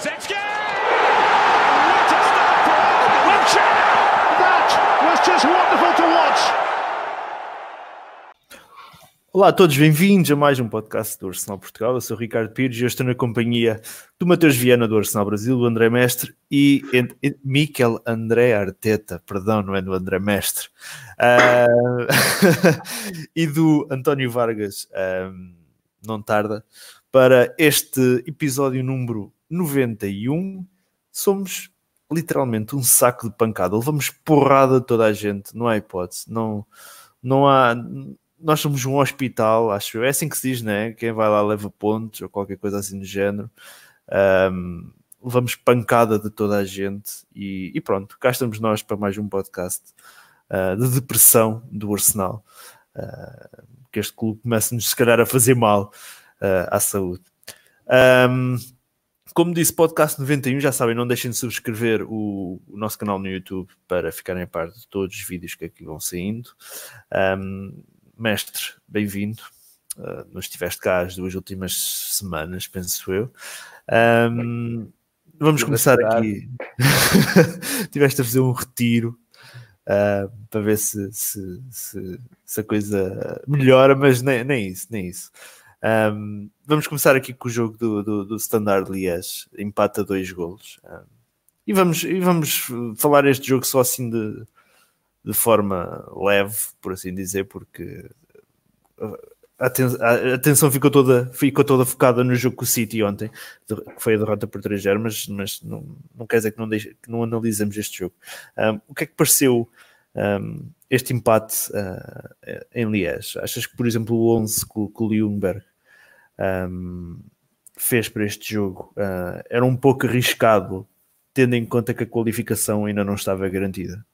What a start for! That was just wonderful to watch. Olá a todos, bem-vindos a mais um podcast do Arsenal Portugal. Eu sou o Ricardo Pires e estou na companhia do Matheus Viana do Arsenal Brasil, do André Mestre e, Miquel André Arteta, perdão, não é do André Mestre, uh, e do António Vargas, um, não tarda, para este episódio número 91. Somos literalmente um saco de pancada, levamos porrada de toda a gente, não há hipótese, não, não há nós somos um hospital, acho eu. É assim que se diz, né? Quem vai lá leva pontos ou qualquer coisa assim do género. Um, levamos pancada de toda a gente e, e, pronto, cá estamos nós para mais um podcast uh, de depressão do Arsenal. Uh, que este clube começa-nos, se calhar, a fazer mal uh, à saúde. Um, como disse, podcast 91, já sabem, não deixem de subscrever o, o, nosso canal no YouTube para ficarem a par de todos os vídeos que aqui vão saindo. Um, mestre, bem-vindo. Uh, não estiveste cá as duas últimas semanas, penso eu. Um, vamos começar aqui. Tiveste a fazer um retiro uh, para ver se, se, se, se, a coisa melhora, mas nem, nem isso, nem isso. Um, vamos começar aqui com o jogo do, do, do Standard Liège, empata dois golos. Um, e, vamos, e vamos falar este jogo só assim de, de forma leve, por assim dizer, porque a atenção ficou toda, ficou toda focada no jogo com o City ontem, que foi a derrota por 3-0, mas, mas não, não quer dizer que não, deixe, que não analisemos este jogo. Um, o que é que pareceu um, este empate uh, em Liège? Achas que, por exemplo, o 11 que, que o Ljungberg um, fez para este jogo uh, era um pouco arriscado, tendo em conta que a qualificação ainda não estava garantida?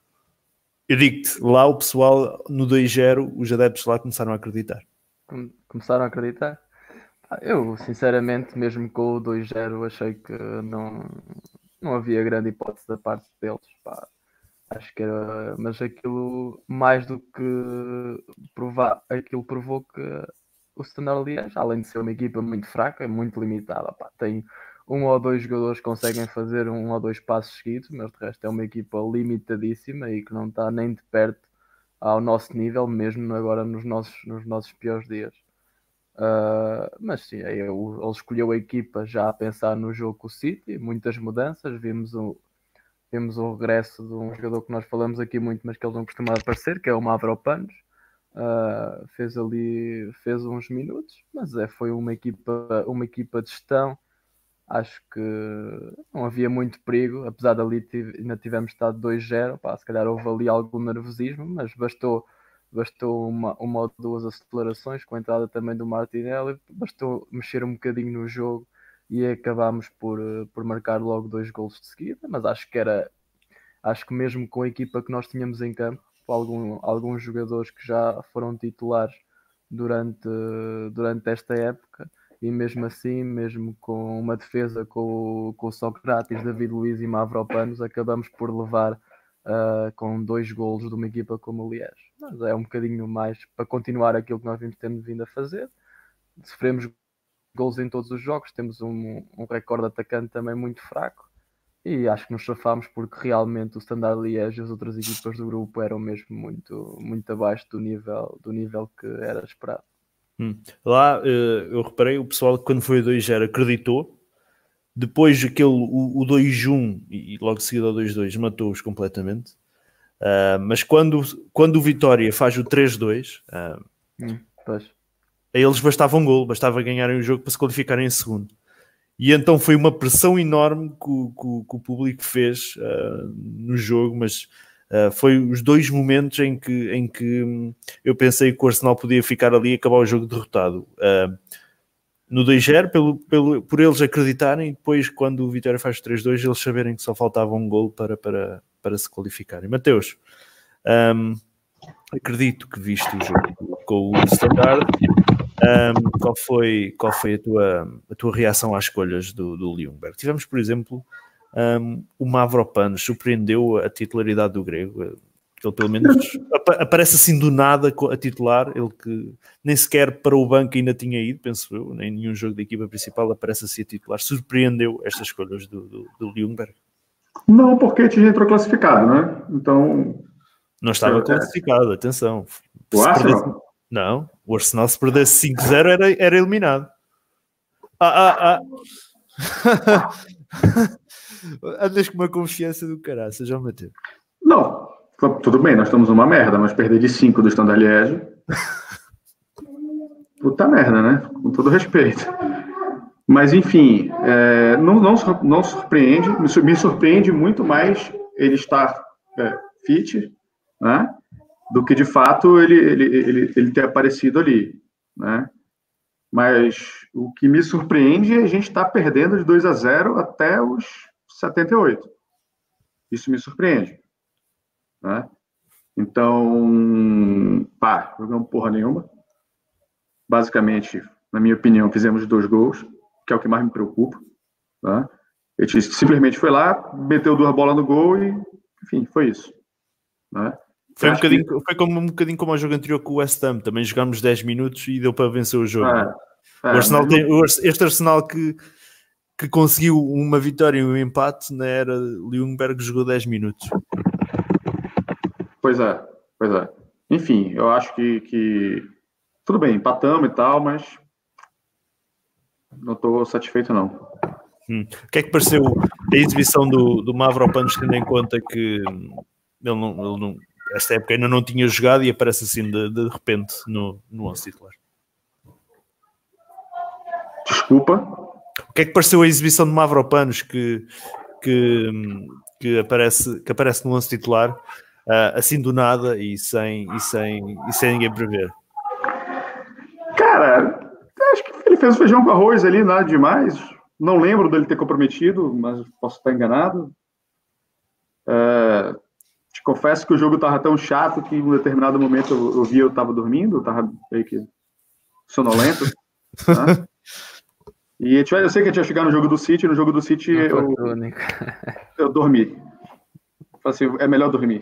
Eu digo-te, lá o pessoal no 2-0, os adeptos lá começaram a acreditar. Começaram a acreditar? Eu, sinceramente, mesmo com o 2-0, achei que não, não havia grande hipótese da parte deles. Pá. Acho que era. Mas aquilo, mais do que provar, aquilo provou que o Standard Liège, além de ser uma equipa muito fraca, é muito limitada. Pá. Tem um ou dois jogadores conseguem fazer um ou dois passos seguidos, mas de resto é uma equipa limitadíssima e que não está nem de perto ao nosso nível, mesmo agora nos nossos, nos nossos piores dias. Uh, mas sim, ele escolheu a equipa já a pensar no jogo com o City, muitas mudanças, vimos o, vimos o regresso de um jogador que nós falamos aqui muito, mas que ele não costuma aparecer, que é o Mavropanos. Uh, fez ali fez uns minutos, mas é, foi uma equipa, uma equipa de gestão. Acho que não havia muito perigo, apesar dali ainda tivemos estado 2-0, se calhar houve ali algum nervosismo, mas bastou, bastou uma, uma ou duas acelerações com a entrada também do Martinelli, bastou mexer um bocadinho no jogo e acabámos por, por marcar logo dois gols de seguida, mas acho que era acho que mesmo com a equipa que nós tínhamos em campo, algum, alguns jogadores que já foram titulares durante, durante esta época, e mesmo assim, mesmo com uma defesa com, com o Sócrates, David Luiz e Mavropanos, acabamos por levar uh, com dois golos de uma equipa como o Liège. Mas é um bocadinho mais para continuar aquilo que nós temos vindo a fazer. Sofremos gols em todos os jogos, temos um, um recorde atacante também muito fraco e acho que nos safámos porque realmente o Standard Liège e as outras equipas do grupo eram mesmo muito, muito abaixo do nível, do nível que era esperado. Hum. Lá uh, eu reparei, o pessoal quando foi 2-0 acreditou, depois aquele, o, o 2-1 e logo seguido ao 2-2 matou-os completamente. Uh, mas quando, quando o Vitória faz o 3-2, uh, hum, a eles bastava um gol, bastava ganharem o jogo para se qualificarem em segundo. E então foi uma pressão enorme que o, que, que o público fez uh, no jogo, mas Uh, foi os dois momentos em que, em que hum, eu pensei que o Arsenal podia ficar ali e acabar o jogo derrotado. Uh, no 2-0, pelo, pelo, por eles acreditarem, e depois, quando o Vitória faz 3-2, eles saberem que só faltava um gol para, para, para se qualificarem. Mateus, um, acredito que viste o jogo com o Standard. Um, qual foi, qual foi a, tua, a tua reação às escolhas do, do Ljungberg? Tivemos, por exemplo, um, o Mavropanos surpreendeu a titularidade do grego. Ele pelo menos aparece assim do nada a titular, ele que nem sequer para o banco ainda tinha ido, penso eu, nem nenhum jogo da equipa principal aparece assim a titular. Surpreendeu estas escolhas do, do, do Ljungberg? Não, porque tinha entrou classificado, né? Então. Não estava é, classificado, atenção. O Arsenal? Não, o Arsenal se perdesse 5-0 era, era eliminado. Ah, ah, ah. Andas com uma confiança do caralho, já Mateus. Não, tudo bem, nós estamos uma merda, mas perder de 5 do Standard Liège. Puta merda, né? Com todo respeito. Mas, enfim, é, não, não, não surpreende, me surpreende muito mais ele estar é, fit, né? Do que de fato ele, ele, ele, ele ter aparecido ali, né? Mas o que me surpreende é a gente estar tá perdendo de 2 a 0 até os 78. Isso me surpreende. Né? Então, pá, jogamos porra nenhuma. Basicamente, na minha opinião, fizemos dois gols, que é o que mais me preocupa. Né? A simplesmente foi lá, meteu duas bolas no gol e, enfim, foi isso. Né? Foi, um bocadinho, que... foi como, um bocadinho como o jogo anterior com o West Ham, também jogámos 10 minutos e deu para vencer o jogo. É, é, o Arsenal tem, este Arsenal que, que conseguiu uma vitória e um empate na era Ljungberg jogou 10 minutos. Pois é, pois é. Enfim, eu acho que, que tudo bem, empatamos e tal, mas não estou satisfeito não. Hum. O que é que pareceu a exibição do, do Mavropanos, tendo em conta que ele não, ele não, esta época ainda não tinha jogado e aparece assim de, de repente no, no 11 titular? Desculpa? O que é que pareceu a exibição de Mavropanos que, que, que, aparece, que aparece no 11 titular uh, assim do nada e sem, e, sem, e sem ninguém prever? Cara, acho que ele fez feijão com arroz ali, nada demais. Não lembro dele ter comprometido, mas posso estar enganado. Uh, confesso que o jogo estava tão chato que em um determinado momento eu, eu vi eu estava dormindo, eu estava meio que sonolento. né? E eu sei que a gente ia chegar no jogo do City, no jogo do City eu, eu dormi. Falei assim, é melhor dormir.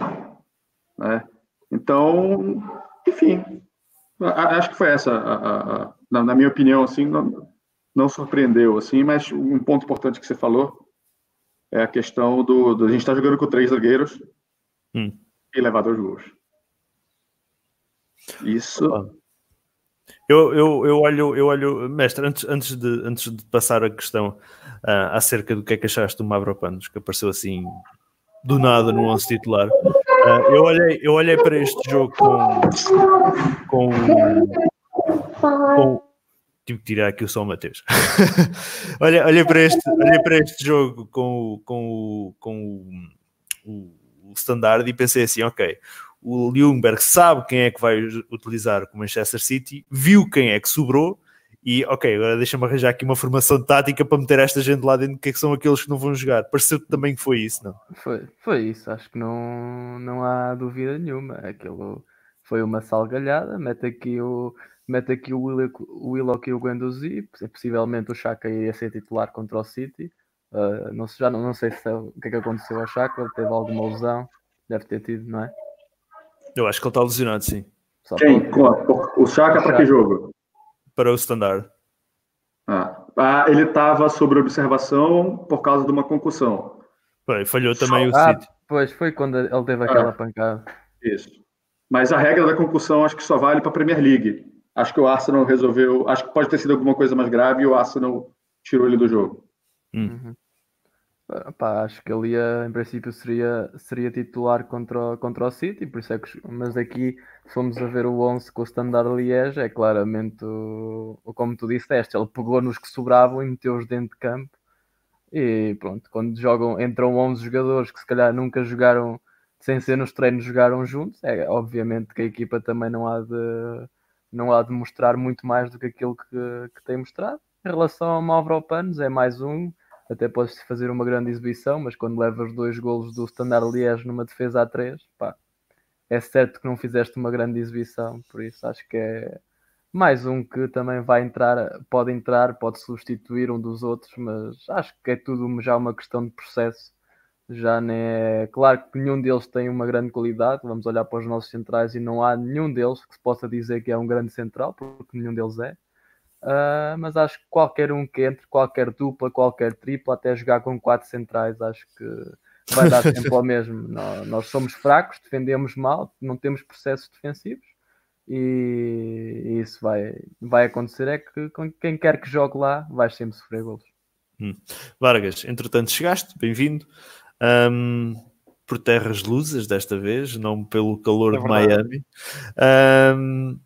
Né? Então, enfim, acho que foi essa, a, a, a, na, minha opinião, assim, não, não, surpreendeu, assim, mas um ponto importante que você falou é a questão do, do a gente estar tá jogando com três zagueiros hum. e levar dois gols. Isso. Eu, eu, eu olho, eu olho, mestre, antes, antes, de, antes de passar a questão uh, acerca do que é que achaste do Mavropanos, que apareceu assim do nada no 11 titular. Uh, eu, olhei, eu olhei para este jogo com. com, com tive que tirar aqui o som, Mateus. olha, olhei, para este, olhei para este jogo com, com, com o, o, o standard e pensei assim: ok, o Ljungberg sabe quem é que vai utilizar com o Manchester City, viu quem é que sobrou e ok, agora deixa-me arranjar aqui uma formação tática para meter esta gente lá dentro, que, é que são aqueles que não vão jogar. Pareceu também que foi isso, não? Foi, foi isso, acho que não, não há dúvida nenhuma. Aquilo foi uma salgalhada, mete aqui o. Mete aqui o Willock e o Guendouzi, possivelmente o Chaka ia ser titular contra o City. Uh, não, já não, não sei se, o que é que aconteceu ao Chaka, teve alguma lesão, deve ter tido, não é? Eu acho que ele está lesionado, sim. Só Quem? O Chaka para que jogo? para o Standard? Ah, ah ele estava sob observação por causa de uma concussão. Foi, falhou também o ah, City. Pois, foi quando ele teve aquela ah, pancada. Isso. Mas a regra da concussão acho que só vale para a Premier League. Acho que o Arsenal resolveu. Acho que pode ter sido alguma coisa mais grave e o Arsenal tirou ele do jogo. Hum. Uhum. Pá, acho que ele ia, em princípio seria, seria titular contra, contra o City, por isso é que, mas aqui fomos a ver o 11 com o Standard Liège, é claramente o, como tu disseste, ele pegou nos que sobravam e meteu-os dentro de campo e pronto, quando jogam, entram 11 jogadores que se calhar nunca jogaram, sem ser nos treinos, jogaram juntos, é obviamente que a equipa também não há de, não há de mostrar muito mais do que aquilo que, que tem mostrado. Em relação ao Mavropanos, é mais um até podes fazer uma grande exibição, mas quando levas dois golos do Standard Liège numa defesa a três, pá, é certo que não fizeste uma grande exibição, por isso acho que é mais um que também vai entrar, pode entrar, pode substituir um dos outros, mas acho que é tudo já uma questão de processo Já nem é. Claro que nenhum deles tem uma grande qualidade. Vamos olhar para os nossos centrais e não há nenhum deles que se possa dizer que é um grande central, porque nenhum deles é. Uh, mas acho que qualquer um que entre, qualquer dupla, qualquer tripla, até jogar com quatro centrais, acho que vai dar tempo ao mesmo. Nós, nós, somos fracos, defendemos mal, não temos processos defensivos e isso vai, vai acontecer. É que quem quer que jogue lá vai sempre sofrer golos. Hum. Vargas, entretanto chegaste, bem-vindo. Um, por terras luzes desta vez, não pelo calor é de Miami. Um,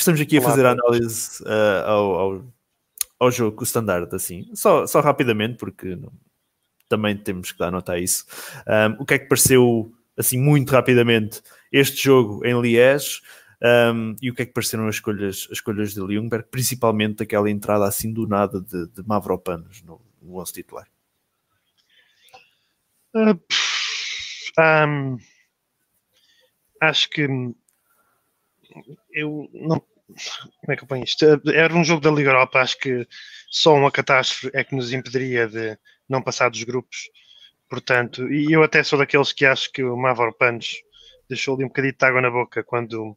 estamos aqui a fazer a análise uh, ao, ao, ao, jogo, o standard, assim, só, só rapidamente, porque não, também temos que dar nota a isso. Um, o que é que pareceu, assim, muito rapidamente, este jogo em Liège? Um, e o que é que pareceram as escolhas, as escolhas de Ljungberg, principalmente aquela entrada assim do nada de, de Mavropanos no, no 11 titular? Uh, um, acho que eu não. Como é que eu ponho isto? Era um jogo da Liga Europa, acho que só uma catástrofe é que nos impediria de não passar dos grupos. Portanto, e eu até sou daqueles que acho que o Mavropanos deixou ali um bocadinho de água na boca quando,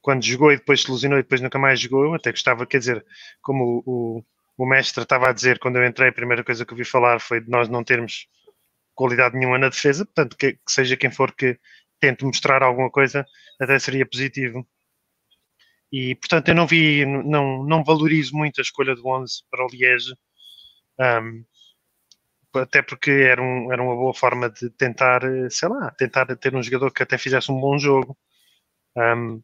quando jogou e depois se ilusionou e depois nunca mais jogou. Eu até gostava, quer dizer, como o, o, o mestre estava a dizer quando eu entrei, a primeira coisa que eu vi falar foi de nós não termos qualidade nenhuma na defesa, portanto, que, que, seja quem for que tente mostrar alguma coisa, até seria positivo. E, portanto, eu não vi, não, não valorizo muito a escolha do 11 para o Liege, um, até porque era, um, era uma boa forma de tentar, sei lá, tentar ter um jogador que até fizesse um bom jogo um,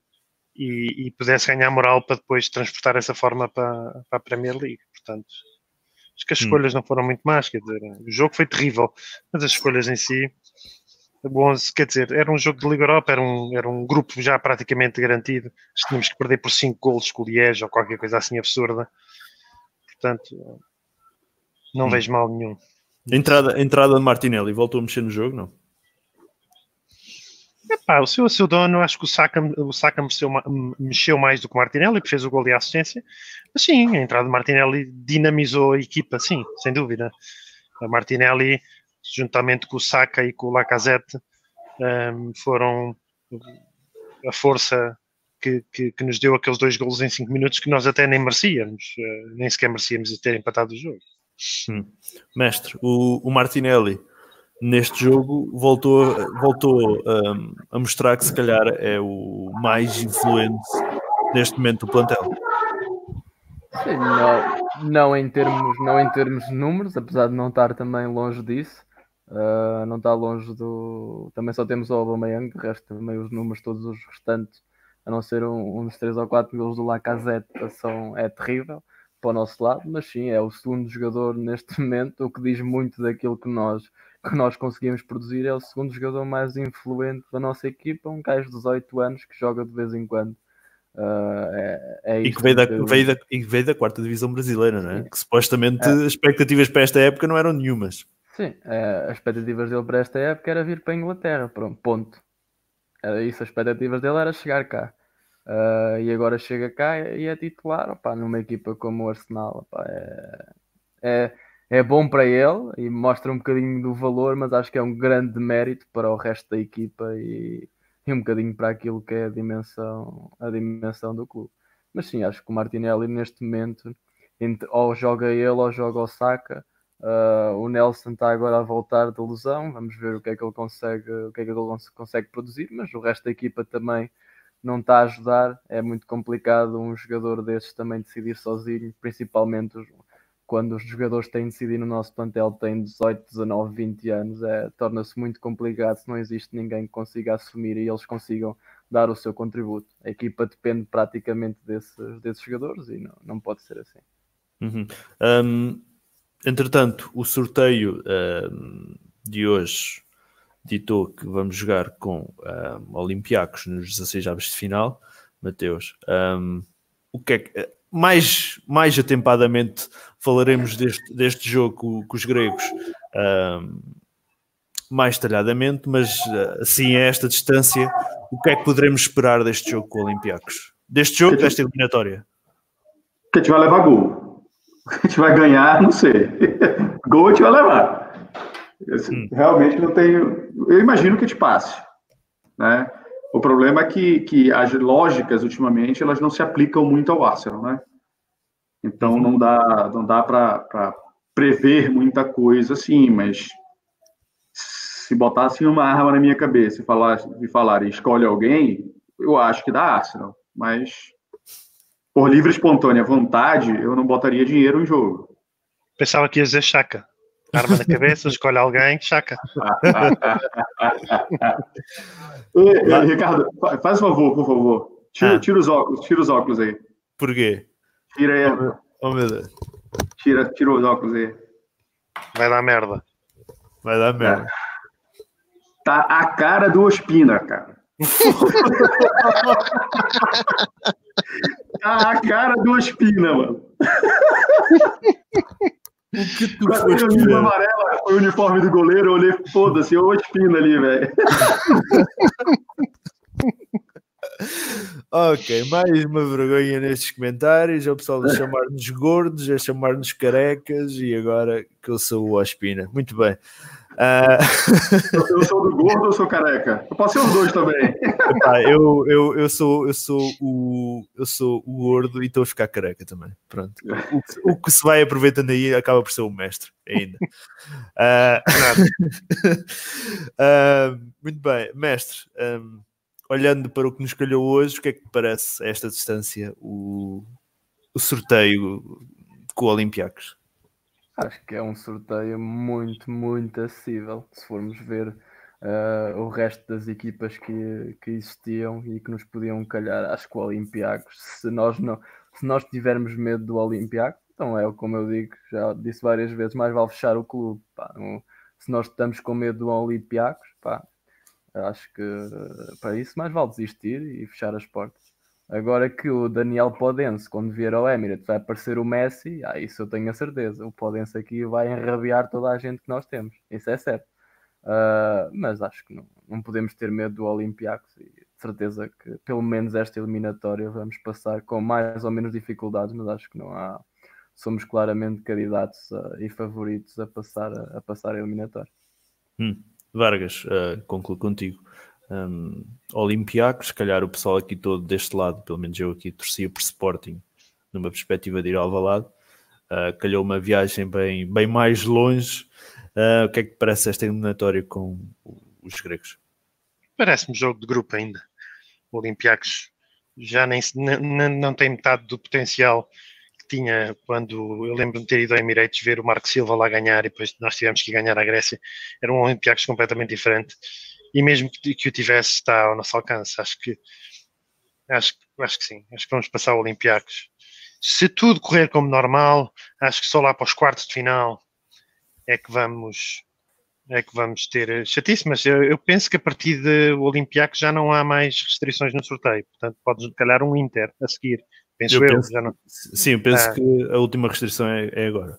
e, e, pudesse ganhar moral para depois transportar essa forma para, para a Premier League. Portanto, Acho que as hum. escolhas hum. não foram muito más, quer dizer, o jogo foi terrível, mas as escolhas em si, bom, quer dizer, era um jogo de Liga Europa, era um, era um grupo já praticamente garantido, tínhamos que perder por 5 golos com o Liege ou qualquer coisa assim absurda, portanto, não hum. vejo mal nenhum. Entrada, entrada de Martinelli, voltou a mexer no jogo, não? Epá, o seu, o seu dono, acho que o Saka, o Saka mexeu, mexeu mais do que o Martinelli, que fez o gol e a assistência. Mas sim, a entrada de Martinelli dinamizou a equipa, sim, sem dúvida. A Martinelli, juntamente com o Saka e com o Lacazette, um, foram a força que, que, que, nos deu aqueles dois golos em 5 minutos que nós até nem merecíamos, uh, nem sequer merecíamos ter empatado o jogo. Hum. Mestre, o, o Martinelli neste jogo voltou, voltou um, a mostrar que se calhar é o mais influente neste momento do plantel. Sim, não, não, em termos, não em termos de números, apesar de não estar também longe disso, uh, não está longe do. Também só temos o Aubameyang, de resto também os números, todos os restantes, a não ser um, uns 3 ou 4 gols do Lacazette, são, é terrível para o nosso lado, mas sim, é o segundo jogador neste momento, o que diz muito daquilo que nós que nós conseguimos produzir é o segundo jogador mais influente da nossa equipa, um gajo de 18 anos que joga de vez em quando. Uh, é, é e, que veio da, que... Veio da, e veio da quarta divisão brasileira, não é? Que supostamente é. as expectativas para esta época não eram nenhumas. Sim, é, as expectativas dele para esta época era vir para a Inglaterra, pronto, ponto. Era isso, as expectativas dele era chegar cá. Uh, e agora chega cá e é titular opa, numa equipa como o Arsenal. Opa, é, é, é bom para ele e mostra um bocadinho do valor, mas acho que é um grande mérito para o resto da equipa e, e um bocadinho para aquilo que é a dimensão, a dimensão do clube. Mas sim, acho que o Martinelli neste momento entre, ou joga ele ou joga o Saka. Uh, o Nelson está agora a voltar de lesão, vamos ver o que é que ele consegue, o que é que ele consegue produzir, mas o resto da equipa também não está a ajudar. É muito complicado um jogador desses também decidir sozinho, principalmente quando os jogadores têm de decidir no nosso plantel têm 18, 19, 20 anos, é, torna-se muito complicado se não existe ninguém que consiga assumir e eles consigam dar o seu contributo. A equipa depende praticamente desses, desses jogadores e não, não pode ser assim. Uhum. Um, entretanto, o sorteio um, de hoje ditou que vamos jogar com um, Olympiacos nos 16 aves de final. Mateus, o que é que mais, mais atempadamente falaremos deste, deste jogo com, os gregos uh, mais detalhadamente, mas uh, assim a esta distância, o que é que poderemos esperar deste jogo com o Olympiacos? Deste jogo, desta eliminatória? Que a gente vai levar gol. A gente vai ganhar, não sei. gol a gente vai levar. Esse- Hum. Realmente não tenho. Eu imagino que te passe. Né? O problema é que, que as lógicas, ultimamente, elas não se aplicam muito ao Arsenal. Né? Então Uhum. não dá, não dá para prever muita coisa assim, mas se botassem uma arma na minha cabeça e falar, e falarem escolhe alguém, eu acho que dá Arsenal. Mas por livre e espontânea vontade, eu não botaria dinheiro em jogo. Pensava que ia dizer chaca. Arma na cabeça, escolhe alguém, chaca. Ei, Ricardo, fa- faz um favor, por favor. Tira, Ah. tira os óculos, tira os óculos aí. Porquê? Tira aí, Oh meu Deus, tira, tira os óculos aí. Vai dar merda. vai dar merda. Tá a cara do Ospina, cara. tá a cara do Ospina, mano. O que tu Quando foste eu vi o ver? amarelo, foi o uniforme do goleiro, eu olhei, foda-se, é o Ospina ali, velho. Ok, mais uma vergonha nestes comentários. É o pessoal a chamar-nos gordos, a chamar-nos carecas e agora que eu sou o Ospina. Muito bem. Ah, Eu sou do gordo ou sou careca? Eu posso ser os dois também. epá, eu, eu, eu, sou, eu, sou o, eu sou o gordo e estou a ficar careca também. Pronto. O, que- o que se vai aproveitando aí acaba por ser o mestre ainda. Ah, ah, muito bem, mestre. ahm, olhando para o que nos calhou hoje, o que é que te parece a esta distância o, o sorteio com o Olympiacos? Acho que é um sorteio muito, muito acessível. Se formos ver ah, o resto das equipas que, que existiam e que nos podiam calhar, acho que o Olympiacos, se nós não, se nós tivermos medo do Olympiacos, então é como eu digo, já disse várias vezes, mais vale fechar o clube. pá. Se nós estamos com medo do Olympiacos, pá, acho que eh, para isso mais vale desistir e fechar as portas. Agora que o Daniel Podense, quando vier ao Emirates, vai aparecer o Messi, ah, isso eu tenho a certeza. O Podense aqui vai enrabiar toda a gente que nós temos, isso é certo. Ah, mas acho que não, não podemos ter medo do Olympiacos e de certeza que pelo menos esta eliminatória vamos passar com mais ou menos dificuldades, mas acho que não há. Somos claramente candidatos a- e favoritos a passar a, a passar a eliminatória. Hum, Vargas, ah, concluo contigo. Um, Olympiacos, se calhar o pessoal aqui todo deste lado, pelo menos eu aqui, torcia por Sporting, numa perspectiva de ir ao Alvalade. Uh, calhou uma viagem bem, bem mais longe. Ah, o que é que parece esta eliminatória com os gregos? Parece-me jogo de grupo ainda. O Olympiacos já nem, se- n- n- não tem metade do potencial que tinha quando eu lembro-me de ter ido ao Emirates ver o Marco Silva lá ganhar e depois nós tivemos que ganhar a Grécia. Era um Olympiacos completamente diferente. E mesmo que, que o tivesse, está ao nosso alcance. Acho que, acho, que- acho que sim. Acho que vamos passar o Olympiacos. Se tudo correr como normal, acho que só lá para os quartos de final é que vamos é que vamos ter eh, chatice, mas eu, eu penso que a partir do Olympiacos já não há mais restrições no sorteio, portanto podes calhar um Inter a seguir, penso Eu eu, penso- já não, Sim, eu penso Ah. que a última restrição é, é agora.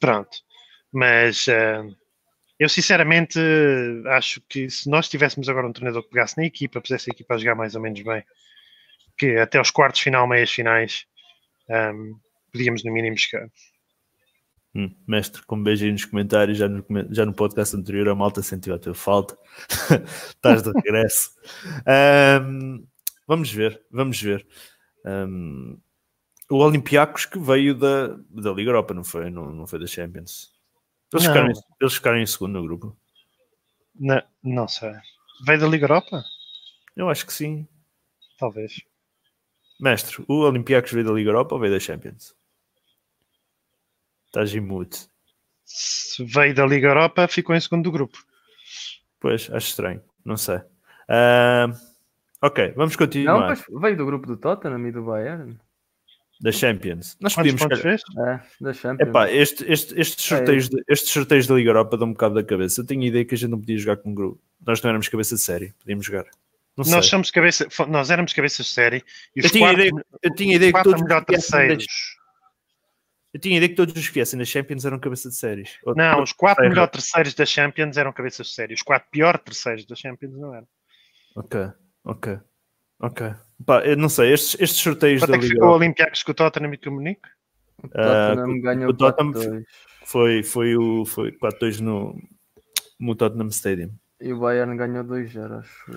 pronto, mas eh, eu sinceramente acho que se nós tivéssemos agora um treinador que pegasse na equipa, pusesse a equipa a jogar mais ou menos bem, que até os quartos final, meias finais, ehm, podíamos no mínimo chegar. Hum, mestre, com um beijo aí nos comentários, já no, já no podcast anterior a malta sentiu a tua falta. Estás de regresso. Ahm, vamos ver, vamos ver. Ahm, o Olympiacos que veio da, da Liga Europa, não foi? Não, não foi da Champions. Eles Não. ficaram, em- eles ficaram em segundo no grupo. Na- não sei. Veio da Liga Europa? Eu acho que sim. Talvez. Mestre, o Olympiacos veio da Liga Europa ou veio da Champions? Estás em mute. Se veio da Liga Europa, ficou em segundo do grupo. Pois, acho estranho. Não sei. Ahm, ok, vamos continuar. Não, pois veio do grupo do Tottenham e do Bayern. Da Champions. Nós Quantos podíamos. fez? É, da Champions. Epá, este, este, estes, sorteios de, estes sorteios da Liga Europa dão um bocado da cabeça. Eu tenho a ideia que a gente não podia jogar com um grupo. Nós não éramos cabeça de série, podíamos jogar. Não Nós sei. somos cabeça, nós éramos cabeças de série e os Eu tinha, quatro, ideia, eu tinha a ideia que todos os melhor que viessem terceiros. eu tinha a ideia que todos os que viessem das Champions eram cabeça de séries. Ou- Não, os quatro Sei, melhores terceiros da Champions eram cabeças de série. Os quatro piores terceiros da Champions não eram. Ok, ok, ok. Pá, eu não sei, estes, estes sorteios Quanto da é que Liga ficou o Olympiacos com o Tottenham e com o Munique? O Tottenham ah, ganhou o Tottenham 4-2. foi, foi o foi 4-2 no, no Tottenham Stadium. E o Bayern ganhou 2-0, acho.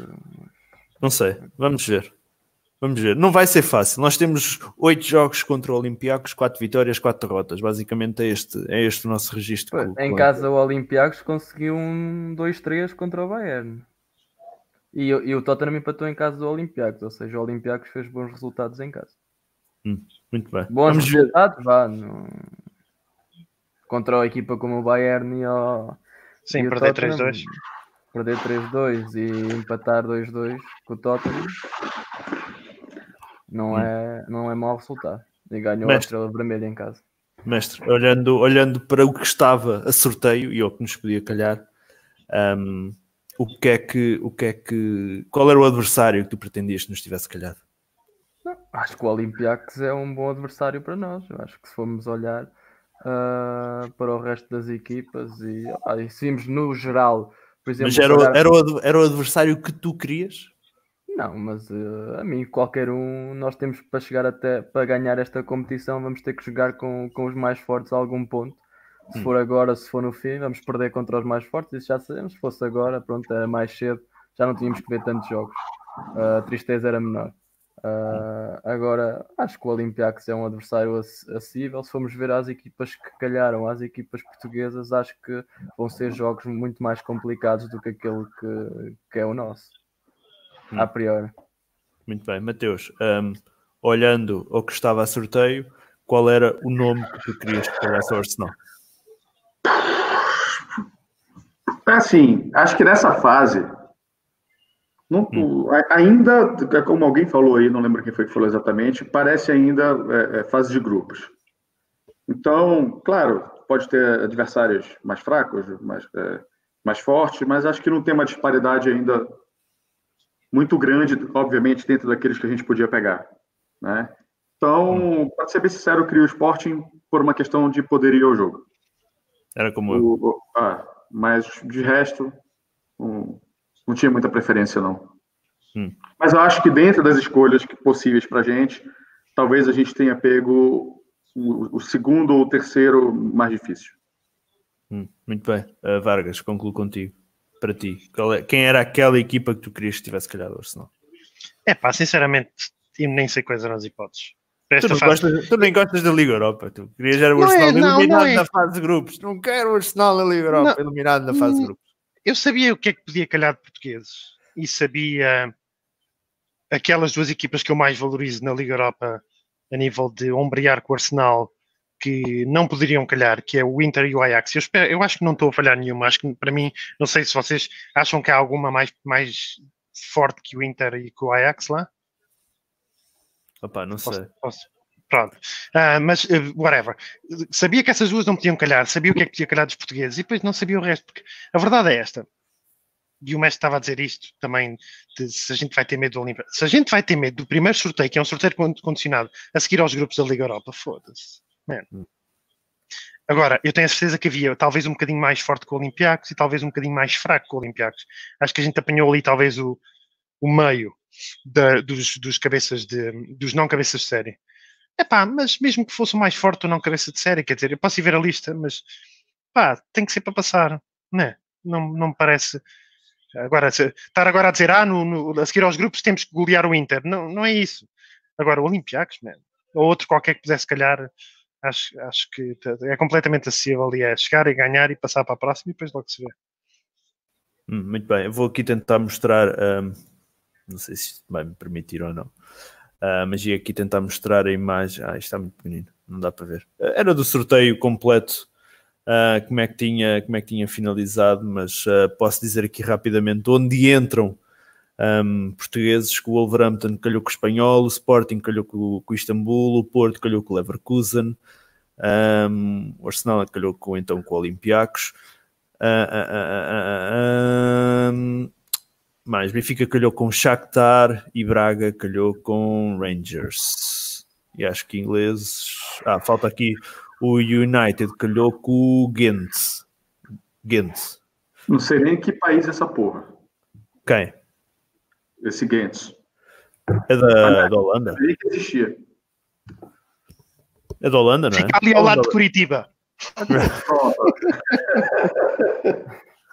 Não sei, vamos ver. Vamos ver. Não vai ser fácil. Nós temos oito jogos contra o Olympiacos, quatro vitórias, quatro derrotas. Basicamente é este, é este o nosso registro. Pô, com- Em com- casa o Olympiacos conseguiu um 2-3 contra o Bayern. E, o- e o Tottenham empatou em casa do Olympiacos, ou seja, o Olympiacos fez bons resultados em casa. Muito bem. Bons Vamos ver. resultados, vá. no- Contra a equipa como o Bayern e o. Sim, e o perder Tottenham, 3-2. Perder 3-2 e empatar 2-2 com o Tottenham não, é, não é mau resultado. E ganhou a Mestre. estrela vermelha em casa. Mestre, olhando, olhando para o que estava a sorteio e ao que nos podia calhar, hum, o que é que, o que é que, qual era o adversário que tu pretendias que nos tivesse calhado? Acho que o Olympiacos é um bom adversário para nós. Eu acho que se formos olhar ah, para o resto das equipas e, ah, e se vimos no geral, por exemplo, Mas era, olhar- era, o, era o adversário que tu querias? Não, mas eh, a mim, qualquer um, nós temos para chegar até para ganhar esta competição, vamos ter que jogar com, com os mais fortes a algum ponto. Se Hum. for agora, se for no fim, vamos perder contra os mais fortes, isso já sabemos. Se fosse agora, pronto, era mais cedo, já não tínhamos que ver tantos jogos. Ah, a tristeza era menor. Ah, agora, acho que o Olympiacos é um adversário ac- acessível. Se formos ver as equipas que calharam, as equipas portuguesas, acho que vão ser jogos muito mais complicados do que aquele que, que é o nosso. Hum. A priori. Muito bem, Mateus, hum, olhando ao que estava a sorteio, qual era o nome que tu querias que calhasse ao Arsenal? Assim, acho que nessa fase, não- a- ainda, é como alguém falou aí, não lembro quem foi que falou exatamente, parece ainda é, é, fase de grupos. Então, claro, pode ter adversários mais fracos, mais, é, mais fortes, mas acho que não tem uma disparidade ainda muito grande, obviamente, dentro daqueles que a gente podia pegar. Né? Então, para ser bem sincero, eu queria o Sporting por uma questão de poderio ao jogo. Era como. O- o- ah, mas de resto, um, não tinha muita preferência, não. Hum. Mas eu acho que dentro das escolhas que- possíveis para a gente, talvez a gente tenha pego o, o segundo ou o terceiro mais difícil. Hum, muito bem, Uh, Vargas, concluo contigo. Para ti, qual é- quem era aquela equipa que tu querias que tivesse calhado ao Arsenal? É pá, sinceramente, nem sei quais eram as hipóteses. Tu, não gostas, tu nem gostas da Liga Europa. Tu querias era o Não é, Arsenal não, eliminado não é. na fase de grupos. Não quero o Arsenal na Liga Europa, eliminado na fase de grupos. eu sabia o que é que podia calhar de portugueses e sabia aquelas duas equipas que eu mais valorizo na Liga Europa a nível de ombrear com o Arsenal que não poderiam calhar, que é o Inter e o Ajax. Eu, espero, eu acho que não estou a falhar nenhuma. Acho que para mim, não sei se vocês acham que há alguma mais, mais forte que o Inter e que o Ajax lá. Opá, não sei. Posso, posso- Pronto. Ah, mas, eh, whatever. Sabia que essas duas não podiam calhar, sabia o que é que podia calhar dos portugueses e depois não sabia o resto. Porque a verdade é esta. E o mestre estava a dizer isto também, de se a gente vai ter medo do Olimpia. Se a gente vai ter medo do primeiro sorteio, que é um sorteio con- condicionado, a seguir aos grupos da Liga Europa, foda-se. Man. Agora, eu tenho a certeza que havia talvez um bocadinho mais forte que o Olympiacos e talvez um bocadinho mais fraco que o Olympiacos. Acho que a gente apanhou ali talvez o, o meio da- dos, dos cabeças de, dos não cabeças de série. Epá, mas mesmo que fosse o mais forte ou não cabeça de série, quer dizer, eu posso ir ver a lista, mas pá, tem que ser para passar, né? Não, não me parece. Agora, se- estar agora a dizer, ah, no, no- a seguir aos grupos temos que golear o Inter, não, não é isso. Agora, o Olympiacos, man, ou outro qualquer que pudesse calhar, acho, acho que é completamente acessível e é chegar e ganhar e passar para a próxima e depois logo se vê. Hum, muito bem, eu vou aqui tentar mostrar. ahm, não sei se isto vai me permitir ou não. Ah, mas ia aqui tentar mostrar a imagem. Ah, isto está muito pequenino, não dá para ver. Ah, Era do sorteio completo, ah, como, é que tinha, como é que tinha finalizado, mas ah, posso dizer aqui rapidamente onde entram ahm, portugueses: que o Wolverhampton calhou com o Espanhol, o Sporting calhou com, com o Istambul, o Porto calhou com o Leverkusen, ahm, o Arsenal calhou com, então com o Olympiacos. Ah, ah, ah, ah, ah, ah, hum, mais Benfica calhou com Shakhtar e Braga calhou com Rangers. E acho que ingleses. Ah, falta aqui o United calhou com o Ghent. Ghent. Não sei nem que país é essa porra, Quem? esse Gantz. É da, da Holanda? Nem que existia. É da Holanda, não é? Fica ali ao lado de Curitiba.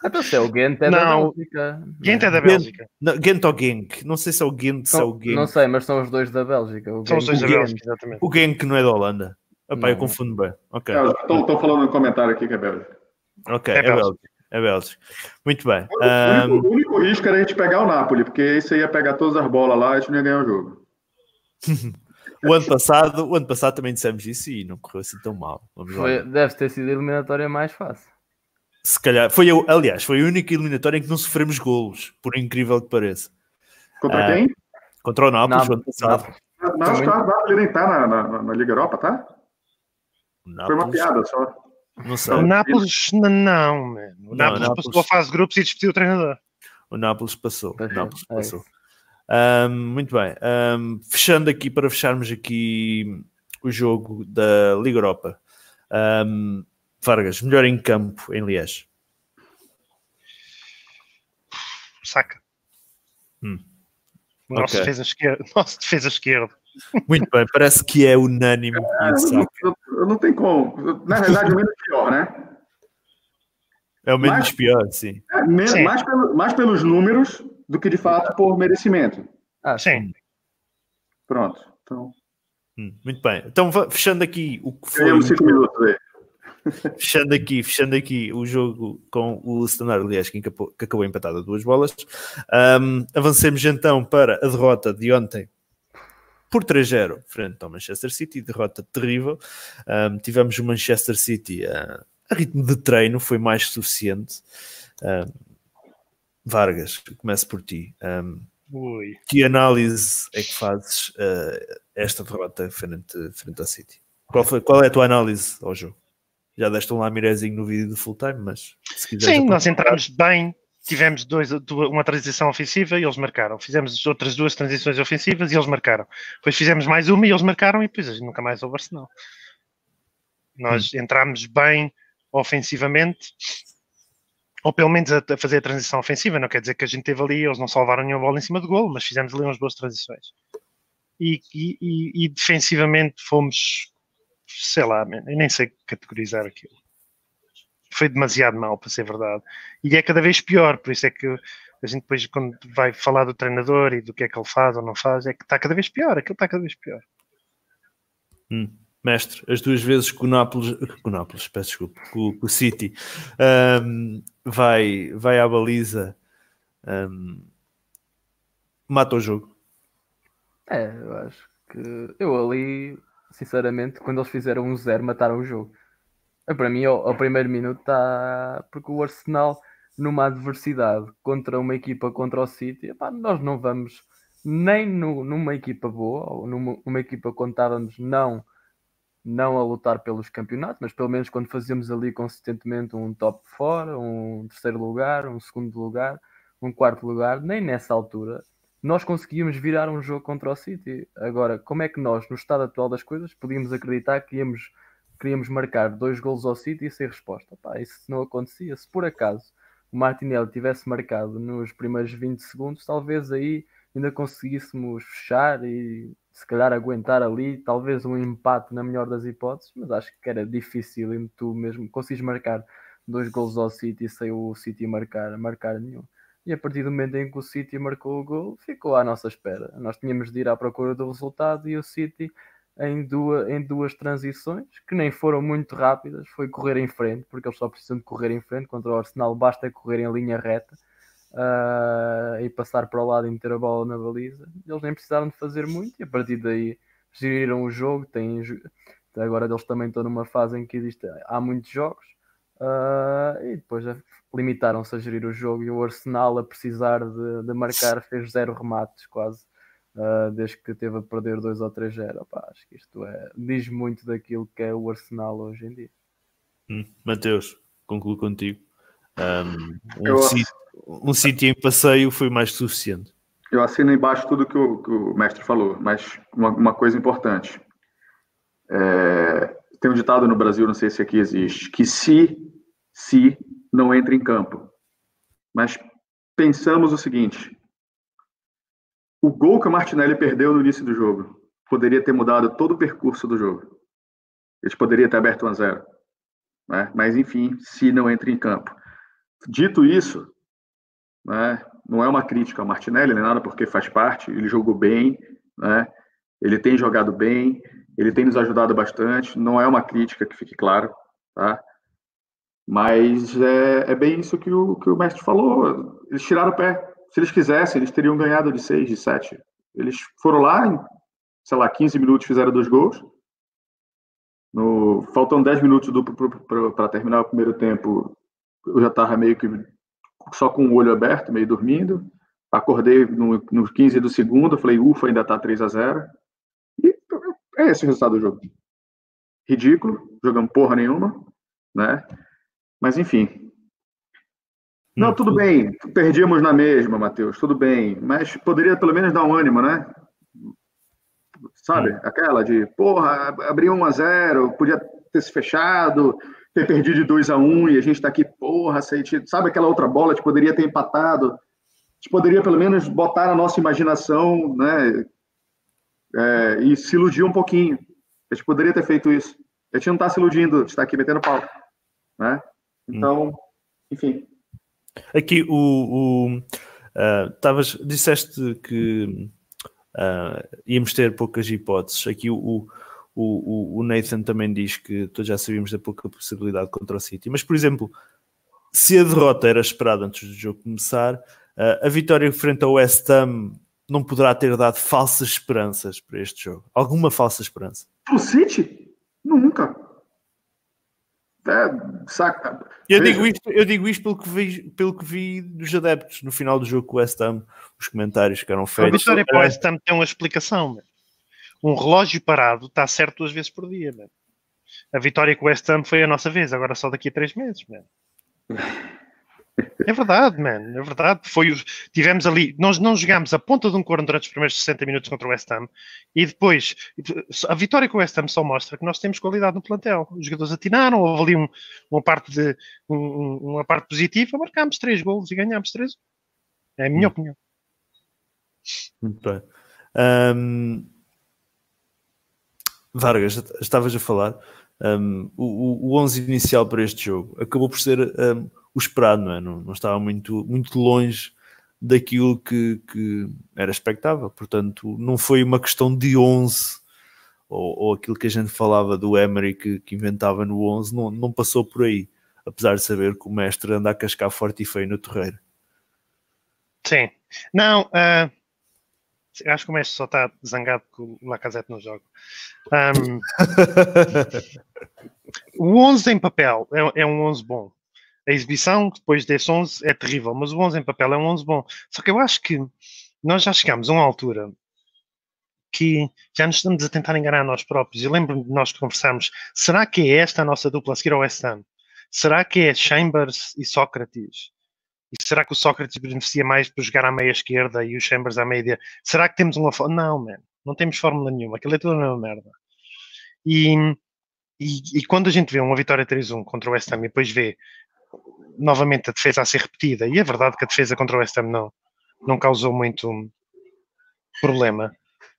Pronto. Então se é o Ghent é da Não, Bélgica. Gente é da. Bélgica. Não, Gent ou Genk? Não sei se é o Gent, se é o Não, Genk. não sei, mas são os dois da Bélgica. O São os Ghent- dois da Ghent. Bélgica, exatamente. O Genk não é da Holanda. Epá, eu confundo bem. Ok, Estão falando no comentário aqui que é Bélgica. ok, É é Bélgica. Bélgica. É Bélgica. Muito bem. O único, o único risco era a gente pegar o Napoli, porque isso aí ia pegar todas as bolas lá e a gente não ia ganhar o jogo. o, ano passado, o ano passado também dissemos isso e não correu assim tão mal. Foi, deve ter sido a eliminatória mais fácil. Se calhar, foi eu, aliás, foi a única eliminatória em que não sofremos golos, por incrível que pareça. Contra Ah, quem? Contra o Nápoles, Nápoles, ano passado. Nápoles. Tá, o Napoli nem tá na, na, na Liga Europa, tá? O Foi uma Nápoles, piada só. Não sei. O Nápoles, não, mano. O Não, Nápoles Nápoles- passou a fase de grupos e despediu o treinador. O Nápoles passou. O é, Nápoles é passou. Ahm, muito bem. Ahm, fechando aqui para fecharmos aqui o jogo da Liga Europa. Ahm, Vargas, melhor em campo em Liège. Saca. Hum. Nosso Ok. defesa esquerda. Nosso defesa esquerda. Muito bem, parece que é unânime. Ah, o eu, Saka eu- eu não tenho como. Na verdade, o menos pior, né? É o menos Mas- pior, sim. É, Sim. mais, pelo- mais pelos números do que de fato por merecimento. Ah, Sim. Pronto. Então, Hum, muito bem. Então, fechando aqui o que foi. ganhamos cinco minutos aí. Fechando aqui, fechando aqui o jogo com o Standard Liège que acabou, que acabou empatado a duas bolas. Ahm, avancemos então para a derrota de ontem por 3-0 frente ao Manchester City, derrota terrível. Ahm, tivemos o Manchester City a, a ritmo de treino, foi mais suficiente. Ahm, Vargas, começo por ti. Ui. que análise é que fazes ah, esta derrota frente, frente ao City? Qual, foi, qual é a tua análise ao jogo? Já deste um lamirezinho no vídeo do full time, mas se quiseres Sim, nós entramos bem. Tivemos dois, uma transição ofensiva e eles marcaram. Fizemos outras duas transições ofensivas e eles marcaram. Depois fizemos mais uma e eles marcaram e depois a gente nunca mais houve Arsenal. Nós entramos bem ofensivamente, ou pelo menos a, a fazer a transição ofensiva. Não quer dizer que a gente teve ali, eles não salvaram nenhuma bola em cima do golo, mas fizemos ali umas boas transições. E, e- e- e defensivamente fomos, sei lá, nem sei categorizar aquilo. Foi demasiado mal, para ser verdade. E é cada vez pior, por isso é que a gente depois, quando vai falar do treinador e do que é que ele faz ou não faz, é que está cada vez pior, aquilo está cada vez pior. Hum, Mestre, as duas vezes que o Nápoles, que o Nápoles, peço desculpa, que o, que o City ahm, vai, vai à baliza, ahm, mata o jogo. É, eu acho que eu ali, sinceramente, quando eles fizeram um zero, mataram o jogo. Eh, Para mim, ao, ao primeiro minuto está. Porque o Arsenal, numa adversidade contra uma equipa contra o City, epá, nós não vamos nem no- numa equipa boa, ou numa, equipa quando estávamos não, não a lutar pelos campeonatos, mas pelo menos quando fazíamos ali consistentemente um top 4, um terceiro lugar, um segundo lugar, um quarto lugar, nem nessa altura nós conseguíamos virar um jogo contra o City. Agora, como é que nós, no estado atual das coisas, podíamos acreditar que íamos, queríamos marcar dois golos ao City e sem resposta? Pá, isso não acontecia. Se por acaso o Martinelli tivesse marcado nos primeiros 20 segundos, talvez aí ainda conseguíssemos fechar e se calhar aguentar ali, talvez um empate na melhor das hipóteses, mas acho que era difícil e tu mesmo consegues marcar dois golos ao City sem o City marcar, marcar nenhum. E a partir do momento em que o City marcou o gol, ficou à nossa espera. Nós tínhamos de ir à procura do resultado e o City, em duas, em duas transições, que nem foram muito rápidas, foi correr em frente, porque eles só precisam de correr em frente. Contra o Arsenal basta correr em linha reta ah, e passar para o lado e meter a bola na baliza. Eles nem precisaram de fazer muito e a partir daí geriram o jogo. Têm, agora eles também estão numa fase em que existe, há muitos jogos. Ah, e depois limitaram-se a gerir o jogo e o Arsenal a precisar de, de marcar fez zero remates quase ah, desde que teve a perder 2 ou 3-0 Opá, acho que isto é, diz muito daquilo que é o Arsenal hoje em dia Hum, Mateus, concluo contigo. Um, Eu- City, um City em passeio foi mais que suficiente. Eu assino embaixo tudo que o, que o mestre falou, mas uma, uma coisa importante. É, tem um ditado no Brasil, não sei se aqui existe, que se, se não entra em campo. Mas pensamos o seguinte: o gol que o Martinelli perdeu no início do jogo poderia ter mudado todo o percurso do jogo. Eles poderiam ter aberto 1 a 0. Né? Mas enfim, se não entra em campo. Dito isso, né, não é uma crítica ao Martinelli nem nada, porque faz parte, ele jogou bem, né, ele tem jogado bem, ele tem nos ajudado bastante, não é uma crítica, que fique claro, tá? Mas é, é bem isso que o, que o mestre falou, eles tiraram o pé, se eles quisessem, eles teriam ganhado de 6, de 7. Eles foram lá, em, sei lá, 15 minutos fizeram dois gols, no, faltando 10 minutos para terminar o primeiro tempo, eu já estava meio que só com o olho aberto, meio dormindo. Acordei no, no 15 do segundo, falei, ufa, ainda está 3 a 0 E é esse o resultado do jogo. Ridículo, jogando porra nenhuma, né? Mas enfim. Não, hum. tudo bem, perdíamos na mesma, Matheus, tudo bem. Mas poderia pelo menos dar um ânimo, né? Sabe? Hum. Aquela de, porra, abriu 1 a 0 podia ter se fechado, ter perdido de 2 a 1 e a gente está aqui, porra, sabe aquela outra bola que poderia ter empatado? A gente poderia pelo menos botar na nossa imaginação, né? É, e se iludir um pouquinho. A gente poderia ter feito isso. A gente não está se iludindo, está aqui metendo pau. Né? Então, hum. enfim. Aqui o. o uh, tavas, disseste que uh, íamos ter poucas hipóteses. Aqui o, o, o, Nathan também diz que todos já sabíamos da pouca possibilidade contra o City. Mas, por exemplo, se a derrota era esperada antes do jogo começar, uh, a vitória frente ao West Ham não poderá ter dado falsas esperanças para este jogo. Alguma falsa esperança? O City? Nunca. É, saca. Eu, digo isto, eu digo isto pelo que, vi, pelo que vi dos adeptos no final do jogo com o West Ham, os comentários que eram feitos. A vitória para o West Ham tem uma explicação. Um relógio parado está certo duas vezes por dia. A vitória com o West Ham foi a nossa vez, agora só daqui a três meses. É verdade, man, é verdade. Foi, tivemos ali, nós não jogámos a ponta de um corno durante os primeiros 60 minutos contra o West Ham e depois a vitória com o West Ham só mostra que nós temos qualidade no plantel. Os jogadores atinaram, houve ali um, uma, parte de, um, uma parte positiva, marcámos três golos e ganhámos três. É a minha hum. opinião. Muito bem. Um, Vargas, estavas a falar. Um, o, o 11 inicial para este jogo acabou por ser um, o esperado, não é? Não, não estava muito, muito longe daquilo que, que, era expectável. Portanto, não foi uma questão de 11 ou, ou aquilo que a gente falava do Emery que, que, inventava no 11, não, não passou por aí. Apesar de saber que o mestre anda a cascar forte e feio no terreiro. Sim. Não, uh, acho que o mestre só está zangado que o Lacazette não joga. Um, o 11 em papel é, é um 11 bom a exibição depois desse 11 é terrível, mas o 11 em papel é um 11 bom. Só que eu acho que nós já chegamos a uma altura que já nos estamos a tentar enganar nós próprios. E lembro-me de nós conversarmos, será que é esta a nossa dupla a seguir ao West Ham? Será que é Chambers e Sócrates? E será que o Sócrates beneficia mais por jogar à meia esquerda e o Chambers à meia Será que temos uma... Não, man. Não temos fórmula nenhuma. Aquilo é tudo a mesma merda. E, e, e, quando a gente vê uma vitória 3-1 contra o West Ham e depois vê novamente a defesa a ser repetida, e é verdade que a defesa contra o West Ham não, não causou muito problema.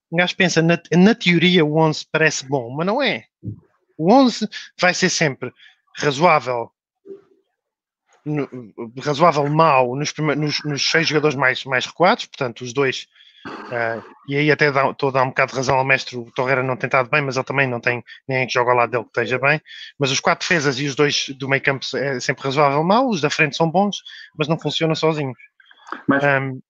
O gajo pensa, na, na teoria o 11 parece bom, mas não é. O 11 vai ser sempre razoável, no, razoável mau nos, nos, nos, seis jogadores mais, mais recuados, portanto, os dois Uh, e aí até dá, estou a dar um bocado de razão ao mestre, o Torreira não tem estado bem, mas ele também não tem ninguém que joga ao lado dele que esteja bem. Mas os quatro defesas e os dois do meio campo é sempre razoável mal, os da frente são bons, mas não funcionam sozinhos. Mas, um,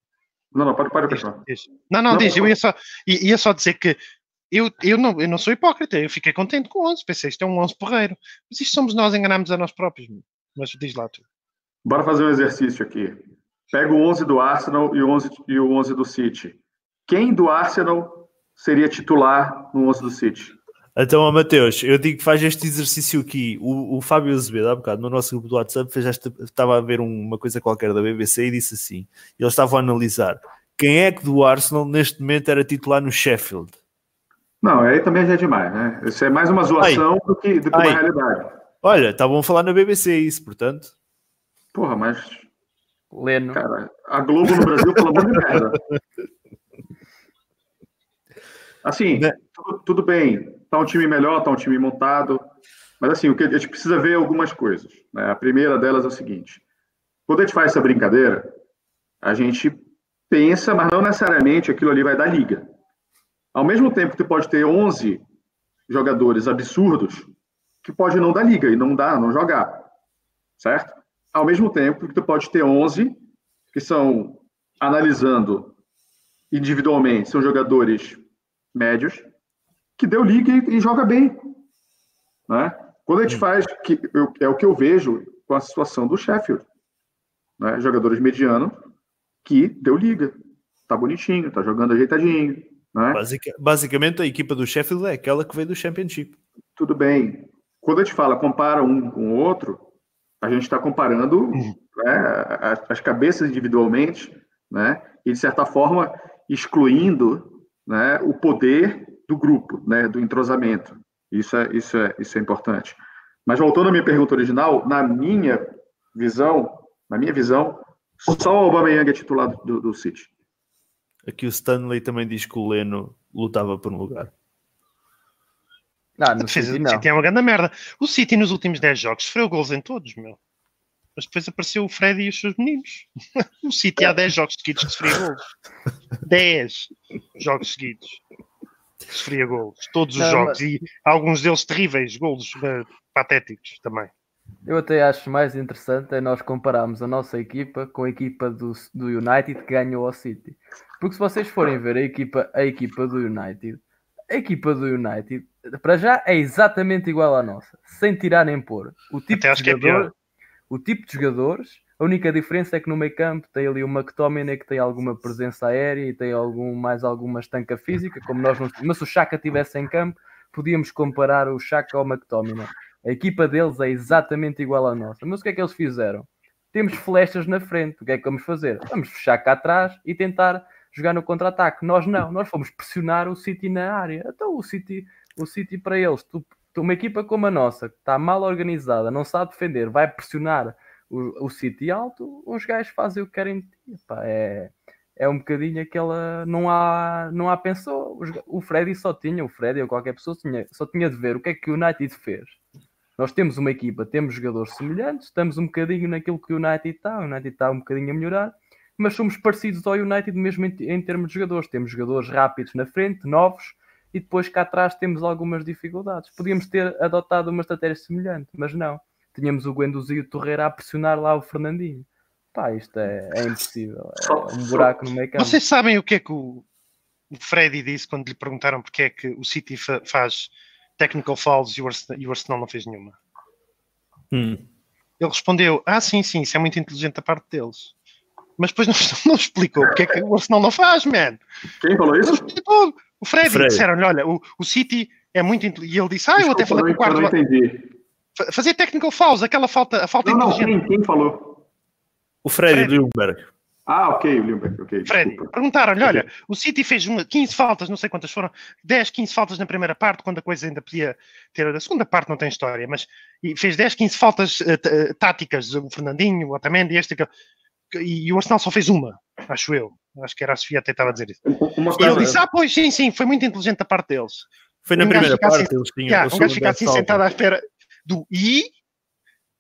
não, não, pode, pode diz, diz. Não, não, não, diz, eu ia só, ia só dizer que eu, eu, não, eu não sou hipócrita, eu fiquei contente com o 11, pensei, isto é um 11 porreiro. Mas isto somos nós, enganamos a nós próprios. Mas diz lá tu. Bora fazer um exercício aqui. Pega o 11 do Arsenal e o 11, e o 11 do City quem do Arsenal seria titular no 11 do City? Então, Mateus, eu digo que faz este exercício aqui. O, o Fábio Azevedo, há bocado, no nosso grupo do WhatsApp, fez esta, estava a ver uma coisa qualquer da BBC e disse assim: eles estavam a analisar quem é que do Arsenal neste momento era titular no Sheffield. Não, aí também já é demais, né? Isso é mais uma zoação do que, do que uma realidade. Olha, estavam a falar na BBC isso, portanto. Porra, mas. Leno. Cara, a Globo no Brasil, pelo amor de merda. Assim, né? tudo, tudo, bem, tá um time melhor, tá um time montado, mas assim, o que a gente precisa ver é algumas coisas. Né? A primeira delas é o seguinte: quando a gente faz essa brincadeira, a gente pensa, mas não necessariamente aquilo ali vai dar liga. Ao mesmo tempo que tu pode ter 11 jogadores absurdos, que pode não dar liga e não dar, não jogar, certo? Ao mesmo tempo que tu pode ter 11 que são, analisando individualmente, são jogadores médios, que deu liga e, e joga bem. Né? Quando a gente faz, que eu, é o que eu vejo com a situação do Sheffield. Né? Jogadores medianos que deu liga. Tá bonitinho, tá jogando ajeitadinho. Né? Basic, basicamente, a equipa do Sheffield é aquela que veio do Championship. Tudo bem. Quando a gente fala compara um com o outro, a gente está comparando uhum. né, as, as, cabeças individualmente, né, e de certa forma excluindo né, o poder do grupo, né, do entrosamento. Isso é, isso, é, isso é importante. Mas voltando à minha pergunta original, na minha visão, na minha visão, só o Aubameyang é titular do, do City. Aqui o Stanley também diz que o Leno lutava por um lugar. Não, no City, não. City é uma grande merda. O City nos últimos 10 jogos sofreu gols em todos, meu. Mas depois apareceu o Freddy e os seus meninos. O City há 10 jogos seguidos que sofria gols. 10 jogos seguidos sofria gols. Todos os não, jogos. Mas... E alguns deles terríveis, gols uh, patéticos também. Eu até acho mais interessante é nós compararmos a nossa equipa com a equipa do, do United que ganhou ao City. Porque se vocês forem ver a equipa, a equipa do United, a equipa do United, para já, é exatamente igual à nossa, sem tirar nem pôr. O tipo Até de é jogador, é o tipo de jogadores, a única diferença é que no meio campo tem ali o McTominay que tem alguma presença aérea e tem algum, mais alguma estanca física, como nós não Mas se o Chaka estivesse em campo, podíamos comparar o Chaka ao McTominay. A equipa deles é exatamente igual à nossa. Mas o que é que eles fizeram? Temos flechas na frente. O que é que vamos fazer? Vamos fechar cá atrás e tentar jogar no contra-ataque. Nós não, nós fomos pressionar o City na área. Então o City, o City para eles, tu, tu uma equipa como a nossa, que está mal organizada, não sabe defender, vai pressionar o, o City alto, os gajos fazem o que querem. É, é um bocadinho aquela. Não há, não há pensou. O Freddy só tinha, o Freddy ou qualquer pessoa tinha, só tinha de ver o que é que o United fez. Nós temos uma equipa, temos jogadores semelhantes, estamos um bocadinho naquilo que o United está, o United está um bocadinho a melhorar, mas somos parecidos ao United mesmo em, em, termos de jogadores. Temos jogadores rápidos na frente, novos, e depois cá atrás temos algumas dificuldades. Podíamos ter adotado uma estratégia semelhante, mas não. Tínhamos o Guendouzi e o Torreira a pressionar lá o Fernandinho. Pá, isto é, é impossível. É um buraco no meio campo. Vocês sabem o que é que o, o Freddy disse quando lhe perguntaram porque é que o City fa faz technical fouls e o Arsenal, e o Arsenal não fez nenhuma? Hum. Ele respondeu: Ah, sim, sim, isso é muito inteligente da parte deles mas depois não, não explicou o que é que o Arsenal não faz, man. Quem falou isso? O Freddy. Freddy. Disseram-lhe, olha, o, o City é muito inteligente. E ele disse, ah, eu até falei com o quarto. Não entendi. Fazer technical fouls, aquela falta, a falta não, inteligente. Não, quem, quem falou? O Freddy, Freddy. Lumberg. Ah, ok, o Lumberg, ok. Freddy, perguntaram-lhe, olha, o City fez uma, 15 faltas, não sei quantas foram, 10, 15 faltas na primeira parte, quando a coisa ainda podia ter. A segunda parte não tem história, mas fez 10, 15 faltas uh, táticas, o Fernandinho, o Otamendi, este, aquele e o Arsenal só fez uma, acho eu. Acho que era a Sofia até estava a dizer isso. Uma e ele disse: Ah, pois sim, sim, foi muito inteligente da parte deles. Foi na um primeira parte, assim, eles tinham. Yeah, um gajo fica assim sentado à espera do I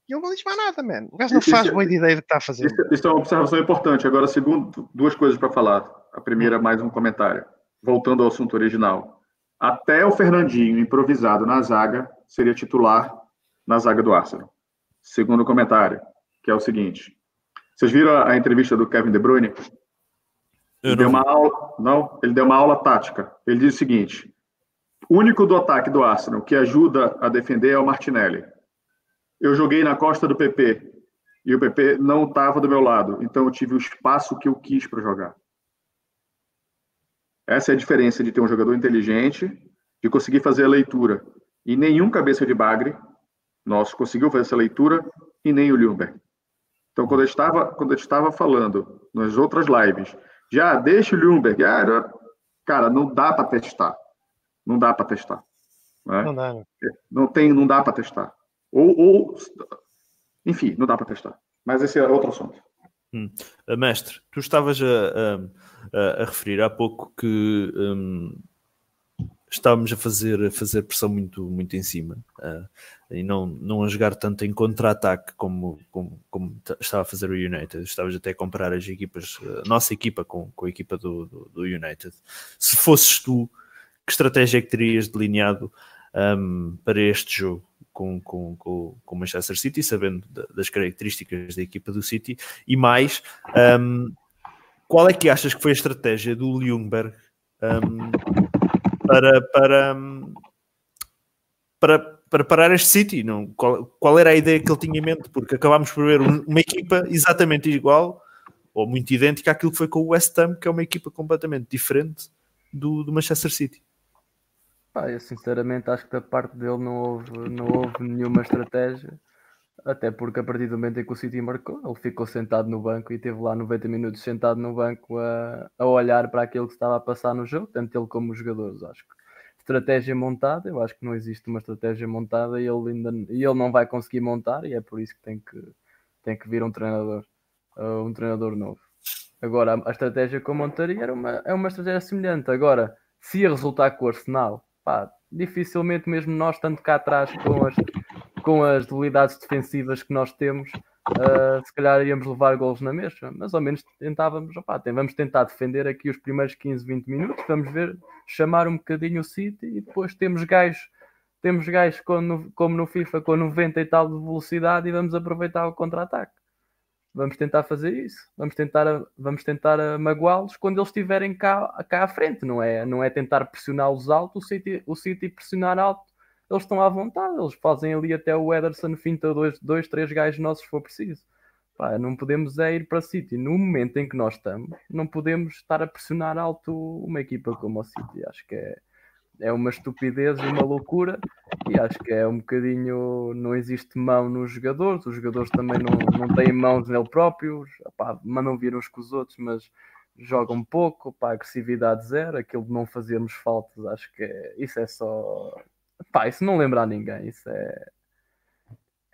e ele não diz mais nada, mano. O gajo não faz boa ideia do que está a fazer. Isso, isso, é uma observação importante. Agora, segundo, duas coisas para falar. A primeira, mais um comentário. Voltando ao assunto original. Até o Fernandinho, improvisado na zaga, seria titular na zaga do Arsenal. Segundo comentário, que é o seguinte: vocês viram a, entrevista do Kevin De Bruyne? Ele deu uma aula, não, ele deu uma aula tática. Ele diz o seguinte: o único do ataque do Arsenal que ajuda a defender é o Martinelli. Eu joguei na costa do PP e o PP não estava do meu lado, então eu tive o espaço que eu quis para jogar. Essa é a diferença de ter um jogador inteligente, de conseguir fazer a leitura. E nenhum cabeça de bagre nosso conseguiu fazer essa leitura e nem o Ljungberg. Então, quando eu estava, quando eu estava falando nas outras lives, já deixa o Lumberg, ah, cara, não dá para testar. Não dá para testar. Né? Não dá. Né? Não tem, não dá para testar. Ou, ou, enfim, não dá para testar. Mas esse é outro assunto. Hum. Uh, mestre, tu estavas a, a, a, referir há pouco que um, estávamos a fazer, a fazer pressão muito, muito em cima uh, e não, não a jogar tanto em contra-ataque como, como, como estava a fazer o United. Estavas até a comparar as equipas, a nossa equipa com, com a equipa do, do, do United. Se fosses tu, que estratégia é que terias delineado um, para este jogo? Com, com, com, com o Manchester City, sabendo das características da equipa do City, e mais, um, qual é que achas que foi a estratégia do Ljungberg um, para, para, para, para parar este City? Não? Qual, qual era a ideia que ele tinha em mente? Porque acabámos por ver uma equipa exatamente igual ou muito idêntica àquilo que foi com o West Ham, que é uma equipa completamente diferente do, do Manchester City. Pá, eu sinceramente acho que da parte dele não houve, não houve nenhuma estratégia até porque a partir do momento em que o City marcou, ele ficou sentado no banco e teve lá 90 minutos sentado no banco a, a olhar para aquilo que estava a passar no jogo, tanto ele como os jogadores. Acho que estratégia montada, eu acho que não existe uma estratégia montada e ele, ainda, e ele não vai conseguir montar, e é por isso que tem que, tem que vir um treinador, uh, um treinador novo. Agora, a, a estratégia que eu montaria era uma, é uma estratégia semelhante. Agora, se ia resultar com o Arsenal, pá, dificilmente mesmo nós, tanto cá atrás com as com as debilidades defensivas que nós temos, uh, se calhar íamos levar golos na mesma, mas ao menos tentávamos, opá, vamos tentar defender aqui os primeiros 15, 20 minutos, vamos ver, chamar um bocadinho o City e depois temos gajos, temos gajos como, como no FIFA com 90 e tal de velocidade e vamos aproveitar o contra-ataque. Vamos tentar fazer isso, vamos tentar, vamos tentar magoá-los quando eles estiverem cá, cá à frente, não é, não é tentar pressioná-los alto, o City, o City pressionar alto eles estão à vontade, eles fazem ali até o Ederson finta dois, dois três gajos nossos se for preciso. Pá, não podemos é ir para City. No momento em que nós estamos, não podemos estar a pressionar alto uma equipa como o City. Acho que é, é uma estupidez e uma loucura. E acho que é um bocadinho. Não existe mão nos jogadores, os jogadores também não, não têm mãos nele próprios. Pá, mandam vir uns com os outros, mas jogam pouco. Pá, agressividade zero. Aquilo de não fazermos faltas, acho que é, isso é só Pá, isso não lembra a ninguém. Isso é.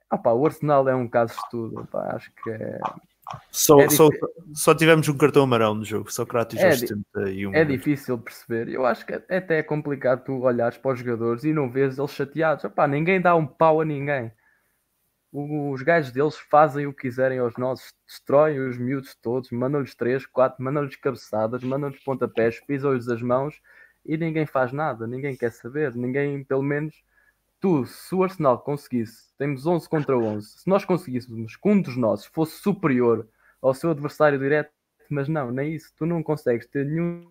Ah, o Arsenal é um caso de estudo. Pá, acho que é. Só, é só, só, tivemos um cartão amarelo no jogo, Sócrates é, 71. É difícil perceber. Eu acho que até é complicado tu olhares para os jogadores e não vês eles chateados. Epá, ninguém dá um pau a ninguém. Os gajos deles fazem o que quiserem aos nossos, destroem os miúdos todos, mandam-lhes 3, 4, mandam-lhes cabeçadas, mandam-lhes pontapés, pisam-lhes as mãos e ninguém faz nada, ninguém quer saber, ninguém, pelo menos, tu, se o Arsenal conseguisse, temos 11 contra 11, se nós conseguíssemos que um dos nossos fosse superior ao seu adversário direto, mas não, nem isso, tu não consegues ter nenhum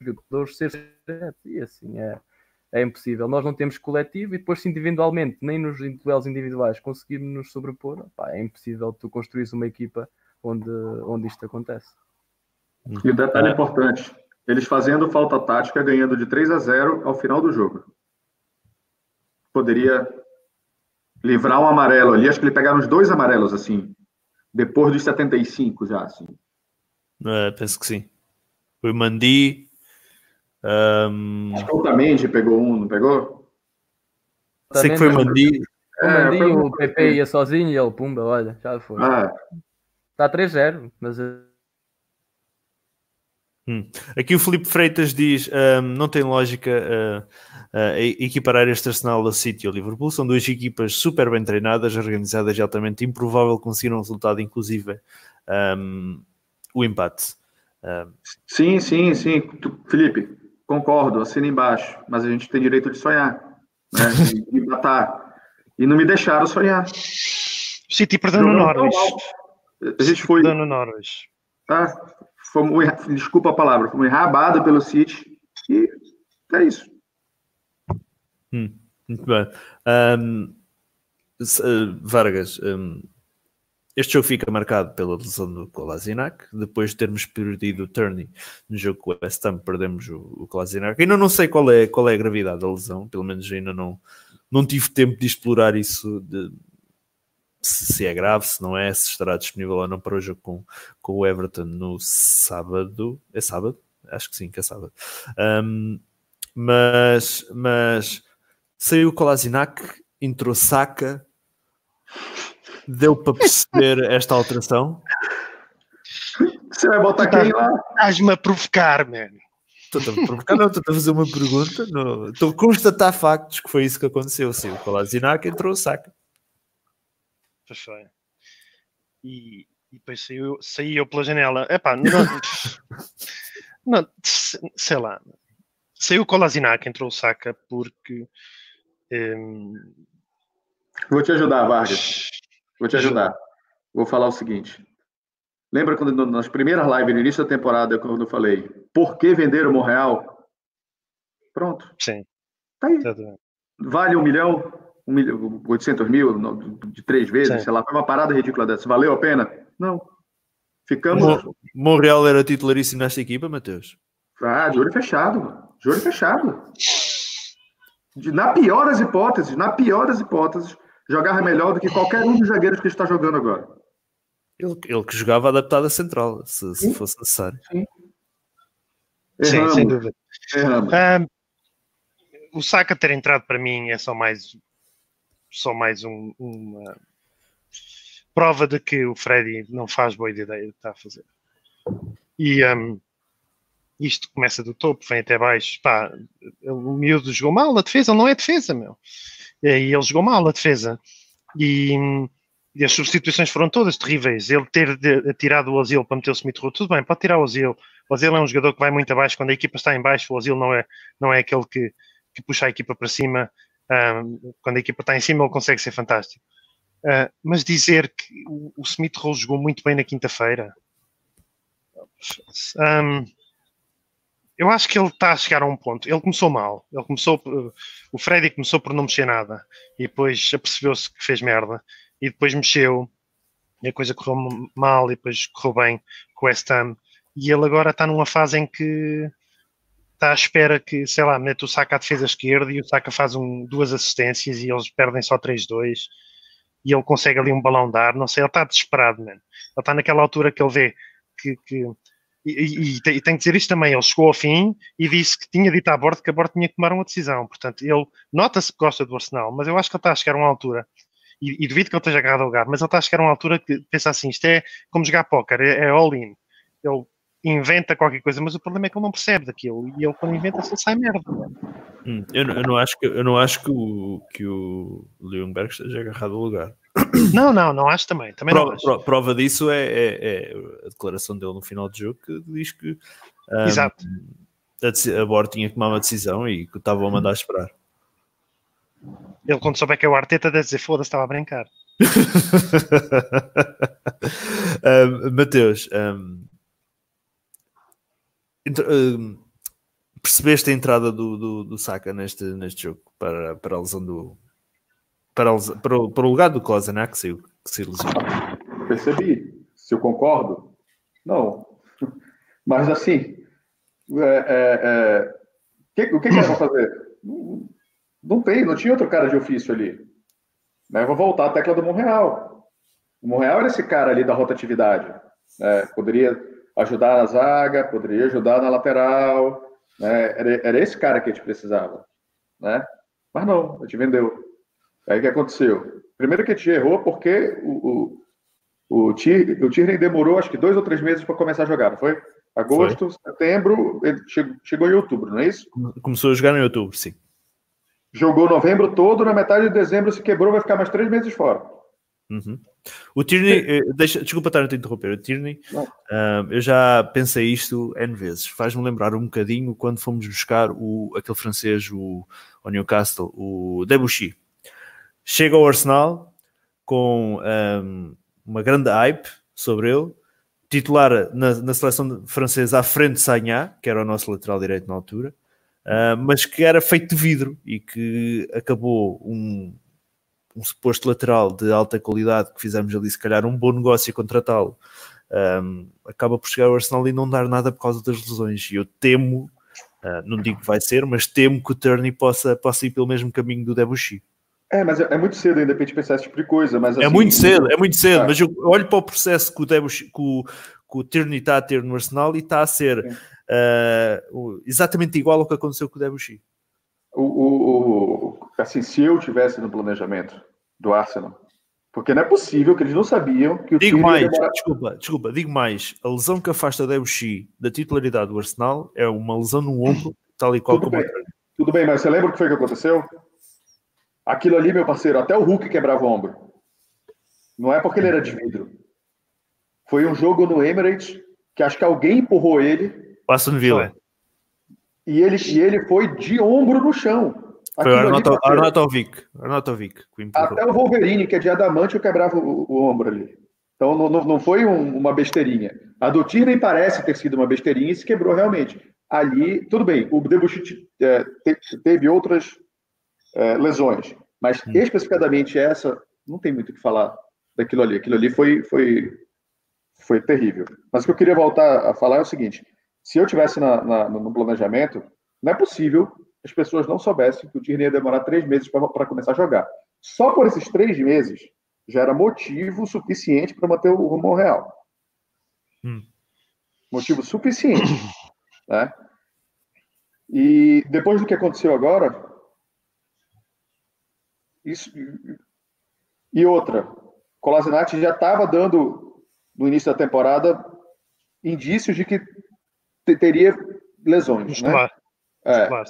jogador ser direto, e assim é, é impossível. Nós não temos coletivo e depois, se individualmente, nem nos duelos individuais conseguirmos nos sobrepor, é impossível tu construires uma equipa onde, onde isto acontece. E o detalhe importante, eles fazendo falta tática, ganhando de 3 a 0 ao final do jogo. Poderia livrar um amarelo ali. Acho que ele pegaram os dois amarelos, assim, depois dos 75 já, assim. É, penso que sim. Foi Mandi. Um... Acho que o Tamendi pegou um, não pegou? Sei que foi Mandi. O Mandi, é, o PP ia sozinho e ele, pumba, olha, já foi. Ah. Está 3-0, mas Hum. Aqui o Felipe Freitas diz: um, não tem lógica uh, uh, equiparar este Arsenal a City ou Liverpool. São duas equipas super bem treinadas, organizadas e altamente improvável conseguir um resultado, inclusive um, o empate. Um... Sim, sim, sim. Felipe, concordo, assina embaixo, mas a gente tem direito de sonhar, né? de matar. E não me deixaram sonhar. City perdeu no Norwich. A gente foi. Perdeu no Norwich. Tá, fomos, desculpa a palavra, fomos enrabados pelo City e é isso. Hum, muito bem. Um, uh, Vargas, um, este jogo fica marcado pela lesão do Kolasinac, depois de termos perdido o Turney no jogo com o West Ham, perdemos o, o Kolasinac. Ainda não sei qual é, qual é a gravidade da lesão, pelo menos ainda não, não tive tempo de explorar isso de, se é grave, se não é, se estará disponível ou não para o jogo com, com o Everton no sábado. É sábado? Acho que sim, que é sábado. Um, mas, mas saiu o Kolasinac, entrou Saka, deu para perceber esta alteração. Você vai botar quem lá? Estás-me a provocar, mano. Estou a provocar, não, estou a fazer uma pergunta. Estou a constatar factos que foi isso que aconteceu. Sim, o Kolasinac entrou o saca. Pois foi. E, e depois saiu, saiu pela janela. Epá, não, não, sei lá. Saiu o Kolasinac, entrou o Saka porque. hum, Vou te ajudar, Vargas. Vou te ajudar. Vou falar o seguinte. Lembra quando nas primeiras lives, no início da temporada, quando eu falei por que vender o Monreal? Pronto, sim, tá aí. Vale um milhão, um milhão 800 mil, no- de três vezes, Sim. sei lá. Foi uma parada ridícula dessa. Valeu a pena? Não. Ficamos Mon- Monreal era titularíssimo nesta equipa, Mateus. ah, de olho fechado. mano. De olho fechado. De- na pior das hipóteses, na pior das hipóteses, jogava melhor do que qualquer um dos zagueiros que está jogando agora. Ele, ele que jogava adaptado à central, se, se fosse necessário. Sim, Erramos, sem dúvida. erramos. Ahm, o Saka ter entrado para mim é só mais, só mais um- uma prova de que o Freddy não faz boa ideia do que está a fazer. E ahm, isto começa do topo, vem até baixo. Pá, o miúdo jogou mal a defesa, ele não é defesa, meu. E ele jogou mal a defesa. E, e as substituições foram todas terríveis. Ele ter tirado o Ozil para meter o Smith Rowe, tudo bem, pode tirar o Ozil. O Ozil é um jogador que vai muito abaixo. Quando a equipa está em baixo, o Ozil não é, não é aquele que, que puxa a equipa para cima. Ahm, quando a equipa está em cima, ele consegue ser fantástico. Ah, mas dizer que o, o Smith Rowe jogou muito bem na quinta-feira, ahm, eu acho que ele está a chegar a um ponto. Ele começou mal. Ele começou, o Freddy começou por não mexer nada e depois apercebeu-se que fez merda e depois mexeu e a coisa correu mal e depois correu bem com o West Ham e ele agora está numa fase em que está à espera que, sei lá, mete o Saka à defesa esquerda e o Saka faz um, duas assistências e eles perdem só 3-2 e ele consegue ali um balão de ar, não sei, ele está desesperado, mano. Ele está naquela altura que ele vê que, que e, e, e tem- que dizer isto também, ele chegou ao fim e disse que tinha dito à bordo que a bordo tinha que tomar uma decisão, portanto, ele nota-se que gosta do Arsenal, mas eu acho que ele está a chegar a uma altura e, e duvido que ele esteja agarrado ao lugar, mas ele está a chegar a uma altura que pensa assim, isto é como jogar póquer, é, é all-in. Ele inventa qualquer coisa, mas o problema é que ele não percebe daquilo. E ele, quando inventa, só sai merda. Hum, eu, não- eu não acho que, eu não acho que o, que o Leonberg esteja agarrado ao lugar. Não, não, não acho também. Também Prova, acho. pro- prova disso é, é- é a declaração dele no final do jogo que diz que hum, Exato. a, a Bor tinha que tomar uma decisão e que estava a mandar esperar. Ele, quando souber que é o Arteta, deve dizer: foda-se, estava a brincar. Um, Mateus, um, um, percebeste a entrada do, do, do Saka neste, neste jogo para, para a lesão do para, para, o, para o lugar do Kozanak que saiu, que se lesionou. Percebi. Se eu concordo? Não. Mas assim, é, é, é, que- o que, que eles vão fazer? Não, não tem, não tinha outro cara de ofício ali. Né? Vou voltar à tecla do Monreal. O Monreal era esse cara ali da rotatividade. né? Poderia ajudar na zaga, poderia ajudar na lateral. né? Era, era esse cara que a gente precisava. Né? Mas não, a gente vendeu. Aí o que aconteceu? Primeiro que a gente errou porque o, o, o, Tir- o demorou acho que dois ou três meses para começar a jogar, não foi? Agosto, setembro, ele chegou, chegou em outubro, não é isso? Começou a jogar em outubro, sim. Jogou novembro todo, na metade de dezembro se quebrou, vai ficar mais três meses fora. Uhum. O Tierney, eh, deixa, desculpa estar a te interromper, o Tierney, ah, eu já pensei isto N vezes, faz-me lembrar um bocadinho quando fomos buscar o, aquele francês, o, o Newcastle, o Debuchy. Chega ao Arsenal com ahm, uma grande hype sobre ele, titular na, na seleção francesa à frente de Sagná, que era o nosso lateral direito na altura, ah, mas que era feito de vidro e que acabou um, um suposto lateral de alta qualidade que fizemos ali, se calhar, um bom negócio contratá-lo, um, acaba por chegar ao Arsenal e não dar nada por causa das lesões. E eu temo, uh, não digo que vai ser, mas temo que o Turney possa, possa ir pelo mesmo caminho do Debuchy. É, mas é, é muito cedo ainda para a gente pensar esse tipo de coisa. Mas, é assim, muito cedo, é muito cedo, Ah. mas eu olho para o processo que o, Debuchy, que o, que o Tierney está a ter no Arsenal e está a ser uh, exatamente igual ao que aconteceu com o Debuchy. O, o- o- assim, se eu tivesse no planejamento do Arsenal, Porque não é possível que eles não sabiam que o Digo mais, desculpa, desculpa, digo mais. A lesão que afasta Debuchy da titularidade do Arsenal é uma lesão no ombro, tal e qual Tudo como bem. Tudo bem, mas você lembra o que foi que aconteceu? Aquilo ali, meu parceiro, até o Hulk quebrava o ombro. Não é porque ele era de vidro. Foi um jogo no Emirates que acho que alguém empurrou ele Aston Villa. e ele, e ele foi de ombro no chão. Foi o Arnautovic. Arnautovic. Até o Wolverine, que é de adamante, eu quebrava o, o ombro ali. Então não, não, não foi um- uma besteirinha. A do Tierney parece ter sido uma besteirinha e se quebrou realmente. Ali, tudo bem, o Debuchy é, te- teve outras é, lesões, mas Hum. especificadamente essa, não tem muito o que falar daquilo ali. Aquilo ali foi, foi, foi terrível. Mas o que eu queria voltar a falar é o seguinte: se eu tivesse na, na- no planejamento, não é possível as pessoas não soubessem que o Tierney ia demorar três meses para começar a jogar. Só por esses três meses já era motivo suficiente para manter o rumo real. Hum. Motivo suficiente. né? E depois do que aconteceu agora, isso, e outra, Kolasinac já estava dando, no início da temporada, indícios de que te- teria lesões. Né? Claro, É, claro.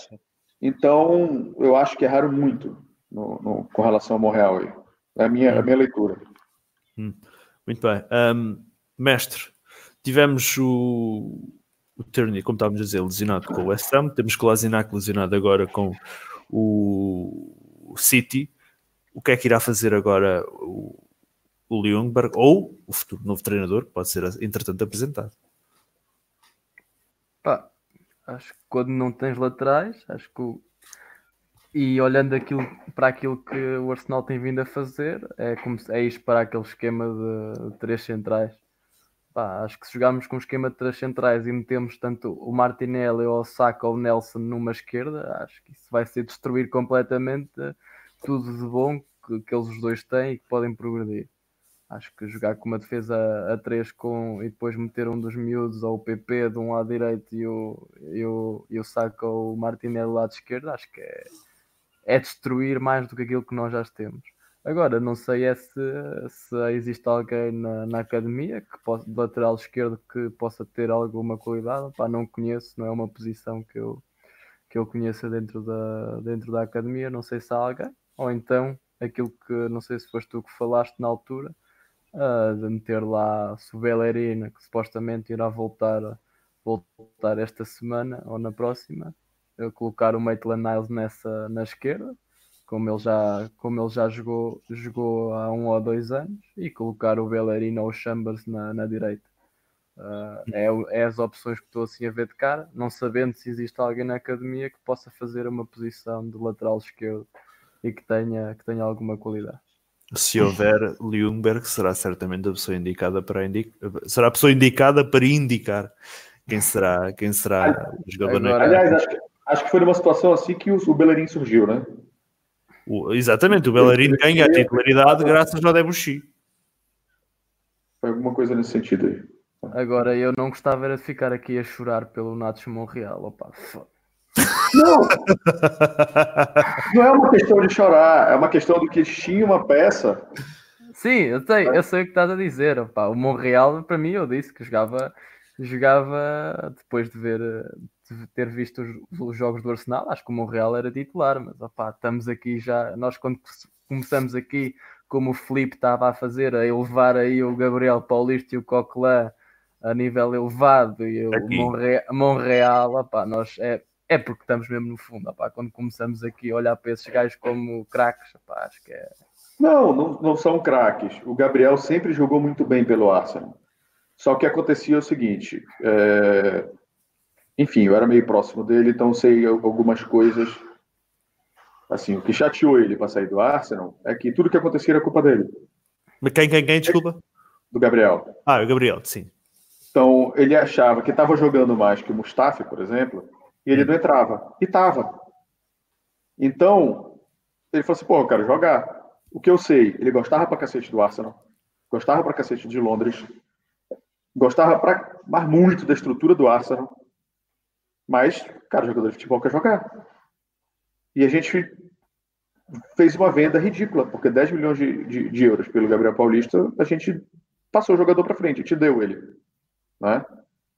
Então, eu acho que erraram muito no, no- com relação ao Monreal. aí. É a minha, a minha leitura. Muito bem. Ahm, mestre, tivemos o, o Tierney, como estávamos a dizer, lesionado com o West Ham. Temos Kolasinac lesionado agora com o, o City. O que é que irá fazer agora o, o Ljungberg ou o futuro novo treinador, que pode ser, entretanto, apresentado? Pá, acho que quando não tens laterais, acho que o- e olhando aquilo, para aquilo que o Arsenal tem vindo a fazer, é, como é isto para aquele esquema de, de três centrais. Pá, acho que se jogarmos com um esquema de três centrais e metemos tanto o Martinelli ou o Saka ou o Nelson numa esquerda, acho que isso vai ser destruir completamente tudo de bom que, que eles os dois têm e que podem progredir. Acho que jogar com uma defesa a 3 com, e depois meter um dos miúdos ou o PP de um lado direito e o, e o, e o ou o Martinelli do lado esquerdo, acho que é, é destruir mais do que aquilo que nós já temos. Agora, não sei é se, se existe alguém na, na academia que possa, de lateral esquerdo que possa ter alguma qualidade. Pá, não conheço, não é uma posição que eu, que eu conheça dentro da, dentro da academia. Não sei se há alguém. Ou então, aquilo que não sei se foste tu que falaste na altura, ah, de meter lá o Bellerina, que supostamente irá voltar, voltar esta semana ou na próxima, eu colocar o Maitland Niles nessa, na esquerda, como ele já, como ele já jogou, jogou há um ou dois anos, e colocar o Bellerina ou o Chambers na, na direita. Ah, é, é as opções que estou assim a ver de cara, não sabendo se existe alguém na academia que possa fazer uma posição de lateral esquerdo e que tenha, que tenha alguma qualidade. Se houver, Ljungberg será certamente a pessoa indicada para indi- será a pessoa indicada para indicar quem será, quem será o jogador Agora- Aliás, acho que, acho que foi numa situação assim que o, o Bellerin surgiu, né? O- exatamente, o Bellerin ganha a titularidade graças ao Debuchy. Foi alguma coisa nesse sentido aí. Agora, eu não gostava era de ficar aqui a chorar pelo Nacho Monreal. Opa, foda. Não! Não é uma questão de chorar, é uma questão do que tinha uma peça. Sim, eu sei, eu sei o que estás a dizer. Opa, o Monreal, para mim, eu disse que jogava, jogava depois de ver, de ter visto os, os jogos do Arsenal. Acho que o Monreal era titular, mas opa, estamos aqui já. Nós, quando começamos aqui, como o Felipe estava a fazer, a elevar aí o Gabriel Paulista e o Coquelin a nível elevado e o. Monre- Monreal, opá, nós é, é porque estamos mesmo no fundo. opá, quando começamos aqui a olhar para esses gajos como craques, opá, acho que é. Não, não, não são craques. O Gabriel sempre jogou muito bem pelo Arsenal. Só que acontecia o seguinte: é, enfim, eu era meio próximo dele, então sei algumas coisas. Assim, o que chateou ele para sair do Arsenal é que tudo que acontecia era culpa dele, Mas quem, quem, quem, desculpa? do Gabriel. Ah, o Gabriel, sim. Então, ele achava que estava jogando mais que o Mustafi, por exemplo, e ele não entrava. E estava. Então, ele falou assim, pô, eu quero jogar. O que eu sei, ele gostava pra cacete do Arsenal, gostava pra cacete de Londres, gostava pra, mas muito da estrutura do Arsenal, mas, cara, jogador de futebol quer jogar. E a gente fez uma venda ridícula, porque 10 milhões de, de, de euros pelo Gabriel Paulista, a gente passou o jogador para frente, a gente deu ele. Né?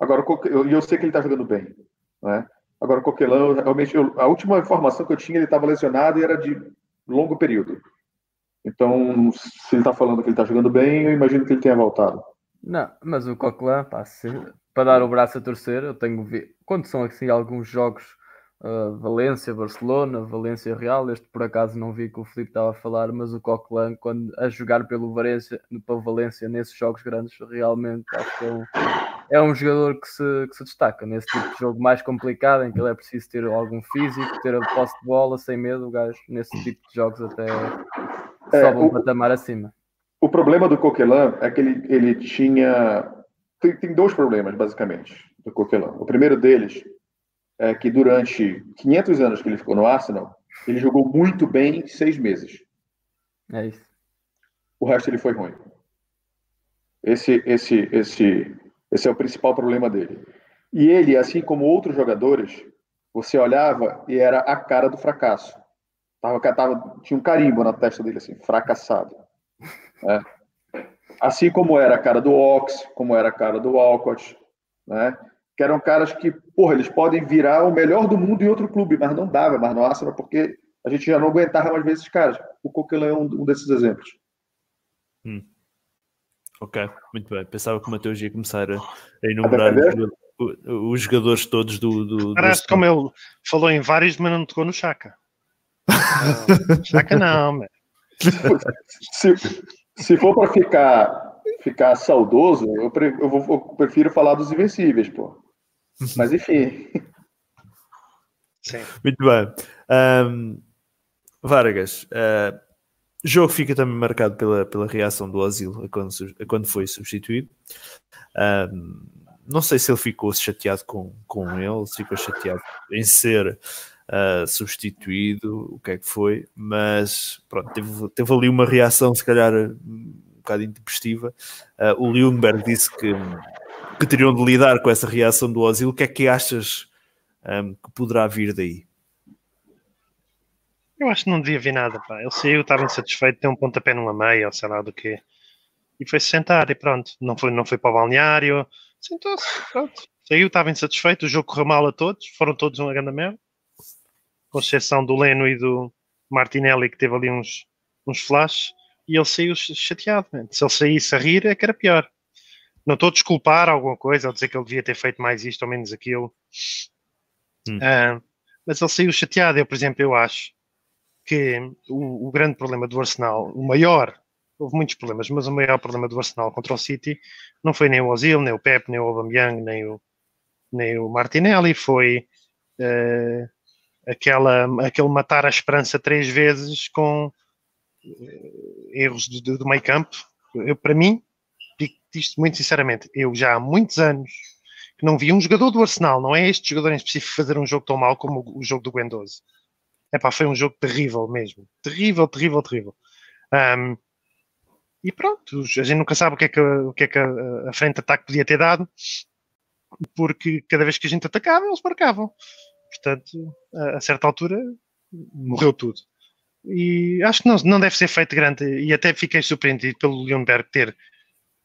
Agora, eu, eu sei que ele está jogando bem. Né? Agora, Coquelão, realmente, eu, a última informação que eu tinha, ele estava lesionado e era de longo período. Então, se ele está falando que ele está jogando bem, eu imagino que ele tenha voltado. Não, mas o Coquelin, para dar o braço a torcer, eu tenho ver quando são assim alguns jogos uh, Valência, Barcelona, Valência Real, este por acaso não vi que o Felipe estava a falar, mas o Coquelin, quando a jogar pelo Valência, pelo Valência nesses jogos grandes, realmente acho que é um, é um jogador que se, que se destaca nesse tipo de jogo mais complicado, em que ele é preciso ter algum físico, ter a posse de bola sem medo, o gajo nesse tipo de jogos até é, sobe um patamar acima. O problema do Coquelin é que ele, ele tinha. Tem, tem dois problemas, basicamente, do Coquelin. O primeiro deles é que durante 500 anos que ele ficou no Arsenal, ele jogou muito bem seis meses. É isso. O resto ele foi ruim. Esse, esse, esse, esse é o principal problema dele. E ele, assim como outros jogadores, você olhava e era a cara do fracasso. Tava, tava, tinha um carimbo na testa dele, assim, fracassado. Né? Assim como era a cara do Ox, como era a cara do Alcott, né? que eram caras que, porra, eles podem virar o melhor do mundo em outro clube, mas não dava mais no Arsenal, porque a gente já não aguentava mais vezes esses caras. O Coquelin é um, um desses exemplos. Hum. Ok, muito bem. Pensava que o Mateus ia começar a, enumerar os, os, jogadores todos do. do Parece do... como ele falou em vários, mas não tocou no Chaka. Chaka não, se, se for para ficar, ficar saudoso, eu, pre, eu, vou, eu, prefiro falar dos Invencíveis, pô. Mas enfim. Sim. Muito bem. Um, Vargas, uh, jogo fica também marcado pela, pela reação do Asilo a quando, a quando foi substituído. Um, não sei se ele ficou chateado com, com ele, se ficou chateado em ser uh, substituído, o que é que foi, mas pronto, teve, teve ali uma reação, se calhar, um bocado intempestiva. Uh, o Ljungberg disse que, que teriam de lidar com essa reação do Ozil. O que é que achas um, que poderá vir daí? Eu acho que não devia vir nada, pá. Ele saiu, estava insatisfeito, tem um pontapé numa meia, ou sei lá do quê. E foi-se sentar e pronto. Não foi, não foi para o balneário, sentou-se, pronto. Saiu, estava insatisfeito, o jogo correu mal a todos, foram todos uma grande com exceção do Leno e do Martinelli, que teve ali uns, uns flashes, e ele saiu chateado. Se ele saísse a rir, é que era pior. Não estou a desculpar alguma coisa, ou dizer que ele devia ter feito mais isto ou menos aquilo. Hum. Uh, mas ele saiu chateado. Eu, por exemplo, eu acho que o, o, grande problema do Arsenal, o maior, houve muitos problemas, mas o maior problema do Arsenal contra o City não foi nem o Ozil, nem o Pep, nem o Aubameyang, nem o, nem o Martinelli, foi uh, aquela, aquele matar a esperança três vezes com uh, erros do, do meio campo. Eu, para mim, digo isto muito sinceramente, eu já há muitos anos que não vi um jogador do Arsenal, não é este jogador em específico, fazer um jogo tão mal como o, jogo do Guendouzi. Epá, foi um jogo terrível mesmo. Terrível, terrível, terrível. Um, e pronto, a gente nunca sabe o que é que, o que, é que a, a frente de ataque podia ter dado, porque cada vez que a gente atacava, eles marcavam. Portanto, a, a certa altura, morreu tudo. E acho que não, não deve ser feito grande. E até fiquei surpreendido pelo Leonberg ter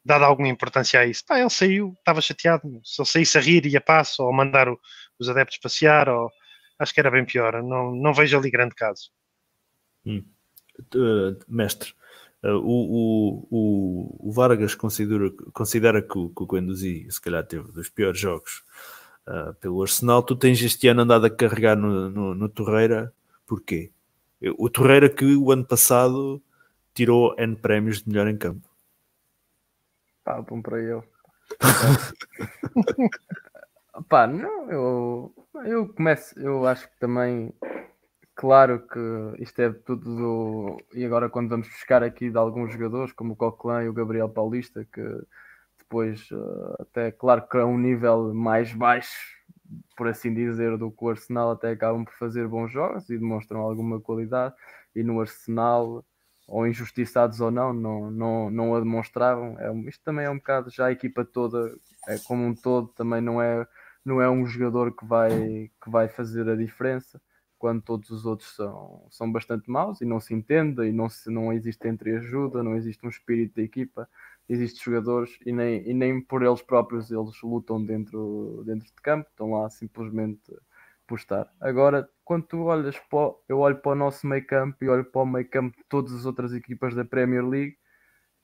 dado alguma importância a isso. Pá, ele saiu, estava chateado. Se ele saísse a rir, ia passo, ou mandar o, os adeptos passear, ou acho que era bem pior. Não, não vejo ali grande caso. Hum. Uh, mestre, uh, o, o, o, Vargas considera, considera que o, que o Guendouzi se calhar teve dos piores jogos uh, pelo Arsenal. Tu tens este ano andado a carregar no, no, no Torreira, porquê? O Torreira que o ano passado tirou N prémios de melhor em campo. Pá, bom para eu. Pá, não, eu, eu começo, eu acho que também, claro que isto é tudo do, e agora quando vamos buscar aqui de alguns jogadores, como o Coquelin e o Gabriel Paulista, que depois uh, até claro que é um nível mais baixo, por assim dizer, do que o Arsenal, até acabam por fazer bons jogos e demonstram alguma qualidade, e no Arsenal, ou injustiçados ou não, não, não, não a demonstravam. É, isto também é um bocado já a equipa toda, é, como um todo, também não é, não é um jogador que vai, que vai fazer a diferença. quando todos os outros são, são bastante maus e não se entendem e não, se, não existe entreajuda, não existe um espírito de equipa, existem jogadores e nem, e nem por eles próprios eles lutam dentro, dentro de campo, estão lá simplesmente por estar. Agora, quando tu olhas para, eu olho para o nosso meio campo e olho para o meio campo de todas as outras equipas da Premier League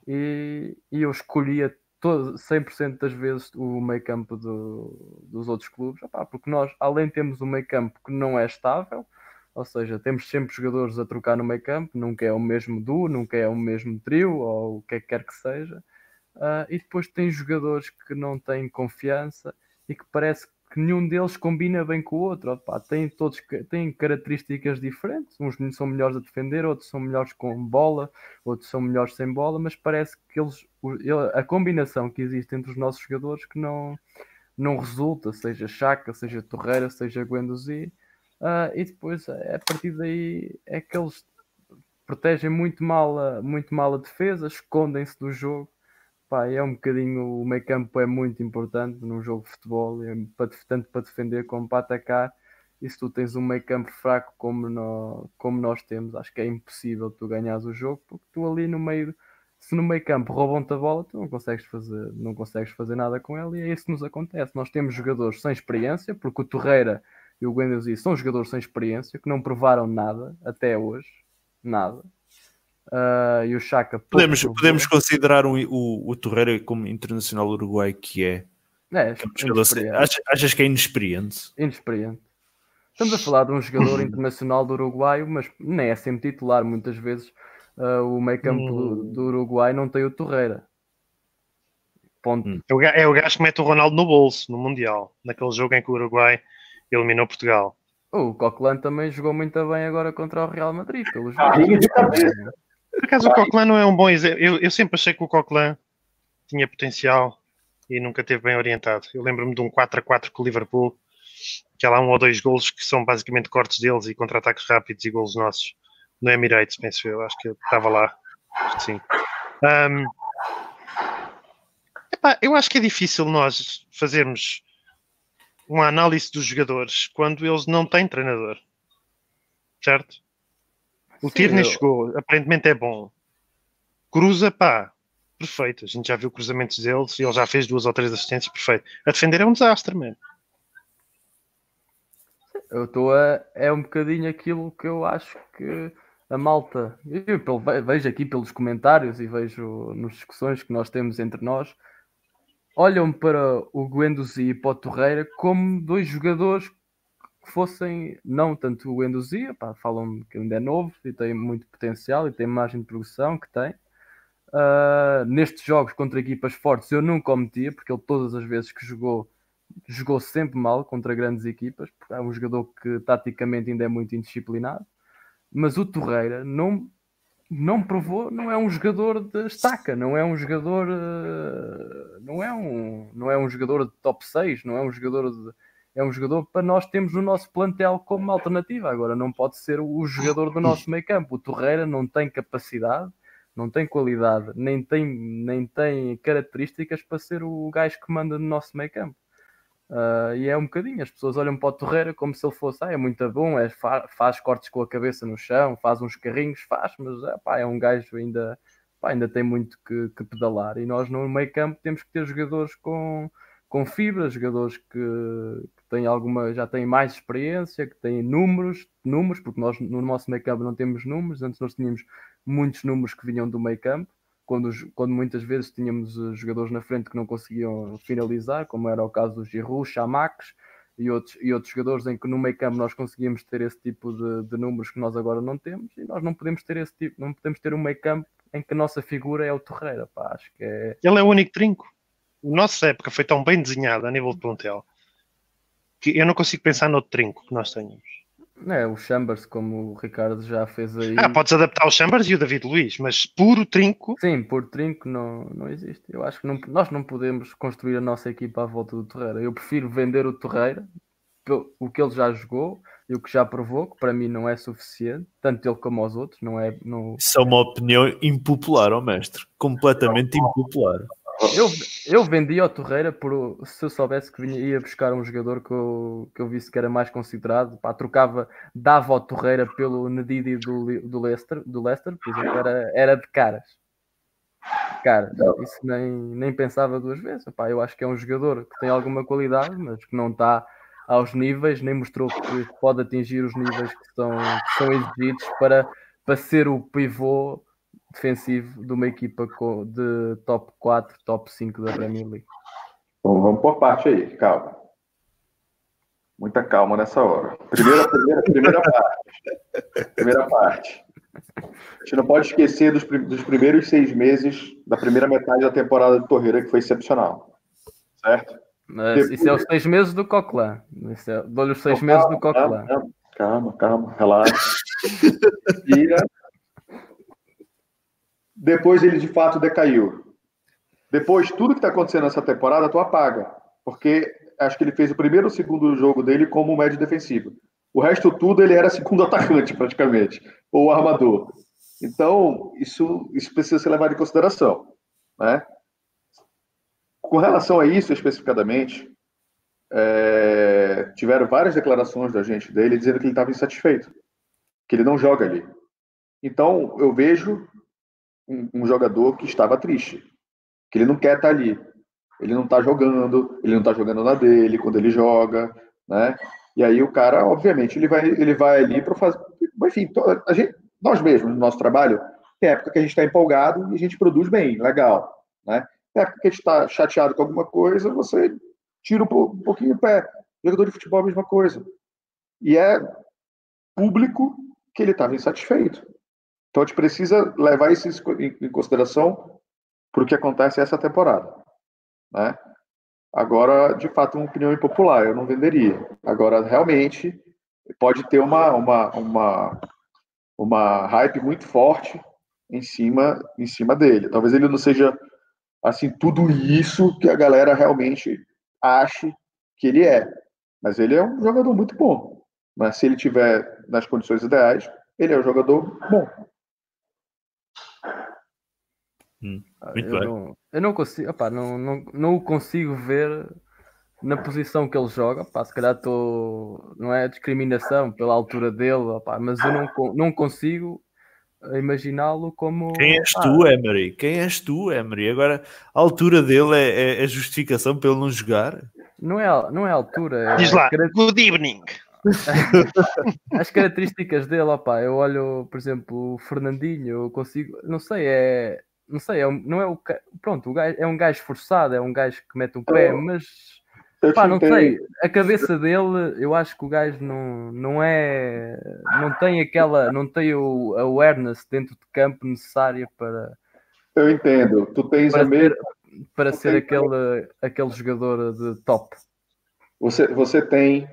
e, e eu escolhia todo, 100% das vezes o meio campo do, dos outros clubes, Opá, porque nós, além temos um meio campo que não é estável, ou seja, temos sempre jogadores a trocar no meio campo, nunca é o mesmo duo, nunca é o mesmo trio, ou o que é que quer que seja, uh, e depois tem jogadores que não têm confiança e que parece que nenhum deles combina bem com o outro. Opa, têm todos têm características diferentes. Uns são melhores a defender, outros são melhores com bola, outros são melhores sem bola, mas parece que eles a combinação que existe entre os nossos jogadores que não não resulta, seja Chaka, seja Torreira, seja Guendouzi, uh, e depois a partir daí é que eles protegem muito mal a, muito mal a defesa, escondem-se do jogo Pá, é um bocadinho, o meio campo é muito importante num jogo de futebol, é tanto para defender como para atacar. E se tu tens um meio campo fraco como, no, como nós temos, acho que é impossível tu ganhares o jogo, porque tu ali no meio, se no meio campo roubam-te a bola, tu não consegues fazer, não consegues fazer nada com ela, e é isso que nos acontece. Nós temos jogadores sem experiência, porque o Torreira e o Guendouzi são jogadores sem experiência, que não provaram nada até hoje, nada. Uh, e o Chaka. Podemos, podemos considerar o, o, o Torreira como internacional uruguai que é. É, é achas, achas que é inexperiente? Inexperiente. Estamos a falar de um jogador internacional do Uruguai, mas nem é sempre titular. Muitas vezes uh, o meio campo hum. do, do, Uruguai não tem o Torreira. Ponto. Hum. É o gajo que mete o Ronaldo no bolso no Mundial, naquele jogo em que o Uruguai eliminou Portugal. O Coquelin também jogou muito bem agora contra o Real Madrid. Pelos ah, por acaso o Coquelin não é um bom exemplo. Eu, eu sempre achei que o Coquelin tinha potencial e nunca teve bem orientado. Eu lembro-me de um 4 a 4 com o Liverpool, que há lá um ou dois golos que são basicamente cortes deles e contra-ataques rápidos e golos nossos no Emirates, penso eu. Acho que eu estava lá. Sim. Um, epá, eu acho que é difícil nós fazermos uma análise dos jogadores quando eles não têm treinador. Certo? O Tierney eu... chegou, aparentemente é bom. Cruza, pá, perfeito. A gente já viu cruzamentos deles e ele já fez duas ou três assistências, perfeito. A defender é um desastre, mano. Eu estou a. É um bocadinho aquilo que eu acho que a malta. Eu vejo aqui pelos comentários e vejo nas discussões que nós temos entre nós. Olham para o Guendouzi e para o Torreira como dois jogadores fossem, não tanto o Enduzia, falam que ainda é novo e tem muito potencial e tem margem de progressão que tem. Uh, nestes jogos contra equipas fortes eu nunca o metia, porque ele todas as vezes que jogou, jogou sempre mal contra grandes equipas, porque é um jogador que taticamente ainda é muito indisciplinado. Mas o Torreira não, não provou, não é um jogador de estaca, não é um jogador, uh, não é um, não é um jogador de top 6, não é um jogador de é um jogador para nós termos o nosso plantel como alternativa. Agora, não pode ser o jogador do nosso meio campo. O Torreira não tem capacidade, não tem qualidade, nem tem, nem tem características para ser o gajo que manda no nosso meio campo. Uh, e é um bocadinho, as pessoas olham para o Torreira como se ele fosse, ah, é muito bom, é, faz cortes com a cabeça no chão, faz uns carrinhos, faz, mas é, pá, é um gajo ainda, pá, ainda tem muito que, que pedalar. E nós no meio campo temos que ter jogadores com, com fibra, jogadores que, tem alguma, já tem mais experiência, que tem números, números, porque nós no nosso meio campo não temos números, antes nós tínhamos muitos números que vinham do meio campo, quando, quando muitas vezes tínhamos eh, jogadores na frente que não conseguiam finalizar, como era o caso do Giroud, Chamax e outros, e outros jogadores em que no meio campo nós conseguíamos ter esse tipo de, de números que nós agora não temos, e nós não podemos ter esse tipo, não podemos ter um meio campo em que a nossa figura é o Torreira, pá, acho que é... Ele é o único trinco. Nossa época foi tão bem desenhada a nível de plantel que eu não consigo pensar no trinco que nós tenhamos. É, o Chambers, como o Ricardo já fez aí. Ah, podes adaptar o Chambers e o David Luiz, mas puro trinco. Sim, puro trinco não, não existe. Eu acho que não, nós não podemos construir a nossa equipa à volta do Torreira. Eu prefiro vender o Torreira, o que ele já jogou e o que já provou, que para mim não é suficiente, tanto ele como os outros. Não é, não... Isso é uma opinião impopular, ó mestre. Completamente impopular. Eu, eu vendi ao Torreira por se eu soubesse que vinha, ia buscar um jogador que eu, que eu visse que era mais considerado, pá, trocava, dava ao Torreira pelo Nedidi do, do Leicester, do Leicester, por exemplo, era, era de caras. Cara, isso nem, nem pensava duas vezes. Pá, eu acho que é um jogador que tem alguma qualidade, mas que não está aos níveis, nem mostrou que pode atingir os níveis que são, que são exigidos para, para ser o pivô defensivo de uma equipa de top 4, top 5 da Premier League. Bom, vamos por parte aí, calma. Muita calma nessa hora. Primeira, primeira, primeira parte. Primeira parte. A gente não pode esquecer dos, dos primeiros seis meses da primeira metade da temporada do Torreira, que foi excepcional. Certo? Mas Depois... isso é os seis meses do Coquelin. É... Dou-lhe os seis meses do Coquelin. Calma, calma, calma, relaxa. Respira. Depois ele de fato decaiu. Depois, tudo que está acontecendo nessa temporada, tu apaga. Porque acho que ele fez o primeiro ou segundo jogo dele como médio defensivo. O resto tudo ele era segundo atacante, praticamente, ou armador. Então, isso, isso precisa ser levado em consideração. Né? Com relação a isso especificadamente, é, tiveram várias declarações da gente dele dizendo que ele estava insatisfeito, que ele não joga ali. Então, eu vejo um, um, jogador que estava triste, que ele não quer estar ali. Ele não está jogando, ele não está jogando na dele quando ele joga, né? E aí o cara, obviamente, ele vai, ele vai ali para fazer. Enfim, a gente, nós mesmos, no nosso trabalho, tem época que a gente está empolgado e a gente produz bem, legal. Né? Tem época que a gente está chateado com alguma coisa, você tira um, pouquinho o pé. Jogador de futebol é a mesma coisa. E é público que ele estava insatisfeito. Então a gente precisa levar isso em consideração para o que acontece essa temporada. Né? Agora, de fato, uma opinião impopular, eu não venderia. Agora, realmente, pode ter uma, uma, uma, uma hype muito forte em cima, em cima dele. Talvez ele não seja assim tudo isso que a galera realmente ache que ele é. Mas ele é um jogador muito bom. Mas se ele tiver nas condições ideais, ele é um jogador bom. Hum, eu, não, eu, não, consigo, opa, não, não, não o consigo ver na posição que ele joga. Opa, se calhar estou. Não é discriminação pela altura dele, opa, mas eu não, não consigo imaginá-lo como. Quem és tu, Emery? Quem és tu, Emery? Agora, a altura dele é, é, é justificação para ele não jogar? Não é, não é a altura. É Diz lá, good evening. As características dele, opa, eu olho, por exemplo, o Fernandinho, eu consigo, não sei, é, não sei, é um, não é o pronto, o gajo, é um gajo forçado, é um gajo que mete um pé, mas pá, não sei, a cabeça dele, eu acho que o gajo não, não é, não tem aquela, não tem o awareness dentro de campo necessária para. Eu entendo, tu tens para a mesma. Para ser aquele, aquele jogador de top. Você, você tem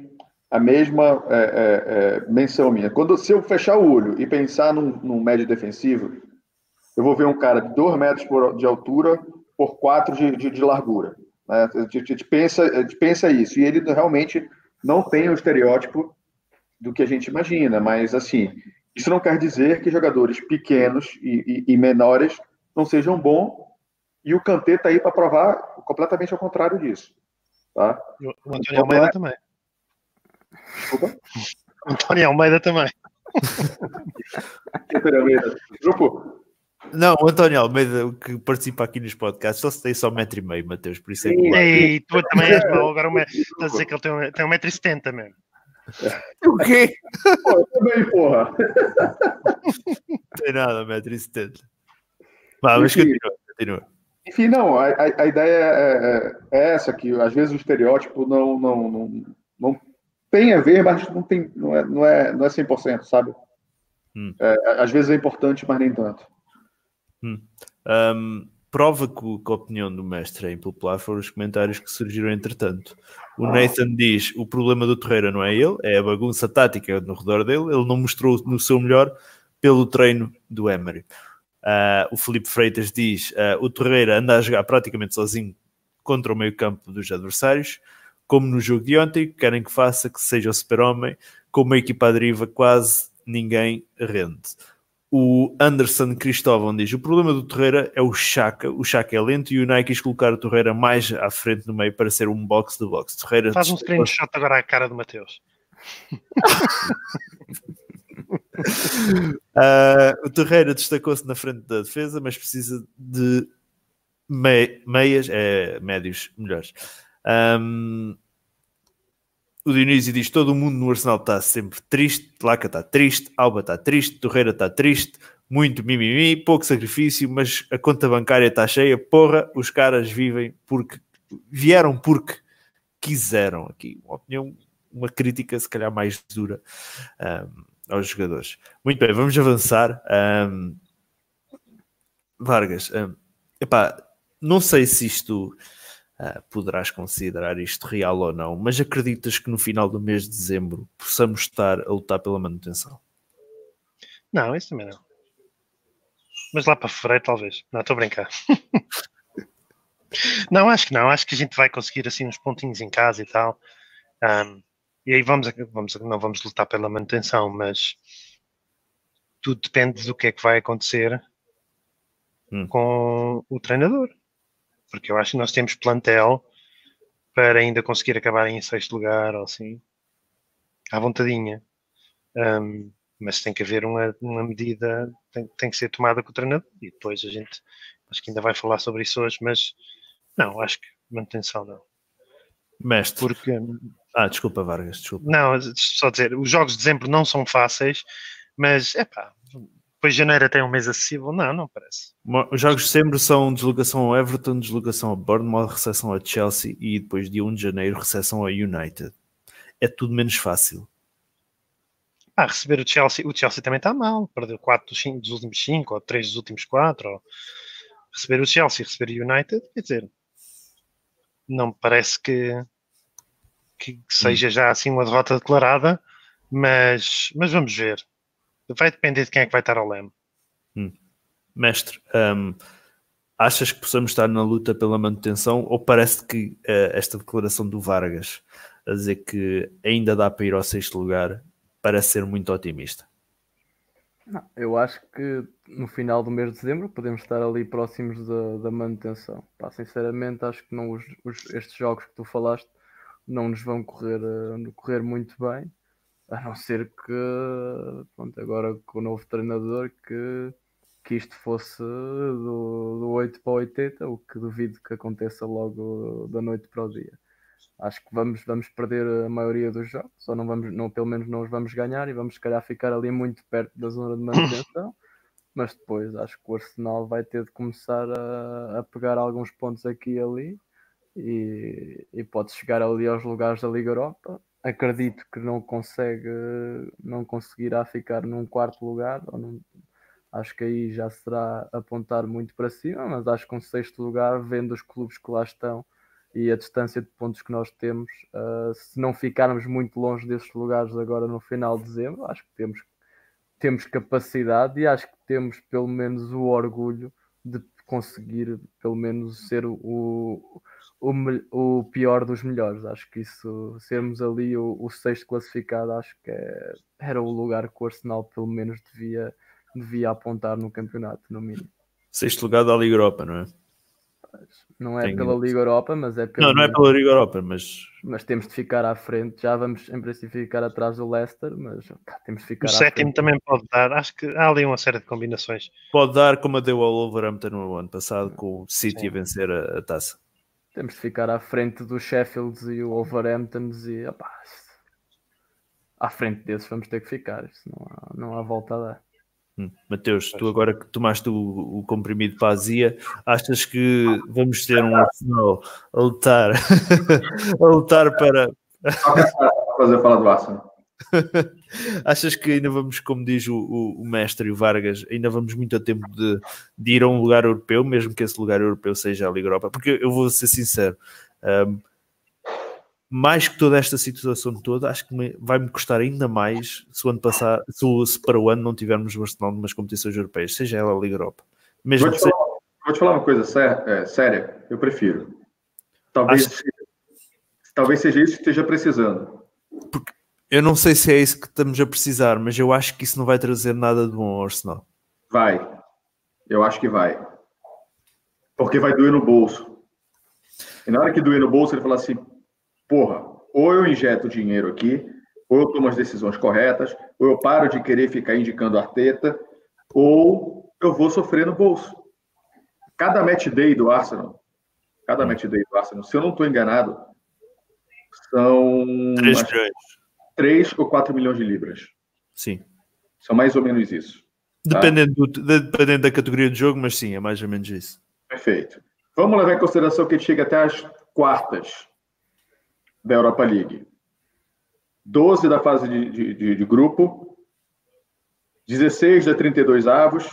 a mesma é, é, é, menção minha. Quando se eu fechar o olho e pensar num, num médio defensivo, eu vou ver um cara de 2 metros por, de altura por 4 de, de, de, largura. Né? A, gente, a, gente pensa, a gente pensa isso, e ele realmente não tem o estereótipo do que a gente imagina, mas assim, isso não quer dizer que jogadores pequenos e, e, e menores não sejam bons, e o Kanté está aí para provar completamente ao contrário disso. Tá? O Antônio Almeida também. Desculpa? O Antônio Almeida também. Antônio Almeida. Grupo, não, o António Almeida, que participa aqui nos podcasts, só se tem só um metro e meio, Mateus, por isso é que. Ei, tu também és mau, agora um, estás a dizer que ele tem um, tem um metro e setenta mesmo. O quê? Pô, também, porra. Não tem nada, um metro e setenta. mas continua, continua. Enfim, não, a, a ideia é, é, é, essa, que às vezes o estereótipo não, não, não, não tem a ver, mas não, tem, não, é, não, é, não é 100%, sabe? Hum. É, às vezes é importante, mas nem tanto. Hum. Um, prova que, a opinião do mestre é impopular foram os comentários que surgiram entretanto. O Nathan diz: o problema do Torreira não é ele, é a bagunça tática no redor dele. Ele não mostrou no seu melhor pelo treino do Emery. Uh, o Felipe Freitas diz: uh, o Torreira anda a jogar praticamente sozinho contra o meio-campo dos adversários, como no jogo de ontem. Querem que faça que seja o super-homem, com uma equipa à deriva, quase ninguém rende. O Anderson Cristóvão diz: o problema do Torreira é o Chaka. O Chaka é lento e o Nike quis colocar o Torreira mais à frente no meio para ser um box do box. Torreira Faz um screenshot agora à cara do Mateus. uh, o Torreira destacou-se na frente da defesa, mas precisa de meias, é, médios melhores. Um, o Dionísio diz: todo mundo no Arsenal está sempre triste, Laca está triste, Alba está triste, Torreira está triste, muito mimimi, pouco sacrifício, mas a conta bancária está cheia. Porra, os caras vivem porque vieram porque quiseram. Aqui, uma opinião, uma crítica, se calhar mais dura um, aos jogadores. Muito bem, vamos avançar. Um, Vargas, um, epá, não sei se isto uh, poderás considerar isto real ou não, mas acreditas que no final do mês de dezembro possamos estar a lutar pela manutenção? Não, isso também não. Mas lá para fevereiro, talvez. Não, estou a brincar. não, acho que não. Acho que a gente vai conseguir assim uns pontinhos em casa e tal. Um, e aí vamos, vamos, não vamos lutar pela manutenção, mas tudo depende do que é que vai acontecer hum. com o treinador porque eu acho que nós temos plantel para ainda conseguir acabar em sexto lugar ou assim, à vontadinha. Um, mas tem que haver uma, uma medida, tem, tem, que ser tomada com o treinador e depois a gente acho que ainda vai falar sobre isso hoje, mas não, acho que manutenção não. Mestre. Porque, ah, desculpa, Vargas, desculpa. Não, só dizer, os jogos de dezembro não são fáceis, mas é pá, depois de janeiro até um mês acessível? Não, não parece. Os jogos de setembro são deslocação ao Everton, deslocação ao Bournemouth, recepção a Chelsea e depois dia 1 de janeiro recepção ao United. É tudo menos fácil. Ah, receber o Chelsea, o Chelsea também está mal, perdeu 4 dos, dos últimos 5 ou 3 dos últimos 4. Ou... Receber o Chelsea e receber o United, quer dizer, não me parece que, que seja já assim uma derrota declarada, mas, mas vamos ver. Vai depender de quem é que vai estar ao leme. Hum. Mestre, um, achas que possamos estar na luta pela manutenção ou parece que uh, esta declaração do Vargas a dizer que ainda dá para ir ao sexto lugar parece ser muito otimista? Não, eu acho que no final do mês de dezembro podemos estar ali próximos da, da manutenção. Pá, sinceramente, acho que não os, os, estes jogos que tu falaste não nos vão correr, uh, correr muito bem. A não ser que, pronto, agora com o novo treinador, que, que isto fosse do, do 8 para 80, o que duvido que aconteça logo da noite para o dia. Acho que vamos, vamos perder a maioria dos jogos, ou não vamos, não, pelo menos não os vamos ganhar e vamos, se calhar, ficar ali muito perto da zona de manutenção. mas depois acho que o Arsenal vai ter de começar a, a pegar alguns pontos aqui e ali e, e pode chegar ali aos lugares da Liga Europa acredito que não consegue, não conseguirá ficar num quarto lugar. Num, acho que aí já será apontar muito para cima, mas acho que um sexto lugar, vendo os clubes que lá estão e a distância de pontos que nós temos, uh, se não ficarmos muito longe desses lugares agora no final de dezembro, acho que temos, temos capacidade e acho que temos pelo menos o orgulho de conseguir pelo menos ser o, o, o pior dos melhores. Acho que isso, sermos ali o, o sexto classificado, acho que é, era o lugar que o Arsenal pelo menos devia, devia apontar no campeonato, no mínimo. Sexto lugar da Liga Europa, não é? Não é pela Liga Europa, mas é pela. Não, não é pela Liga Europa, mas. Mas temos de ficar à frente. Já vamos, em princípio, ficar atrás do Leicester, mas pá, temos de ficar. O sétimo frente. também pode dar. Acho que há ali uma série de combinações. Pode dar, como a deu ao Wolverhampton no ano passado, com o City Sim. a vencer a, a taça. Temos de ficar à frente dos Sheffields e o Wolverhamptons e opá, à frente desses vamos ter que ficar. Isso não há, não há volta a dar. Hum. Mateus, tu agora que tomaste o, o comprimido para a azia, achas que vamos ter um Arsenal a lutar, a lutar para. fazer falar do Arsenal. Achas que ainda vamos, como diz o, o, o, mestre o Vargas, ainda vamos muito a tempo de, de, ir a um lugar europeu, mesmo que esse lugar europeu seja a Liga Europa? Porque eu vou ser sincero, um, mais que toda esta situação toda, acho que vai-me custar ainda mais se o ano passar, se, se para o ano não tivermos o Arsenal numas competições europeias, seja ela a Liga Europa. Mesmo vou, te falar, vou te falar uma coisa sé é, séria, eu prefiro. Talvez, acho... talvez seja isso que esteja precisando. Porque eu não sei se é isso que estamos a precisar, mas eu acho que isso não vai trazer nada de bom ao Arsenal. Vai. Eu acho que vai. Porque vai doer no bolso. E na hora que doer no bolso, ele fala assim: porra, ou eu injeto dinheiro aqui, ou eu tomo as decisões corretas, ou eu paro de querer ficar indicando Arteta, ou eu vou sofrer no bolso. Cada match day do Arsenal, cada match day do Arsenal, se eu não estou enganado, são 3 milhões. 3 ou 4 milhões de libras. Sim. São mais ou menos isso. Tá? Dependendo, do- dependendo da categoria de jogo, mas sim, é mais ou menos isso. Perfeito. Vamos levar em consideração que a gente chega até as quartas da Europa League. 12 da fase de, de- de- de grupo, 16 da 32 avos,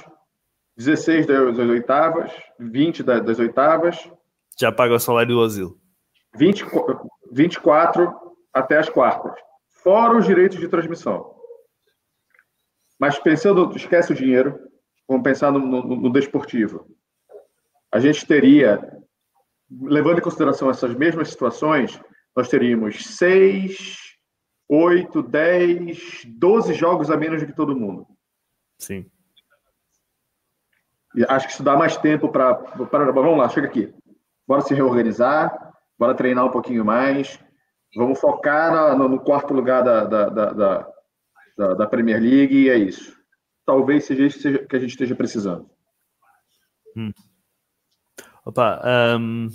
16 das oitavas, 20 da- das oitavas, Já paga o salário do asilo. 20, 24 até as quartas. Fora os direitos de transmissão. Mas pensando, esquece o dinheiro, vamos pensar no, no, no desportivo. A gente teria, levando em consideração essas mesmas situações, nós teríamos 6, 8, 10, 12 jogos a menos do que todo mundo. Sim. E acho que isso dá mais tempo para. Vamos lá, chega aqui. Bora se reorganizar, bora treinar um pouquinho mais. Vamos focar no, no quarto lugar da, da, da, da, da- Premier League e é isso. Talvez seja isso que a gente esteja precisando. Opa, hum,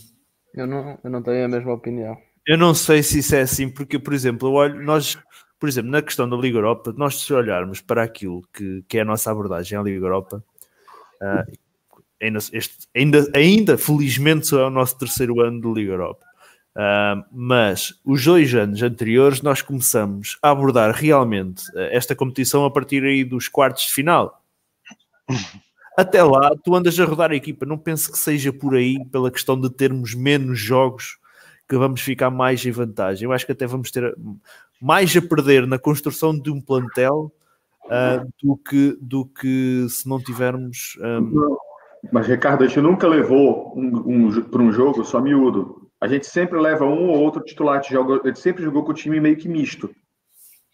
Eu não, eu não tenho a mesma opinião. eu não sei se isso é assim, porque, por exemplo, eu olho, nós, por exemplo, na questão da Liga Europa, nós se olharmos para aquilo que, que é a nossa abordagem à Liga Europa, ah, ainda, este- ainda, ainda, felizmente, só é o nosso terceiro ano de Liga Europa. Ah, mas os dois anos anteriores nós começamos a abordar realmente eh, esta competição a partir aí dos quartos de final. Até lá, tu andas a rodar a equipa. Não penso que seja por aí, pela questão de termos menos jogos, que vamos ficar mais em vantagem. Eu acho que até vamos ter mais a perder na construção de um plantel ah, do, que, do que se não tivermos. ah, Mas, Ricardo, a gente nunca levou um, um, para um jogo só miúdo. A gente sempre leva um ou outro titular. Gente, joga- a gente sempre jogou com o time meio que misto.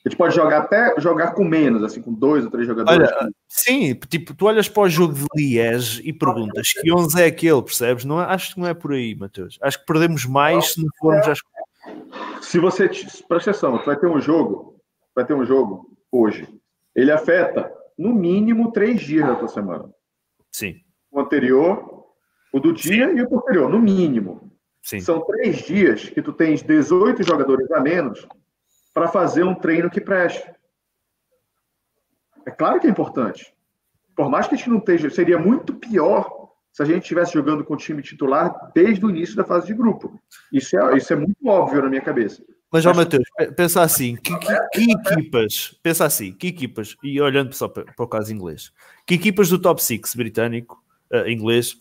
A gente pode jogar até jogar com menos, assim, com dois ou três jogadores. Olha, sim, tipo, tu olhas para o jogo de Liege e perguntas que 11 é aquele, percebes? Não é- acho que não é por aí, Mateus. Acho que perdemos mais se não formos às se você presta atenção, tu vai ter um jogo, vai ter um jogo hoje. Ele afeta no mínimo três dias da tua semana. Sim, O anterior, o do dia e o posterior, no mínimo. Sim. São três dias que tu tens 18 jogadores a menos para fazer um treino que preste. É claro que é importante. Por mais que a gente não esteja, seria muito pior se a gente estivesse jogando com o time titular desde o início da fase de grupo. Isso é, isso é muito óbvio na minha cabeça. Mas, ó, Mateus, pe- pensa assim: que, que- que equipas, pensa assim, que equipas, e olhando só para, para o caso inglês, que equipas do top 6 britânico, eh, inglês,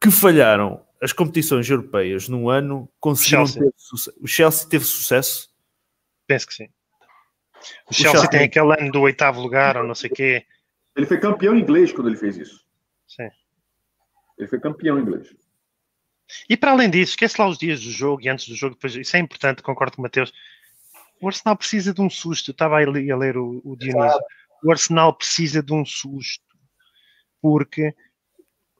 que falharam as competições europeias num ano, conseguiram Chelsea. ter sucesso. O Chelsea teve sucesso? Penso que sim. O Chelsea, Chelsea- tem aquele ano do oitavo lugar, ou não sei o quê. Ele foi campeão inglês quando ele fez isso. Sim. Ele foi campeão inglês. E para além disso, esquece lá os dias do jogo e antes do jogo, depois, isso é importante, concordo com o Mateus. O Arsenal precisa de um susto. Eu estava ali a ler o, o Dionísio. O Arsenal precisa de um susto. Porque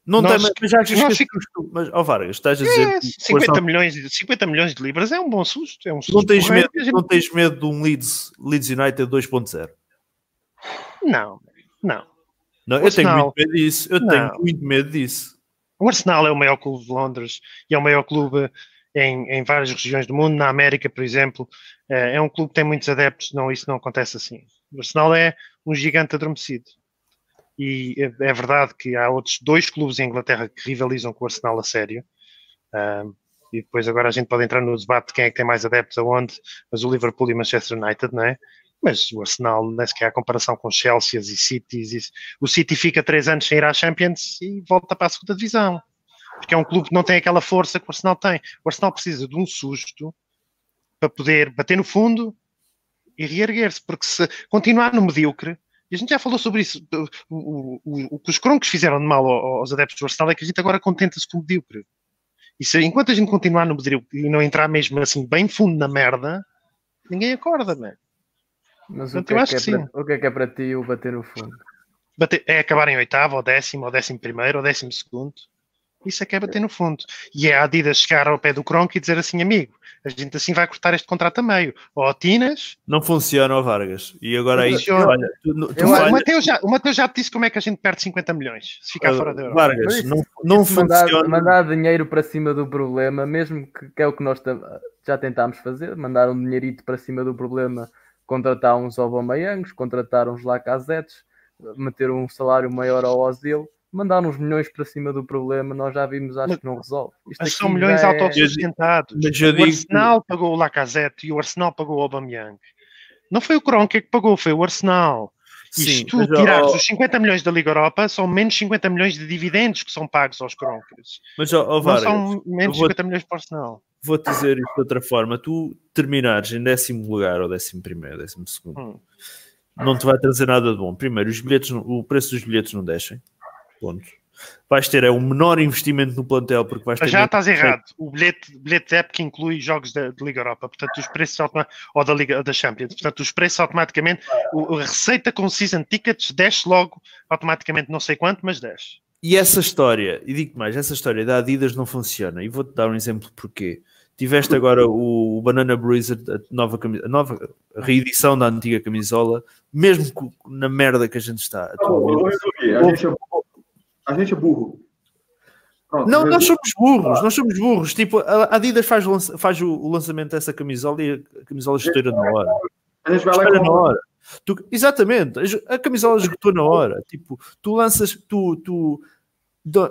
Não Nós- tem, mas já que nós tu- mas, ó Vargas, estás a dizer é, que o 50, Arsenal- milhões, de- 50 milhões de libras é um bom susto. É um susto não, tens medo, gente- não tens medo de um Leeds, Leeds United 2.0? Não, não. Não, eu tenho Arsenal- muito medo disso. Eu Não. tenho muito medo disso. O Arsenal é o maior clube de Londres e é o maior clube em, em várias regiões do mundo. Na América, por exemplo, é, é um clube que tem muitos adeptos. Não, isso não acontece assim. O Arsenal é um gigante adormecido. E é, é verdade que há outros dois clubes em Inglaterra que rivalizam com o Arsenal a sério. E depois agora a gente pode entrar no debate de quem é que tem mais adeptos aonde, mas o Liverpool e Manchester United, não é? Mas o Arsenal, nem sequer há comparação com Chelsea e e- O City fica três anos sem ir à Champions e volta para a segunda divisão. Porque é um clube que não tem aquela força que o Arsenal tem. O Arsenal precisa de um susto para poder bater no fundo e reerguer-se. Porque se continuar no medíocre, e a gente já falou sobre isso, o, o- o- o que os croncos fizeram de mal ao- aos adeptos do Arsenal é que a gente agora contenta-se com o medíocre. E se, enquanto a gente continuar no medíocre e não entrar mesmo assim bem fundo na merda, ninguém acorda, né? Mas o Portanto, que, eu é acho que, é que para, o que é que é para ti o bater no fundo? bater, é acabar em oitavo, ou décimo, ou décimo primeiro, ou décimo segundo. Isso é que é bater no fundo. E é a Adidas chegar ao pé do Cronk e dizer assim, amigo, a gente assim vai cortar este contrato a meio. Ou atinas... Não funciona, ó Vargas. E agora aí, olha, tu, tu O falha- Mateus, já, o Mateus já te disse como é que a gente perde 50 milhões se ficar uh, fora da Europa. Vargas, isso- não, não Isso funciona. mandar dinheiro para cima do problema, mesmo que, que é o que nós já tentámos fazer, mandar um dinheirito para cima do problema, contratar uns Aubameyangos, contratar uns Lacazettes, meter um salário maior ao Ozil, mandar uns milhões para cima do problema, nós já vimos, acho Mas- que não resolve. Isto Mas são milhões é- autossustentados. Mas eu O digo- Arsenal pagou o Lacazette e o Arsenal pagou o Aubameyang. Não foi o Kroenke que pagou, foi o Arsenal. E se Sim, tu tirares ó, os 50 milhões da Liga Europa, são menos 50 milhões de dividendos que são pagos aos Kroenkes. mas, ó, ó, Não Vargas, são menos vou- 50 milhões para o Arsenal. vou-te dizer isto de outra forma. Tu terminares em décimo lugar ou décimo primeiro, décimo segundo, Hum. não te vai trazer nada de bom. Primeiro, os bilhetes, o preço dos bilhetes não descem. Ponto. Vais ter é um menor investimento no plantel porque vais ter Mas já estás errado. O bilhete, bilhete de época inclui jogos da, de Liga Europa, portanto, os preços ou da Liga da Champions, portanto, os preços automaticamente, o, a receita com season tickets desce logo automaticamente, não sei quanto, mas desce. E essa história, e digo mais, essa história da Adidas não funciona. E vou-te dar um exemplo porquê. Tiveste agora o, o Banana Bruiser, a nova, a nova reedição da antiga camisola, mesmo na merda que a gente está Tá bom, eu atualmente. A gente é, burro. Pronto, Não, nós somos burros, nós somos burros. Tipo, a Adidas faz, faz o, lançamento dessa camisola e a camisola estoura na hora. A gente vai lá Espera na hora. Tu- exatamente, a camisola esgotou na hora. Tipo, tu lanças, tu, tu,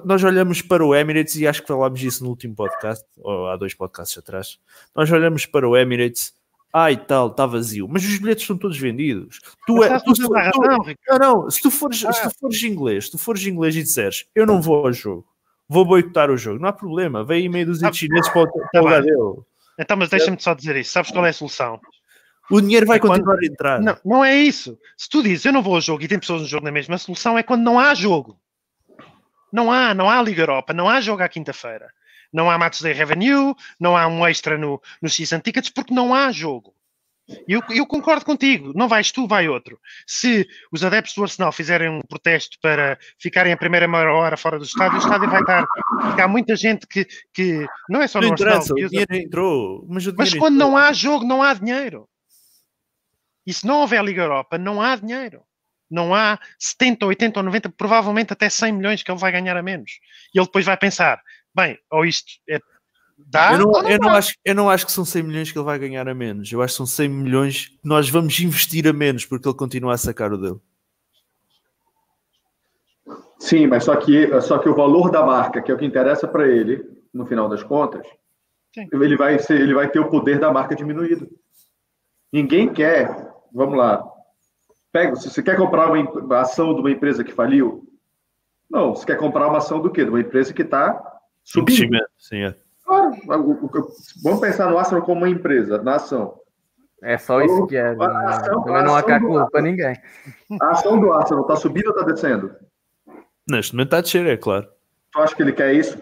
nós olhamos para o Emirates e acho que falámos isso no último podcast, ou há dois podcasts atrás. Nós olhamos para o Emirates, ai tal, está vazio, mas os bilhetes estão todos vendidos. Tu, é, tu, dar tu- Ricardo. não, não, se tu fores, se Ah. tu fores inglês, se tu fores inglês e disseres eu não vou ao jogo, vou boicotar o jogo, não há problema, vem aí meio dos Ah, chineses para o, para o tá lugar bem. dele. Então, mas deixa-me só dizer isso. Sabes qual é a solução? O dinheiro vai É quando- continuar a entrar. Não, não é isso. Se tu dizes eu não vou ao jogo e tem pessoas no jogo na mesma, a solução é quando não há jogo. Não há, não há Liga Europa, não há jogo à quinta-feira. Não há Match Day Revenue, não há um extra no, no Season Tickets, porque não há jogo. Eu, eu concordo contigo, não vais tu, vai outro. Se os adeptos do Arsenal fizerem um protesto para ficarem a primeira meia hora fora do estádio, o estádio vai estar. Porque há muita gente que, que não é só Não no Arsenal, o dinheiro entrou. Mas, o mas dinheiro quando entrou. não há jogo, não há dinheiro. E se não houver Liga Europa, não há dinheiro. Não há 70, 80 ou 90, provavelmente até 100 milhões que ele vai ganhar a menos. E ele depois vai pensar: bem, ou isto é. Dá? eu, não, não eu, não acho, eu não acho que são 100 milhões que ele vai ganhar a menos. Eu acho que são 100 milhões que nós vamos investir a menos porque ele continua a sacar o dele. Sim, mas só que, só que o valor da marca, que é o que interessa para ele, no final das contas, Sim. ele vai, ser, ele vai ter o poder da marca diminuído. Ninguém quer, vamos lá, pega, se você quer comprar uma ação de uma empresa que faliu, não, você quer comprar uma ação do quê? De uma empresa que está subindo. Investimento, sim, é. Claro, vamos pensar no Arsenal como uma empresa, na ação. É só isso que é. A ação- Também não a há cá ação do- culpa para ninguém. A ação do Arsenal está subindo ou está descendo? Neste momento está a descer, é claro. Tu acha que ele quer isso?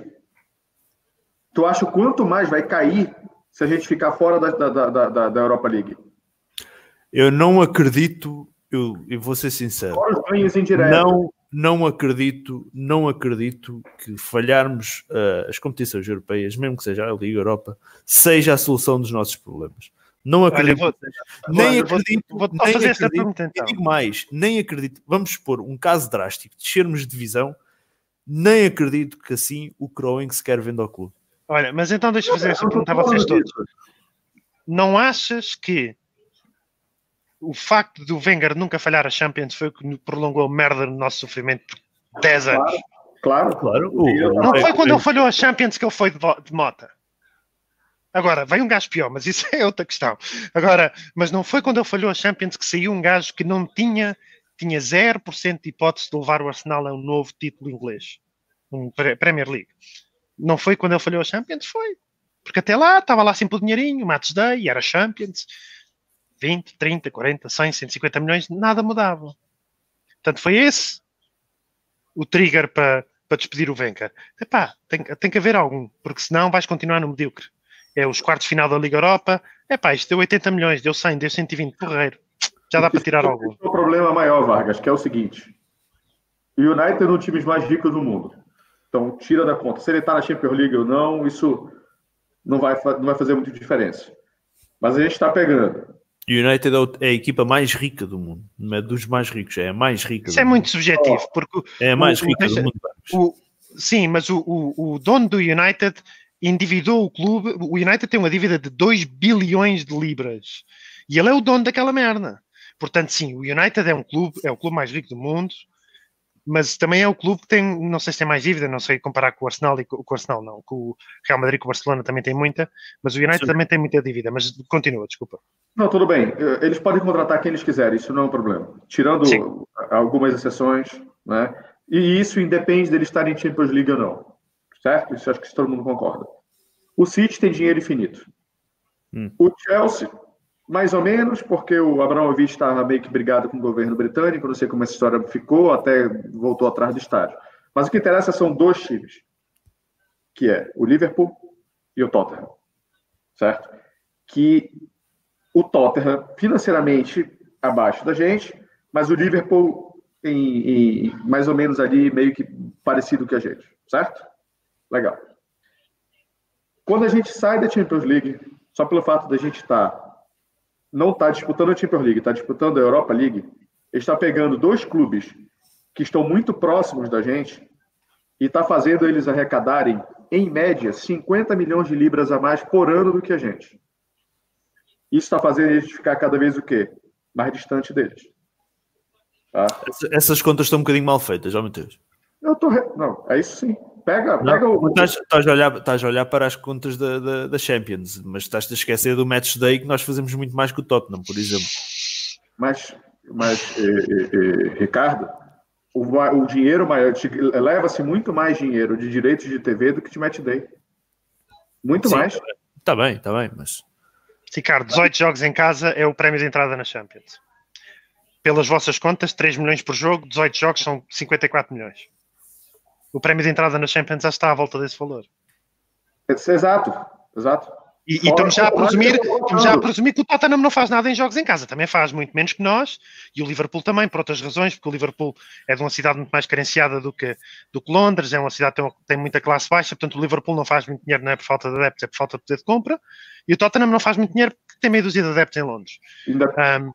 Tu acha quanto mais vai cair se a gente ficar fora da, da, da, da- da Europa League? Eu não acredito, eu, eu vou ser sincero, Fora os ganhos indiretos. não, não acredito, não acredito que falharmos ah, as competições europeias, mesmo que seja a Liga Europa, seja a solução dos nossos problemas. Não Olha, acredito. vou, nem vou- vou- acredito. vou-te nem fazer acredito- pergunta então. digo mais, nem acredito. Vamos supor um caso drástico, descermos de divisão, nem acredito que assim o Crowing se quer vender ao clube. Olha, mas então deixa eu fazer esta pergunta a vocês todos. Não achas que o facto do Wenger nunca falhar a Champions foi o que prolongou a merda no nosso sofrimento por 10 anos? Claro. Claro, o- Não foi quando ele falhou a Champions que ele foi de, de mota. Agora, veio um gajo pior, mas isso é outra questão. Agora, mas não foi quando ele falhou a Champions que saiu um gajo que não tinha, tinha 0% de hipótese de levar o Arsenal a um novo título inglês, um Pre- Premier League. Não foi quando ele falhou a Champions? Foi. Porque até lá estava lá sempre o dinheirinho, o Match Day, e era Champions. 20, 30, 40, 100, 150 milhões, nada mudava. Portanto, foi esse o trigger para para despedir o Wenger. Epá, tem, tem que haver algum, porque senão vais continuar no medíocre. É os quartos final da Liga Europa. Epá, isto deu 80 milhões, deu 100, deu 120, porreiro. Já dá para tirar algum. É o problema maior, Vargas, que é o seguinte. O United é um dos times mais ricos do mundo. Então, tira da conta. Se ele está na Champions League ou não, isso não vai, não vai fazer muita diferença. Mas a gente está pegando. O United é a equipa mais rica do mundo. Não é dos mais ricos, é a mais rica. Isso é muito subjetivo, porque é a mais o, rica o, do mundo. O, sim, mas o, o, dono do United endividou o clube. O United tem uma dívida de 2 bilhões de libras. E ele é o dono daquela merda. Portanto, sim, o United é um clube, é o clube mais rico do mundo mas também é o clube que tem, não sei se tem mais dívida, não sei comparar com o Arsenal e com, com o Arsenal, não, com o Real Madrid, com o Barcelona também tem muita, mas o United Sim. também tem muita dívida, mas continua, desculpa. Não, tudo bem, eles podem contratar quem eles quiserem, isso não é um problema, tirando Sim. algumas exceções, né, e isso independe deles estarem em Champions League ou não, certo? Isso acho que todo mundo concorda. O City tem dinheiro infinito. Hum. O Chelsea mais ou menos, porque o Abramovich estava meio que brigado com o governo britânico, não sei como essa história ficou, até voltou atrás do estádio. Mas o que interessa são dois times, que é o Liverpool e o Tottenham, certo? Que o Tottenham financeiramente abaixo da gente, mas o Liverpool em, em mais ou menos ali meio que parecido com a gente, certo? Legal. Quando a gente sai da Champions League, só pelo fato da gente estar tá não está disputando a Champions League, está disputando a Europa League, está pegando dois clubes que estão muito próximos da gente e está fazendo eles arrecadarem, em média, 50 milhões de libras a mais por ano do que a gente. Isso está fazendo eles ficar cada vez o quê? Mais distante deles. Tá? Essas contas estão um bocadinho mal feitas, já, Matheus. Eu tô. Re... Não, é isso sim. Pega, não, pega o. Estás, estás, a olhar, estás a olhar para as contas da, da, da Champions, mas estás a esquecer do match day que nós fazemos muito mais que o Tottenham, por exemplo. Mas, mas eh, eh, eh, Ricardo, o, o dinheiro maior, leva-se muito mais dinheiro de direitos de TV do que de match day. Muito Sim, mais. Está bem, está bem, mas. Ricardo, 18 jogos em casa é o prémio de entrada na Champions. Pelas vossas contas, 3 milhões por jogo, 18 jogos são 54 milhões o prémio de entrada na Champions já está à volta desse valor. Exato, exato. E, e estamos, já a presumir, estamos já a presumir que o Tottenham não faz nada em jogos em casa, também faz muito menos que nós, e o Liverpool também, por outras razões, porque o Liverpool é de uma cidade muito mais carenciada do que, do que Londres, é uma cidade que tem, tem muita classe baixa, portanto o Liverpool não faz muito dinheiro, não é por falta de adeptos, é por falta de poder de compra, e o Tottenham não faz muito dinheiro porque tem meia dúzia de adeptos em Londres. Ainda, um,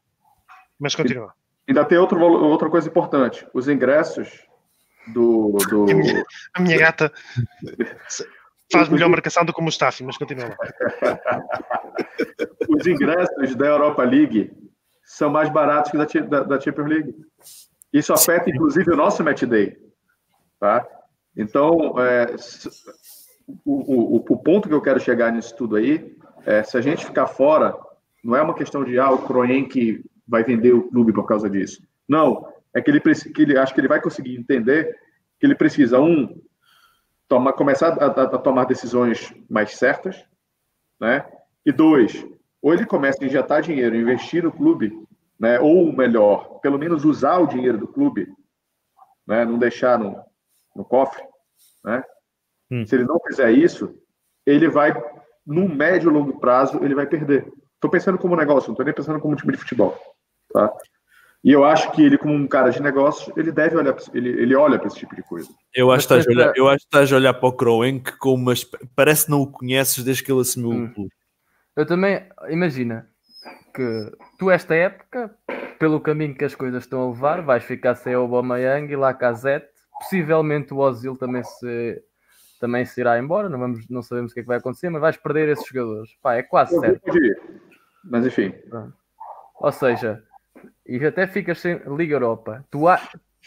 mas continua. Ainda tem outro, outra coisa importante, os ingressos do. do... A, minha, a, minha, gata faz melhor marcação do que o Mustafi, mas continua lá. Os ingressos da Europa League são mais baratos que da, da, da Champions League. Isso afeta, inclusive, o nosso match day. Tá? Então, é, o, o, o, ponto que eu quero chegar nisso tudo aí é se a gente ficar fora, não é uma questão de ah, o Kroenke vai vender o clube por causa disso. Não, é que ele, que ele acho que ele vai conseguir entender que ele precisa, um, tomar, começar a, a, a tomar decisões mais certas, né? E dois, ou ele começa a injetar dinheiro, investir no clube, né? Ou melhor, pelo menos usar o dinheiro do clube, né? Não deixar no, no cofre, né? Hum. Se ele não fizer isso, ele vai, no médio e longo prazo, ele vai perder. Estou pensando como negócio, não estou nem pensando como time de futebol, tá? E eu acho que ele, como um cara de negócios, ele deve olhar, ele, ele olha para esse tipo de coisa. Eu acho, que estás, olhar, eu acho que estás a olhar para o Kroenk com uma. Parece que não o conheces desde que ele assumiu hum. o clube. Eu também, imagina que tu, esta época, pelo caminho que as coisas estão a levar, vais ficar sem o Aubameyang e Lacazette. Possivelmente o Ozil também se, também se irá embora. Não, vamos, não sabemos o que é que vai acontecer, mas vais perder esses jogadores. Pá, é quase certo. Mas enfim. Ou seja, e até ficas sem Liga Europa, tu, há,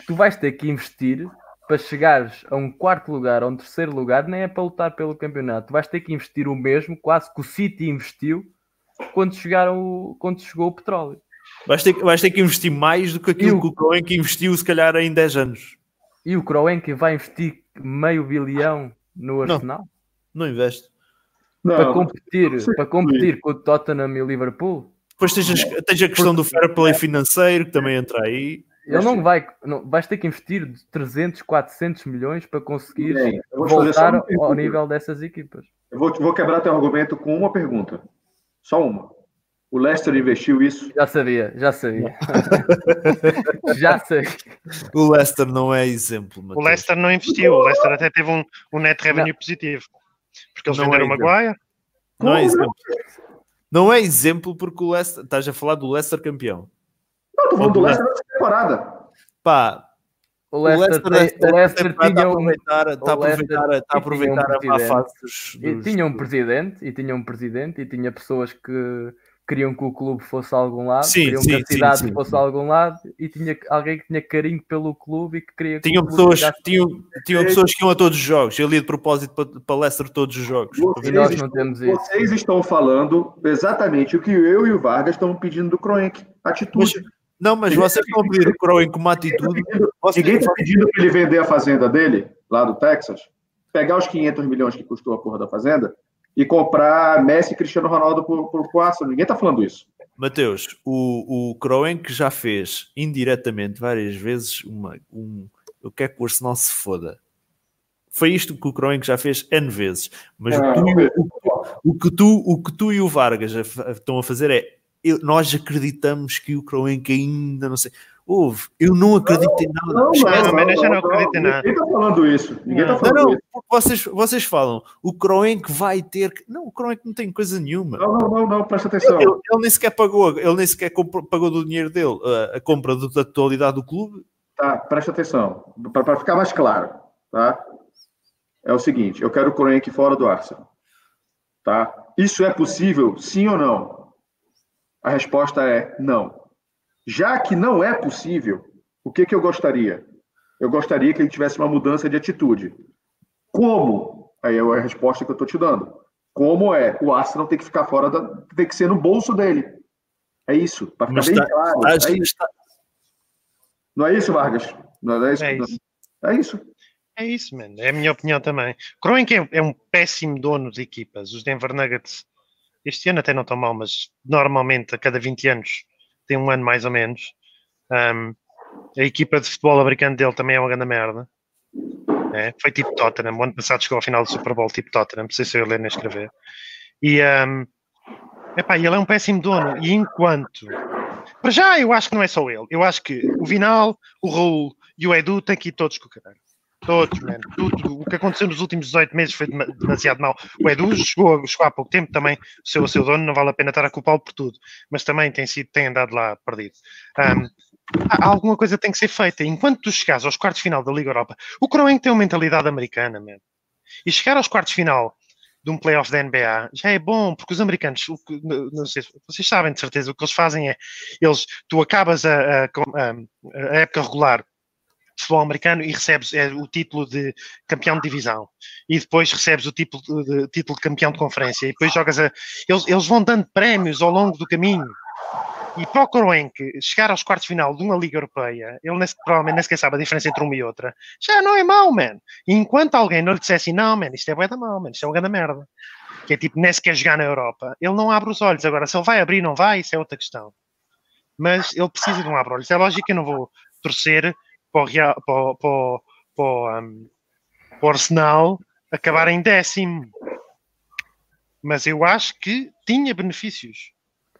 tu vais ter que investir para chegares a um quarto lugar ou um terceiro lugar, nem é para lutar pelo campeonato. Tu vais ter que investir o mesmo, quase que o City investiu quando, chegaram, quando chegou o petróleo. Vais ter, vais ter que investir mais do que aquilo o, que o Kroenke investiu, se calhar, em 10 anos. E o Kroenke vai investir meio bilhão no Arsenal? Não, não investe. Para competir, para competir com o Tottenham e o Liverpool? Depois tens, a, tens a questão do fair play financeiro que também entra aí. Ele não vai, não, vais ter que investir 300, 400 milhões para conseguir Bem, voltar ao nível dessas equipas. Eu vou, vou quebrar teu argumento com uma pergunta. Só uma. O Leicester investiu isso. Já sabia, já sabia. já sabia. O Leicester não é exemplo. O Mateus. Leicester não investiu, o Leicester até teve um, um net revenue positivo. Porque eles Não venderam é o Maguire. Não é exemplo. Não é exemplo porque o Leicester. Estás a falar do Leicester campeão. Não, tô falando do Leicester nessa temporada. Pá, O o Leicester, Leicester, tem- nesta o Leicester tinha está a um, aproveitar, está a o Leicester aproveitar, está a tinha um aproveitar a má fase dos, e dos- tinha um presidente e tinha um presidente e tinha pessoas que queriam que o clube fosse a algum lado, Sim, queriam sim, que a cidade sim, fosse sim. a algum lado e tinha alguém que tinha carinho pelo clube e que queria que Tinham o clube pessoas, tinham, tinham pessoas que iam a todos os jogos. Ele ia de propósito para, Leicester todos os jogos. Vocês E nós estão- não temos isso. Vocês estão falando exatamente o que eu e o Vargas estamos pedindo do Kroenk. Atitude. Não, mas vocês estão a pedir o com uma atitude. Vocês- Ninguém está pedindo para ele vender a fazenda dele, lá do Texas, pegar os 500 milhões que custou a porra da fazenda e comprar Messi e Cristiano Ronaldo por, por, por Arsenal. Ninguém está falando isso. Mateus, o, o Crowen que já fez indiretamente várias vezes uma, um. Eu quero que o Arsenal se foda. Foi isto que o que já fez N vezes. Mas o, Ah, que tu, ok. o, o que tu, o que tu e o Vargas estão a fazer é. eu- nós acreditamos que o que ainda não sei. Houve, eu não acredito em nada. Não, Não, mas eu já não acredito em nada. Ninguém está falando isso. Ninguém está Não, Não, falando não, isso. porque vocês, vocês falam, o Kroenk vai ter que. Não, o Kroenk não tem coisa nenhuma. Não, não, não, não, presta atenção. Ele, ele nem sequer pagou, ele nem sequer comprou- pagou do dinheiro dele a, a compra do- da totalidade do clube. Tá, presta atenção. Para ficar mais claro, tá? É o seguinte, eu quero o Kroenk fora do Arsenal. Tá? Isso é possível, sim ou não? A resposta é não. Já que não é possível, o que, que eu gostaria? Eu gostaria que ele tivesse uma mudança de atitude. Como? Aí é a resposta que eu estou te dando. Como é? O Arsenal tem que ficar fora da. tem que ser no bolso dele. É isso, para ficar Mas bem tá- claro. Tá- É isso. está- Não é isso, Vargas? Não é isso? É isso. É isso. É isso, mano. É a minha opinião também. Kroenke é, é um péssimo dono de equipas. Os Denver Nuggets, este ano até não estão mal, mas normalmente a cada 20 anos tem um ano mais ou menos. Um, a equipa de futebol americano dele também é uma grande merda. É, foi tipo Tottenham. O ano passado chegou ao final do Super Bowl tipo Tottenham. Não sei se eu ler nem escrever. E um, epá, ele é um péssimo dono. E enquanto. Para já, eu acho que não é só ele. Eu acho que o Vinal, o Raul e o Edu têm que ir todos com o caralho. Todos, mano. Tudo. O que aconteceu nos últimos 18 meses foi dema- demasiado mau. O Edu chegou, chegou há pouco tempo também, o seu, o seu dono, não vale a pena estar a culpá-lo por tudo. Mas também tem, sido, tem andado lá perdido. Um, alguma coisa tem que ser feita. Enquanto tu chegares aos quartos final da Liga Europa, o Kroenke tem uma mentalidade americana, man. E chegar aos quartos final de um playoff da NBA já é bom, porque os americanos, que- não sei se vocês sabem de certeza, o que eles fazem é, eles, tu acabas a, a- a- época regular futebol americano e recebes é, o título de campeão de divisão e depois recebes o título de, título de campeão de conferência e depois jogas a. Eles, eles vão dando prémios ao longo do caminho. E para o Kroenke chegar aos quartos de final de uma Liga Europeia, ele nem, se- provavelmente nem sequer sabe a diferença entre uma e outra, já não é mau, man. E enquanto alguém não lhe dissesse, não, man, isto é bué da mau, man, isto é uma grande merda, que é tipo, nem sequer jogar na Europa, ele não abre os olhos. Agora, se ele vai abrir, não vai, isso é outra questão. Mas ele precisa de um abre-olhos. É lógico que eu não vou torcer para o, Real, para, para, para, um, para o Arsenal acabar em décimo. Mas eu acho que tinha benefícios.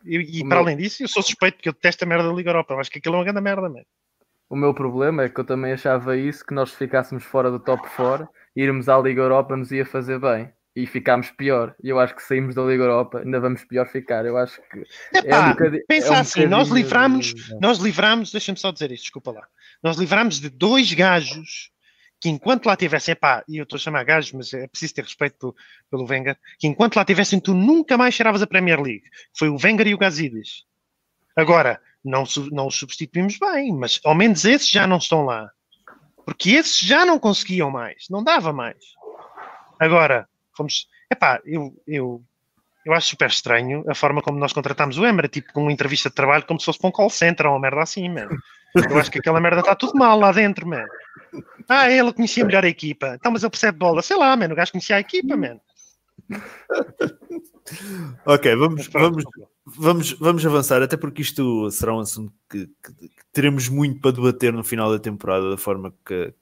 E, e para além disso, eu sou suspeito porque eu detesto a merda da Liga Europa. Eu acho que aquilo é uma grande merda, man. O meu problema é que eu também achava isso, que nós ficássemos fora do top 4, irmos à Liga Europa nos ia fazer bem. E ficámos pior. E eu acho que saímos da Liga Europa, ainda vamos pior ficar. Eu acho que é Epá, um bocadi- pensa é um assim, nós livramos, nós livramos, deixa-me só dizer isto, desculpa lá. Nós livramos de dois gajos que enquanto lá tivessem, pá, e eu estou a chamar gajos, mas é preciso ter respeito pelo, pelo Wenger, que enquanto lá tivessem tu nunca mais cheiravas a Premier League. Foi o Wenger e o Gazidis. Agora, não, não os substituímos bem, mas ao menos esses já não estão lá. Porque esses já não conseguiam mais, não dava mais. Agora, fomos. Epá, eu, eu, eu acho super estranho a forma como nós contratámos o Emra, tipo com uma entrevista de trabalho, como se fosse para um call center ou uma merda assim, mano. Eu acho que aquela merda está tudo mal lá dentro, mano. Ah, ele conhecia melhor a equipa. Então, mas ele percebe bola. Sei lá, mano. O gajo conhecia a equipa, mano. Ok, vamos, vamos, vamos, vamos avançar, até porque isto será um assunto que, que- que teremos muito para debater no final da temporada, da forma que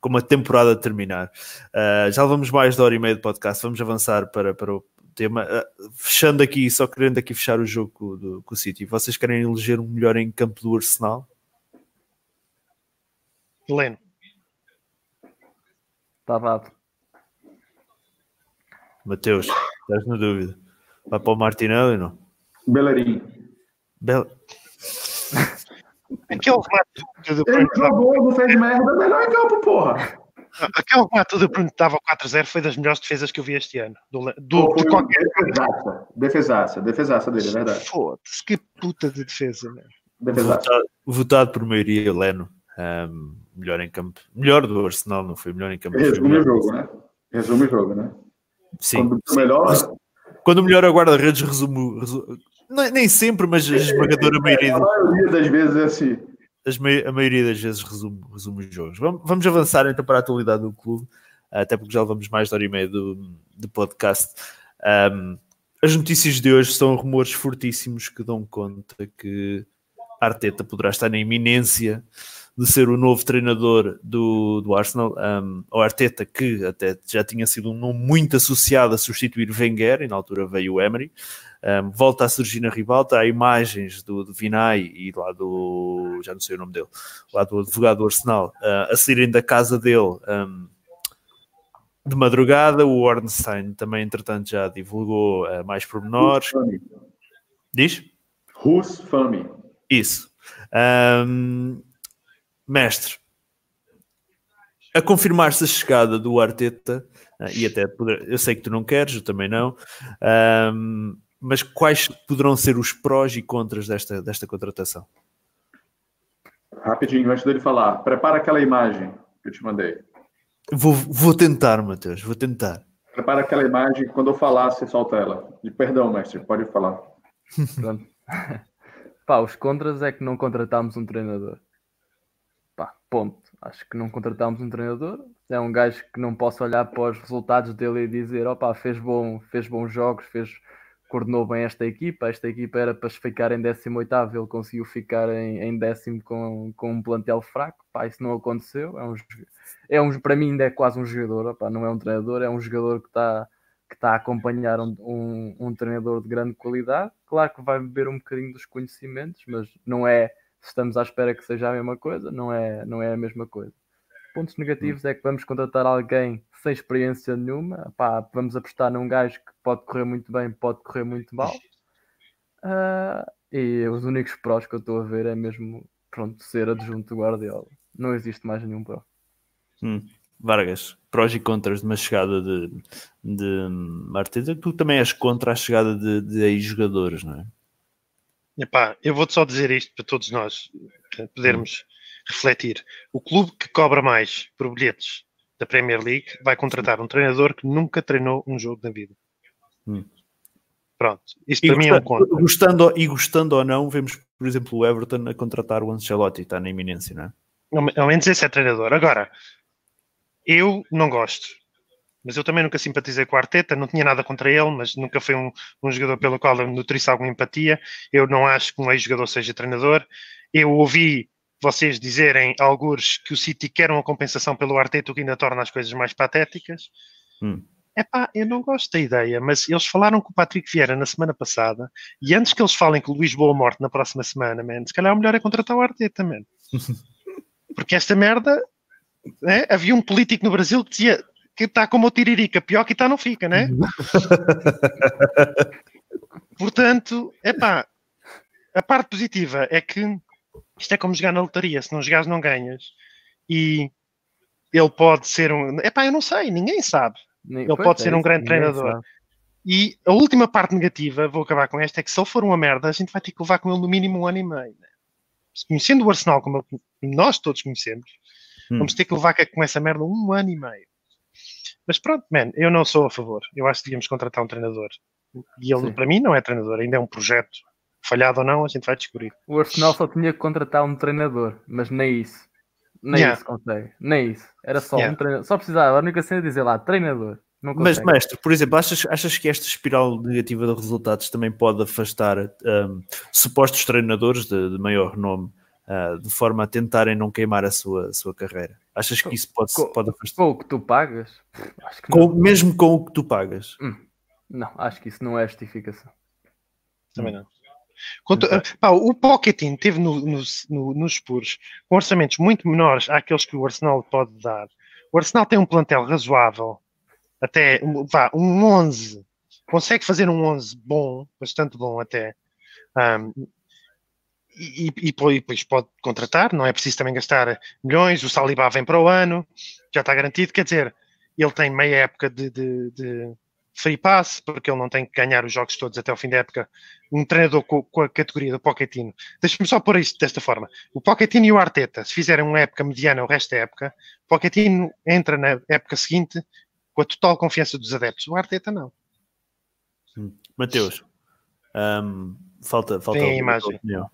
como a temporada terminar. Ah, já levamos mais de hora e meia de podcast, vamos avançar para, para o tema. Uh, fechando aqui, só querendo aqui fechar o jogo com, do, com o City, vocês querem eleger um melhor em campo do Arsenal? Leno. Está dado. Mateus, estás na dúvida. Vai para o Martinelli ou não? Bellerin. Bel... Aquele remate do Ele jogou, não fez merda, melhor em campo, porra. aquele remate do Bruno que estava 4-0 foi das melhores defesas que eu vi este ano. Do, do- de qualquer. Defesaça, defesaça, defesaça dele, é verdade. Foda-se, que puta de defesa, né? Defesaça. Votado, votado por maioria, Leno. Um, melhor em campo. Melhor do Arsenal, não foi melhor em campo. Resume o jogo, né? Resume o jogo, né? Sim. Quando o melhor, Quando o melhor é o guarda-redes, resumo. resu- não- nem sempre, mas a esmagadora maioria, a maioria das vezes é assim. as mai- a maioria das vezes resume, resume os jogos. Vamos, vamos avançar então para a atualidade do clube, até porque já levamos mais de hora e meia do, do podcast. Um, as notícias de hoje são rumores fortíssimos que dão conta que Arteta poderá estar na iminência de ser o novo treinador do, do Arsenal. Um, o Arteta, que até já tinha sido um nome muito associado a substituir Wenger, e na altura veio o Emery. Um, volta a surgir na ribalta. Há imagens do, do Vinay e lá do. já não sei o nome dele, lá do advogado do Arsenal, uh, a saírem da casa dele. um, de madrugada, o Ornstein também, entretanto, já divulgou uh, mais pormenores. Diz? Rus Fame. Isso. Ahm, mestre, a confirmar-se a chegada do Arteta, ah, e até poder, eu sei que tu não queres, eu também não, ahm, mas quais poderão ser os prós e contras desta, desta contratação? Rapidinho, antes dele falar, prepara aquela imagem que eu te mandei. Vou, vou tentar, Matheus, vou tentar. Prepara aquela imagem, quando eu falar, você solta ela. E perdão, mestre, pode falar. Pá, os contras é que não contratámos um treinador. Pá, ponto. Acho que não contratámos um treinador. É um gajo que não posso olhar para os resultados dele e dizer, opá, fez, bom, fez bons jogos, fez, coordenou bem esta equipa. Esta equipa era para ficar em 18º, ele conseguiu ficar em, em décimo com, com um plantel fraco. Pá, isso não aconteceu. É um, é um, para mim ainda é quase um jogador, opá, não é um treinador, é um jogador que está que está a acompanhar um, um, um treinador de grande qualidade. Claro que vai beber um bocadinho dos conhecimentos, mas não é se estamos à espera que seja a mesma coisa, não é, não é a mesma coisa. Pontos negativos é que vamos contratar alguém sem experiência nenhuma, pá, vamos apostar num gajo que pode correr muito bem, pode correr muito mal. Ah, e os únicos prós que eu estou a ver é mesmo pronto, ser adjunto do Guardiola. Não existe mais nenhum pró. Hum, Vargas, prós e contras de uma chegada de, de Arteta, tu também és contra a chegada de, de ex-jogadores, não é? Epá, eu vou-te só dizer isto para todos nós eh, podermos refletir. O clube que cobra mais por bilhetes da Premier League vai contratar um treinador que nunca treinou um jogo na vida. Hum. Pronto, isso E para mim é um gostando, contra. gostando, e gostando ou não, vemos, por exemplo, o Everton a contratar o Ancelotti, está na iminência, não é? Ao ao menos esse é treinador. Agora, eu não gosto, mas eu também nunca simpatizei com o Arteta, não tinha nada contra ele, mas nunca foi um, um jogador pelo qual eu nutrisse alguma empatia. Eu não acho que um ex-jogador seja treinador. Eu ouvi vocês dizerem, alguns, que o City quer uma compensação pelo Arteta, o que ainda torna as coisas mais patéticas. Hum. Epá, eu não gosto da ideia, mas eles falaram com o Patrick Vieira na semana passada, e antes que eles falem com o Luís Boa Morte na próxima semana, man, se calhar o melhor é contratar o Arteta, man. Porque esta merda, né, havia um político no Brasil que dizia que está como o Tiririca, pior que está não fica, né? Portanto, epá, a parte positiva é que isto é como jogar na lotaria, se não jogares não ganhas. E ele pode ser um... Epá, eu não sei, ninguém sabe. Nem- Ele pois pode é ser um grande treinador. sabe. E a última parte negativa, vou acabar com esta, é que se ele for uma merda, a gente vai ter que levar com ele no mínimo um ano e meio. né? Conhecendo o Arsenal como nós todos conhecemos, Hum. vamos ter que levar com essa merda um ano e meio. Mas pronto, man, eu não sou a favor. Eu acho que devíamos contratar um treinador. E ele, Sim. para mim, não é treinador, ainda é um projeto. Falhado ou não, a gente vai descobrir. O Arsenal só tinha que contratar um treinador, mas nem isso. Nem Yeah. isso consegue. Nem isso. Era só Yeah. um treinador. Só precisava, a única cena é dizer lá, treinador. Não Mas, mestre, por exemplo, achas, achas que esta espiral negativa de resultados também pode afastar um, supostos treinadores de, de maior renome uh, de forma a tentarem não queimar a sua, a sua carreira? Achas que isso pode, Co- pode afastar? Com o que tu pagas? Acho que Com- não. mesmo com o que tu pagas? Não, acho que isso não é justificação. Também não. Quanto, pá, o Pochettino teve no, no, no, nos Spurs com orçamentos muito menores àqueles que o Arsenal pode dar. O Arsenal tem um plantel razoável, até vá, um 11, consegue fazer um 11 bom, bastante bom até. Um, e, e, e, depois pode contratar, não é preciso também gastar milhões. O Saliba vem para o ano, já está garantido. Quer dizer, ele tem meia época de, de, de free pass, porque ele não tem que ganhar os jogos todos até o fim da época. Um treinador com, com a categoria do Pochettino. Deixa-me só pôr isto desta forma. O Pochettino e o Arteta, se fizerem uma época mediana o resto da época, o Pochettino entra na época seguinte com a total confiança dos adeptos. O Arteta não. Mateus, um, falta, falta Tem a imagem. Opinião.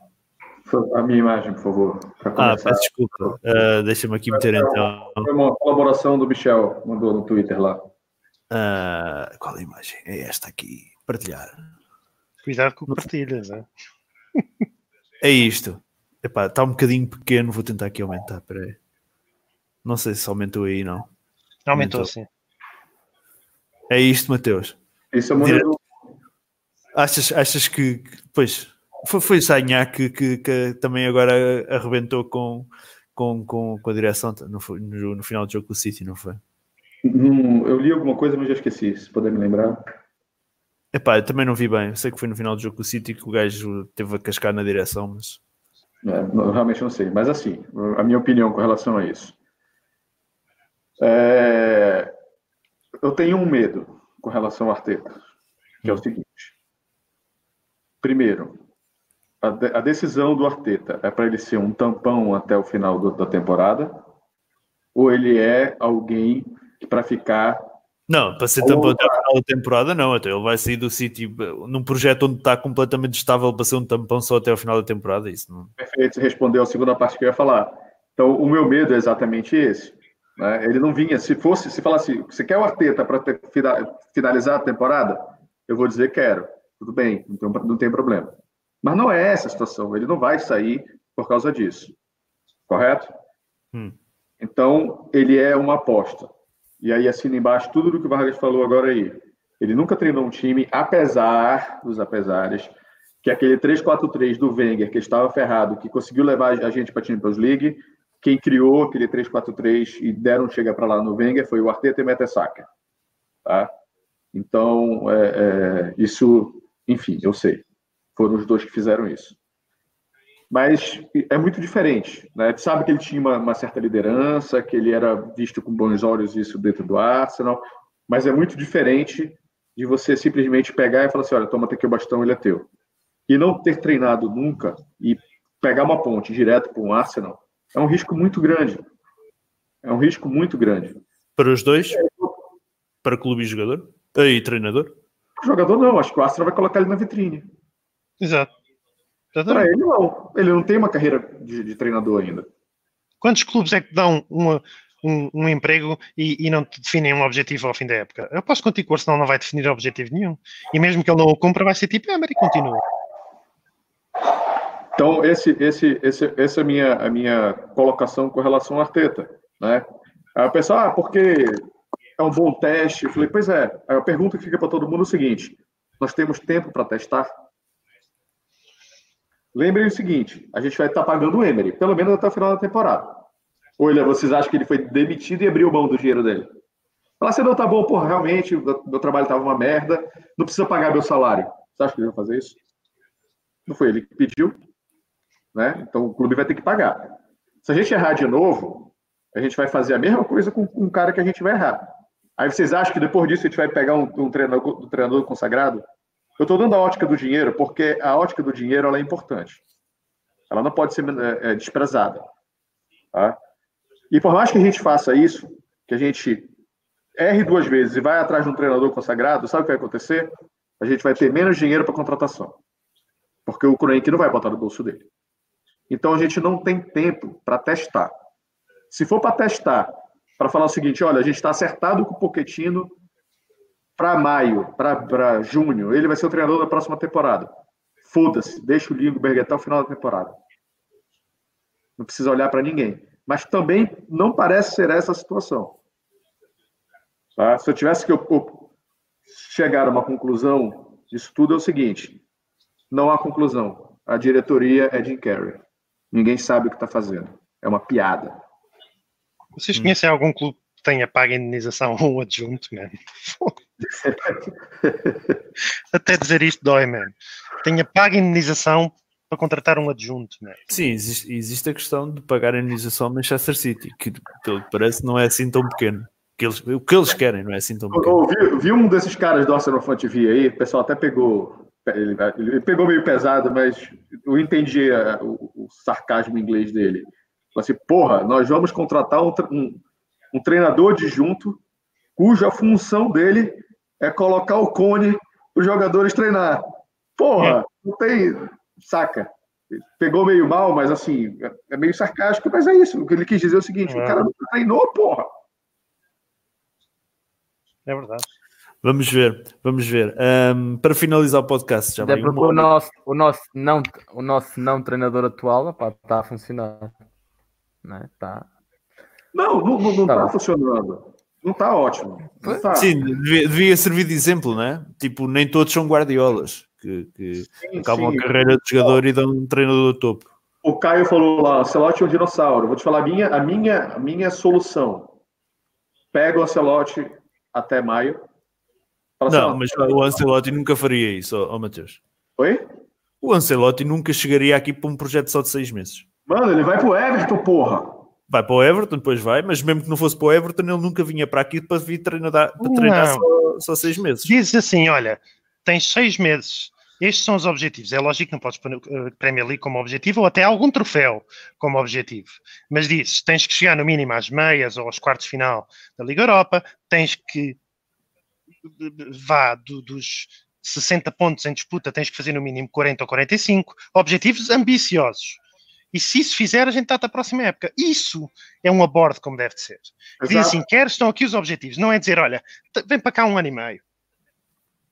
A minha imagem, por favor. Ah, peço desculpa. Uh, Deixa-me aqui meter então. Foi uma colaboração do Michel, mandou no Twitter lá. Uh, qual a imagem? É esta aqui. Partilhar. Cuidado com o partilhas, é? É isto. Epá, está um bocadinho pequeno, vou tentar aqui aumentar. Peraí. Não sei se aumentou aí, não. Aumentou, aumentou. sim. É isto, Mateus. Isso é muito. Achas, achas que, pois, foi, foi Sanhar que, que, que, também agora arrebentou com, com, com, com a direção no, no, no, final do jogo com o City, não foi? Hum, eu li alguma coisa, mas já esqueci, se puder me lembrar. Epá, eu também não vi bem. Eu sei que foi no final do jogo com o City que o gajo teve a cascar na direção, mas. É, não, realmente não sei. Mas assim, a minha opinião com relação a isso. É... Eu tenho um medo com relação ao Arteta, que é o seguinte. Primeiro, a, de, a decisão do Arteta é para ele ser um tampão até o final do, da temporada, ou ele é alguém para ficar. Não, para ser tampão até o final da temporada, não. Até ele vai sair do City num projeto onde está completamente estável para ser um tampão só até o final da temporada. Isso não... Perfeito, você respondeu a segunda parte que eu ia falar. Então, o meu medo é exatamente esse. Né? Ele não vinha, se fosse, se falasse, você quer o Arteta para finalizar a temporada? Eu vou dizer quero tudo bem, tem, não tem problema. Mas não é essa a situação, ele não vai sair por causa disso. Correto? Hum. Então, ele é uma aposta. E aí, assina embaixo tudo do que o Vargas falou agora aí. Ele nunca treinou um time, apesar dos apesares, que aquele 3-4-3 do Wenger, que estava ferrado, que conseguiu levar a gente para a Champions League, quem criou aquele 3-4-3 e deram chega para lá no Wenger foi o Arteta e Metesaka. Tá? Então, é, é, isso enfim, eu sei. Foram os dois que fizeram isso. Mas é muito diferente. Né? Tu sabe que ele tinha uma, uma, certa liderança, que ele era visto com bons olhos isso dentro do Arsenal, mas é muito diferente de você simplesmente pegar e falar assim, olha, toma aqui o bastão, ele é teu. E não ter treinado nunca e pegar uma ponte direto para um Arsenal é um risco muito grande. É um risco muito grande. Para os dois? Para clube e jogador? E treinador? jogador não, acho que o Astra vai colocar ele na vitrine. Exato. Para ele não. Ele não tem uma carreira de, de, treinador ainda. Quantos clubes é que dão uma, um, um, emprego e, e, não definem um objetivo ao fim da época? Eu posso contigo que o Arsenal não vai definir objetivo nenhum. E mesmo que ele não o cumpra, vai ser tipo, ah, mas e continua. Então, esse, esse, esse, essa é a minha, a minha colocação com relação ao Arteta. Né? Aí o pessoal, ah, porque é um bom teste? Eu falei, pois é. A pergunta que fica para todo mundo é o seguinte: nós temos tempo para testar? Lembrem o seguinte: a gente vai estar pagando o Emery, pelo menos até o final da temporada. Ele, vocês acham que ele foi demitido e abriu mão do dinheiro dele? Falar assim, não, tá bom, porra, realmente, meu trabalho estava uma merda, não precisa pagar meu salário. Você acha que ele vai fazer isso? Não foi ele que pediu, né? Então o clube vai ter que pagar. Se a gente errar de novo, a gente vai fazer a mesma coisa com, com um cara que a gente vai errar. Aí vocês acham que depois disso a gente vai pegar um, um treinador, um treinador consagrado? Eu estou dando a ótica do dinheiro porque a ótica do dinheiro ela é importante. Ela não pode ser é, é, desprezada. Tá? E por mais que a gente faça isso, que a gente erre duas vezes e vai atrás de um treinador consagrado, sabe o que vai acontecer? A gente vai ter menos dinheiro para contratação. Porque o Kroenke não vai botar no bolso dele. Então a gente não tem tempo para testar. Se for para testar para falar o seguinte: olha, a gente está acertado com o Poquetino para maio, para junho. Ele vai ser o treinador da próxima temporada. Foda-se, deixa o Lindbergh até o final da temporada. Não precisa olhar para ninguém. Mas também não parece ser essa a situação. Tá? Se eu tivesse que. Eu, chegar a uma conclusão disso tudo é o seguinte: não há conclusão. A diretoria é Jim Carrey. Ninguém sabe o que está fazendo. É uma piada. Vocês conhecem algum clube que tenha pago indenização um adjunto, man? Até dizer isto dói, man. Tenha pago a indenização para contratar um adjunto, man. Sim, existe, existe a questão de pagar a indenização ao Manchester City, que pelo que parece não é assim tão pequeno. Que eles, o que eles querem não é assim tão pequeno. Eu vi, vi um desses caras do Arsenal Fan TV aí, o pessoal até pegou. Ele, ele pegou meio pesado, mas eu entendi a- o, o sarcasmo inglês dele. Falou assim, porra, nós vamos contratar um, um, um treinador adjunto cuja função dele é colocar o cone para os jogadores treinar. Porra, não tem. Saca? Pegou meio mal, mas assim, é- é meio sarcástico, mas é isso. O que ele quis dizer é o seguinte: o É. cara nunca treinou, porra. É verdade. Vamos ver, vamos ver. Ahm, para finalizar o podcast, já vai porque uma o nosso, o, nosso não, o nosso não treinador atual está a funcionar. Não é? Tá. Não, não, não, não Tá funcionando. Não tá ótimo. Não tá. Sim, devia, devia servir de exemplo, né? Tipo, nem todos são guardiolas que, que Sim, acabam sim. a carreira de jogador e dão um treinador de topo. O Caio falou lá, Ancelotti é um dinossauro. Vou te falar a minha, a minha, a minha solução. Pega o Ancelotti até maio. Fala assim, Não, mas o Ancelotti nunca faria isso, ó, ó Matheus. Oi? O Ancelotti nunca chegaria aqui para um projeto só de seis meses. Mano, ele vai pro Everton, porra. Vai para o Everton, depois vai, mas mesmo que não fosse para o Everton, ele nunca vinha para aqui para vir treinar, para treinar só, só seis meses. Dizes assim: olha, tens seis meses. Estes são os objetivos. É lógico que não podes pôr a Premier League como objetivo ou até algum troféu como objetivo. Mas dizes: tens que chegar no mínimo às meias ou aos quartos final da Liga Europa, tens que vá do- dos 60 pontos em disputa, tens que fazer no mínimo 40 ou 45. Objetivos ambiciosos. E se isso fizer, a gente está à próxima época. Isso é um abordo como deve de ser. Diz Exato. assim: queres, estão aqui os objetivos. Não é dizer, olha, vem para cá um ano e meio.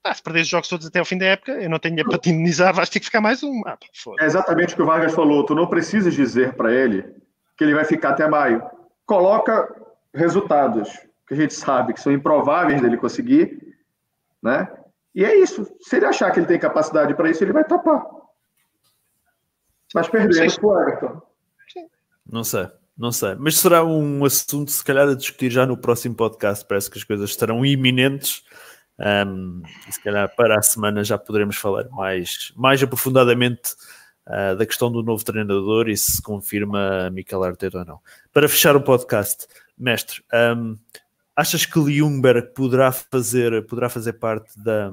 Ah, se perder os jogos todos até ao fim da época, eu não tenho te indemnizar, vais ter que ficar mais um. Ah, É exatamente o que o Vargas falou. Tu não precisas dizer para ele que ele vai ficar até maio. Coloca resultados que a gente sabe que são improváveis dele conseguir, né? E é isso. Se ele achar que ele tem capacidade para isso, ele vai topar. Mas perdemos Sim. pro Everton. Não sei, não sei. Mas será um assunto, se calhar, a discutir já no próximo podcast. Parece que as coisas estarão iminentes. Ahm, e se calhar para a semana já poderemos falar mais, mais aprofundadamente ah, da questão do novo treinador e se confirma Mikel Arteta ou não. Para fechar o podcast, mestre, ahm, achas que Ljungberg poderá fazer, poderá fazer parte da,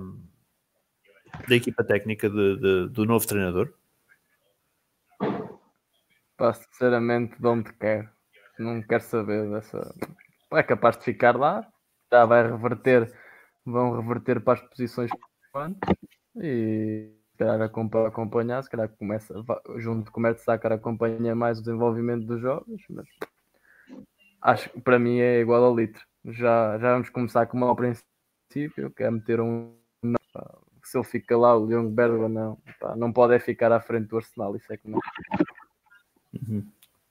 da equipa técnica de- de- do novo treinador? Pá, sinceramente, de onde quer. Não quero saber dessa. É capaz de ficar lá, já vai reverter, vão reverter para as posições e se calhar acompa- acompanhar, se calhar começa, junto com o Mertesacker acompanha mais o desenvolvimento dos jogos, mas acho que para mim é igual a litro. Já, já vamos começar como ao princípio, que é meter um se ele fica lá, o Ljungberg ou não, não pode é ficar à frente do Arsenal, isso é que não.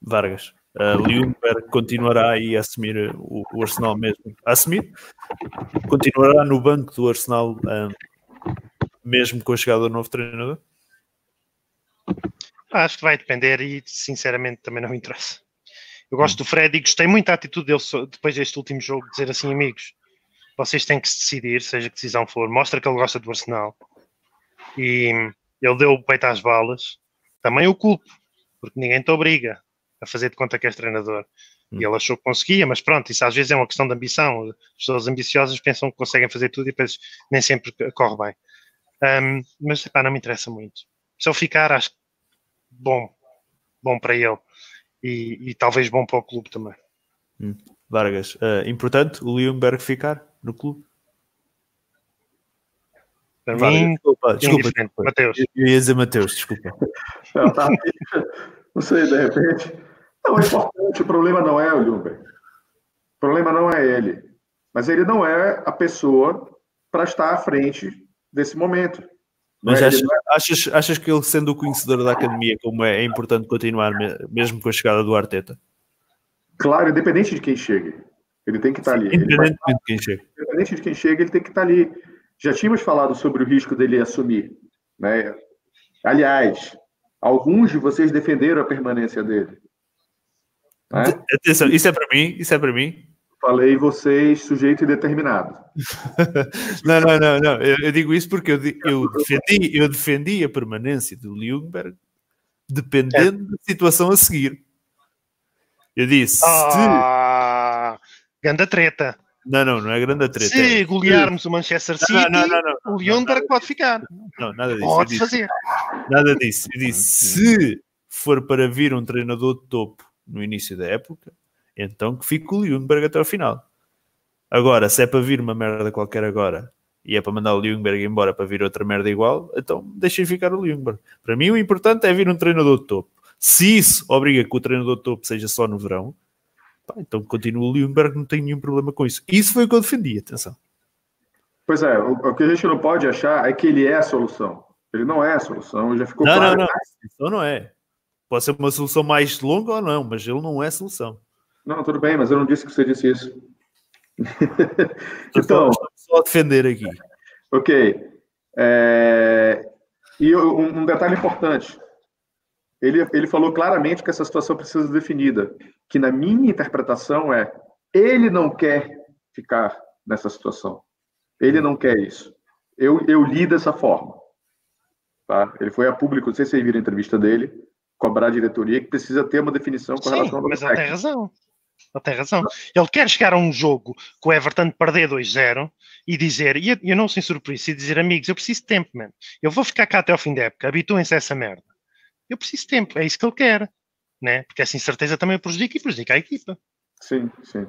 Vargas. Uh, continuará aí a assumir o, o Arsenal mesmo. A assumir? Continuará no banco do Arsenal um, mesmo com a chegada do novo treinador? Ah, Acho que vai depender e, sinceramente, também não me interessa. Eu gosto do Fred e gostei muito da atitude dele depois deste último jogo, dizer assim, amigos, vocês têm que se decidir, seja que decisão for, mostra que ele gosta do Arsenal. E ele deu o peito às balas. Também o culpo, porque ninguém te obriga a fazer de conta que és treinador. E ele achou que conseguia, mas pronto, isso às vezes é uma questão de ambição. As pessoas ambiciosas pensam que conseguem fazer tudo e depois nem sempre corre bem. Ahm, mas epá, não me interessa muito. Se eu ficar, acho que bom, bom para ele e, e talvez bom para o clube também. Vargas, uh, importante o Ljungberg ficar no clube? Para mim, desculpa, desculpa. Mateus. Eu ia dizer Mateus, desculpa. Não, tá. Não sei, de repente. Não, é importante. O problema não é o Ljungberg. O problema não é ele. Mas ele não é a pessoa para estar à frente desse momento. Mas é? achas, é- achas, achas que ele, sendo o conhecedor da academia, como é, é importante continuar me- mesmo com a chegada do Arteta? Claro, independente de quem chegue. Ele tem que estar ali. Ele vai- Independentemente de quem chega. independente de quem chega, ele tem que estar ali. Já tínhamos falado sobre o risco dele assumir. Né? Aliás, alguns de vocês defenderam a permanência dele. Né? Atenção, isso é para mim, isso é para mim. Falei vocês, sujeito indeterminado. não, não, não, não. Eu, eu, digo isso porque eu, eu, defendi, eu defendi a permanência do Ljungberg dependendo é. da situação a seguir. Eu disse. Ah, se... Ganda treta. Não, não, não é grande treta. Se golearmos o Manchester City, não, não, não, o Ljungberg pode ficar. Não, nada disso. Pode fazer. Nada disso. Eu disse: se for para vir um treinador de topo no início da época, então que fique o Ljungberg até o final. Agora, se é para vir uma merda qualquer agora e é para mandar o Ljungberg embora para vir outra merda igual, então deixem ficar o Ljungberg. Para mim, o importante é vir um treinador de topo. Se isso obriga que o treinador de topo seja só no verão, pá, então continua o Ljungberg, não tem nenhum problema com isso. Isso foi o que eu defendi, atenção. Pois é, o, o que a gente não pode achar é que ele é a solução. Ele não é a solução, já ficou não, claro. Não, não, solução não é. Pode ser uma solução mais longa ou não, mas ele não é a solução. Não, tudo bem, mas eu não disse que você disse isso. então, só defender aqui. Ok. É... E um detalhe importante. Ele, ele falou claramente que essa situação precisa ser definida. Que, na minha interpretação, é ele não quer ficar nessa situação. Ele não quer isso. Eu, eu li dessa forma. Tá? Ele foi a público, não sei se vocês viram a entrevista dele, cobrar a diretoria que precisa ter uma definição com Sim, relação ao mas ele tem razão. Ele tem razão. Ele quer chegar a um jogo com o Everton perder 2-0 e dizer, e eu, não sem surpresa, e dizer, amigos, eu preciso de tempo, mano. Eu vou ficar cá até ao fim da época, habituem-se a essa merda. Eu preciso de tempo, é isso que ele quer. Né? Porque essa incerteza também prejudica e prejudica a equipa. Sim, sim.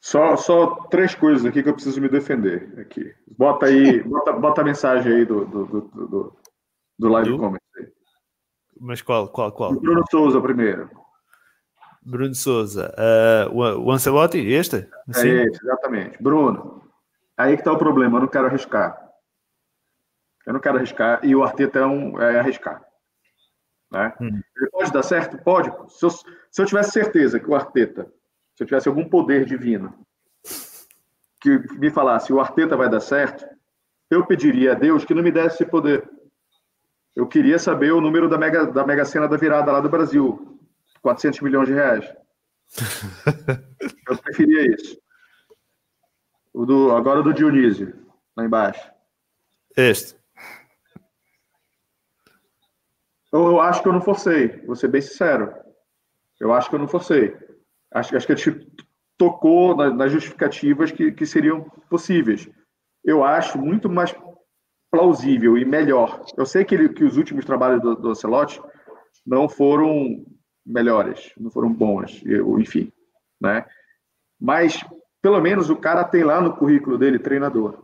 Só, só três coisas aqui que eu preciso me defender. Aqui. Bota aí, bota, bota a mensagem aí do, do, do, do, do live do? comment. Mas qual, qual, qual? O Bruno Souza primeiro. Bruno Souza. Uh, o Ancelotti, este? Assim? É esse, exatamente. Bruno, aí que está o problema, eu não quero arriscar. Eu não quero arriscar, e o Arteta é, um, é arriscar. Né? Hum. Ele pode dar certo? Pode. Se eu, se eu tivesse certeza que o Arteta, se eu tivesse algum poder divino, que me falasse o Arteta vai dar certo, eu pediria a Deus que não me desse esse poder. Eu queria saber o número da Mega, da mega Sena da virada lá do Brasil. 400 milhões de reais. Eu preferia isso. O do, agora o do Dionísio, lá embaixo. Este. Eu, eu acho que eu não forcei, vou ser bem sincero. Eu acho que eu não forcei. Acho, acho que a gente tocou na, nas justificativas que, que seriam possíveis. Eu acho muito mais plausível e melhor. Eu sei que, ele, que os últimos trabalhos do, do Ocelote não foram melhores, não foram bons, enfim, né? Mas pelo menos o cara tem lá no currículo dele treinador,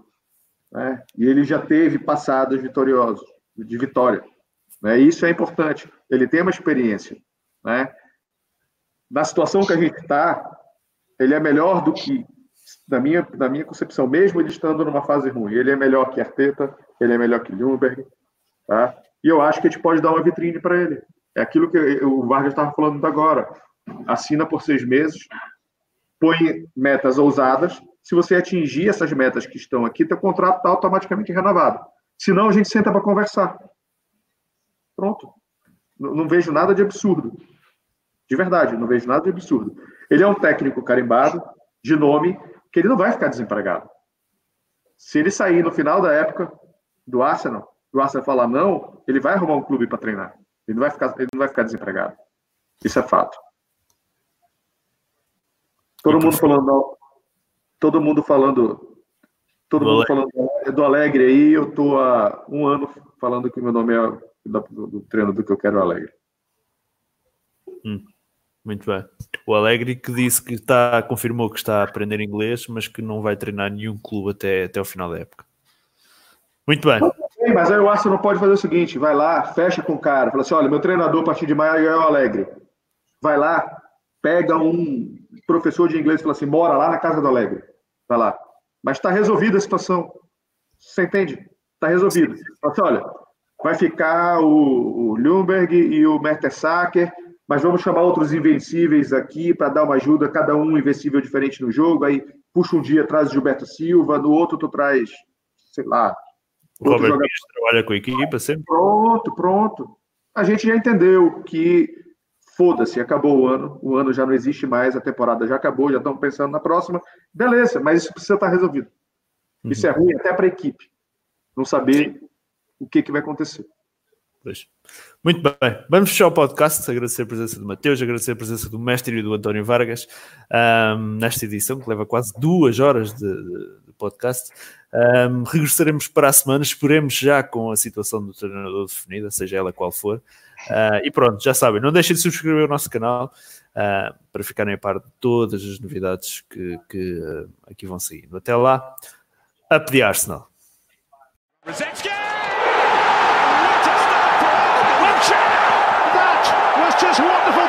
né? E ele já teve passados vitoriosos, de vitória, né? Isso é importante. Ele tem uma experiência, né? Na situação que a gente está, ele é melhor do que na minha, na minha concepção, mesmo ele estando numa fase ruim, ele é melhor que Arteta, ele é melhor que Ljungberg, tá? E eu acho que a gente pode dar uma vitrine para ele. É aquilo que o Vargas estava falando agora. Assina por seis meses, põe metas ousadas. Se você atingir essas metas que estão aqui, teu contrato está automaticamente renovado. Senão, a gente senta para conversar. Pronto. Não, não vejo nada de absurdo. De verdade, não vejo nada de absurdo. Ele é um técnico carimbado, de nome, que ele não vai ficar desempregado. Se ele sair no final da época do Arsenal, do Arsenal falar não, ele vai arrumar um clube para treinar. Ele não vai ficar, ele não vai ficar desempregado. Isso é fato. Todo mundo falando, todo mundo falando, todo mundo falando do Alegre aí. Eu tô há um ano falando que meu nome é do, do, do que eu quero Alegre. Hum. Muito bem. O Alegre que disse que está, confirmou que está a aprender inglês, mas que não vai treinar nenhum clube até, até o final da época. Muito bem. Mas aí o Arsenal pode fazer o seguinte: vai lá, fecha com o cara, fala assim: olha, meu treinador a partir de maio é o Alegre. Vai lá, pega um professor de inglês e fala assim: mora lá na casa do Alegre. Vai lá. Mas está resolvida a situação. Você entende? Está resolvido. Fala assim, olha, vai ficar o, o Lumberg e o Mertesacker mas vamos chamar outros invencíveis aqui para dar uma ajuda, cada um invencível diferente no jogo. Aí puxa um dia, traz Gilberto Silva, no outro tu traz sei lá. O Robert Pires trabalha com a equipa sempre. Pronto, pronto. A gente já entendeu que foda-se, acabou o ano, o ano já não existe mais, a temporada já acabou, já estão pensando na próxima. Beleza, mas isso precisa estar resolvido. Uhum. Isso é ruim até para a equipe, não saber o que, que vai acontecer. Pois. Muito bem, vamos fechar o podcast. Agradecer a presença do Mateus, agradecer a presença do mestre e do António Vargas um, nesta edição que leva quase duas horas de, de podcast. Um, regressaremos para a semana, esperemos já com a situação do treinador definida, seja ela qual for. Uh, e pronto, já sabem, não deixem de subscrever o nosso canal uh, para ficarem a par de todas as novidades que, que uh, aqui vão seguindo. Até lá, a pedir Arsenal. Just wonderful to watch.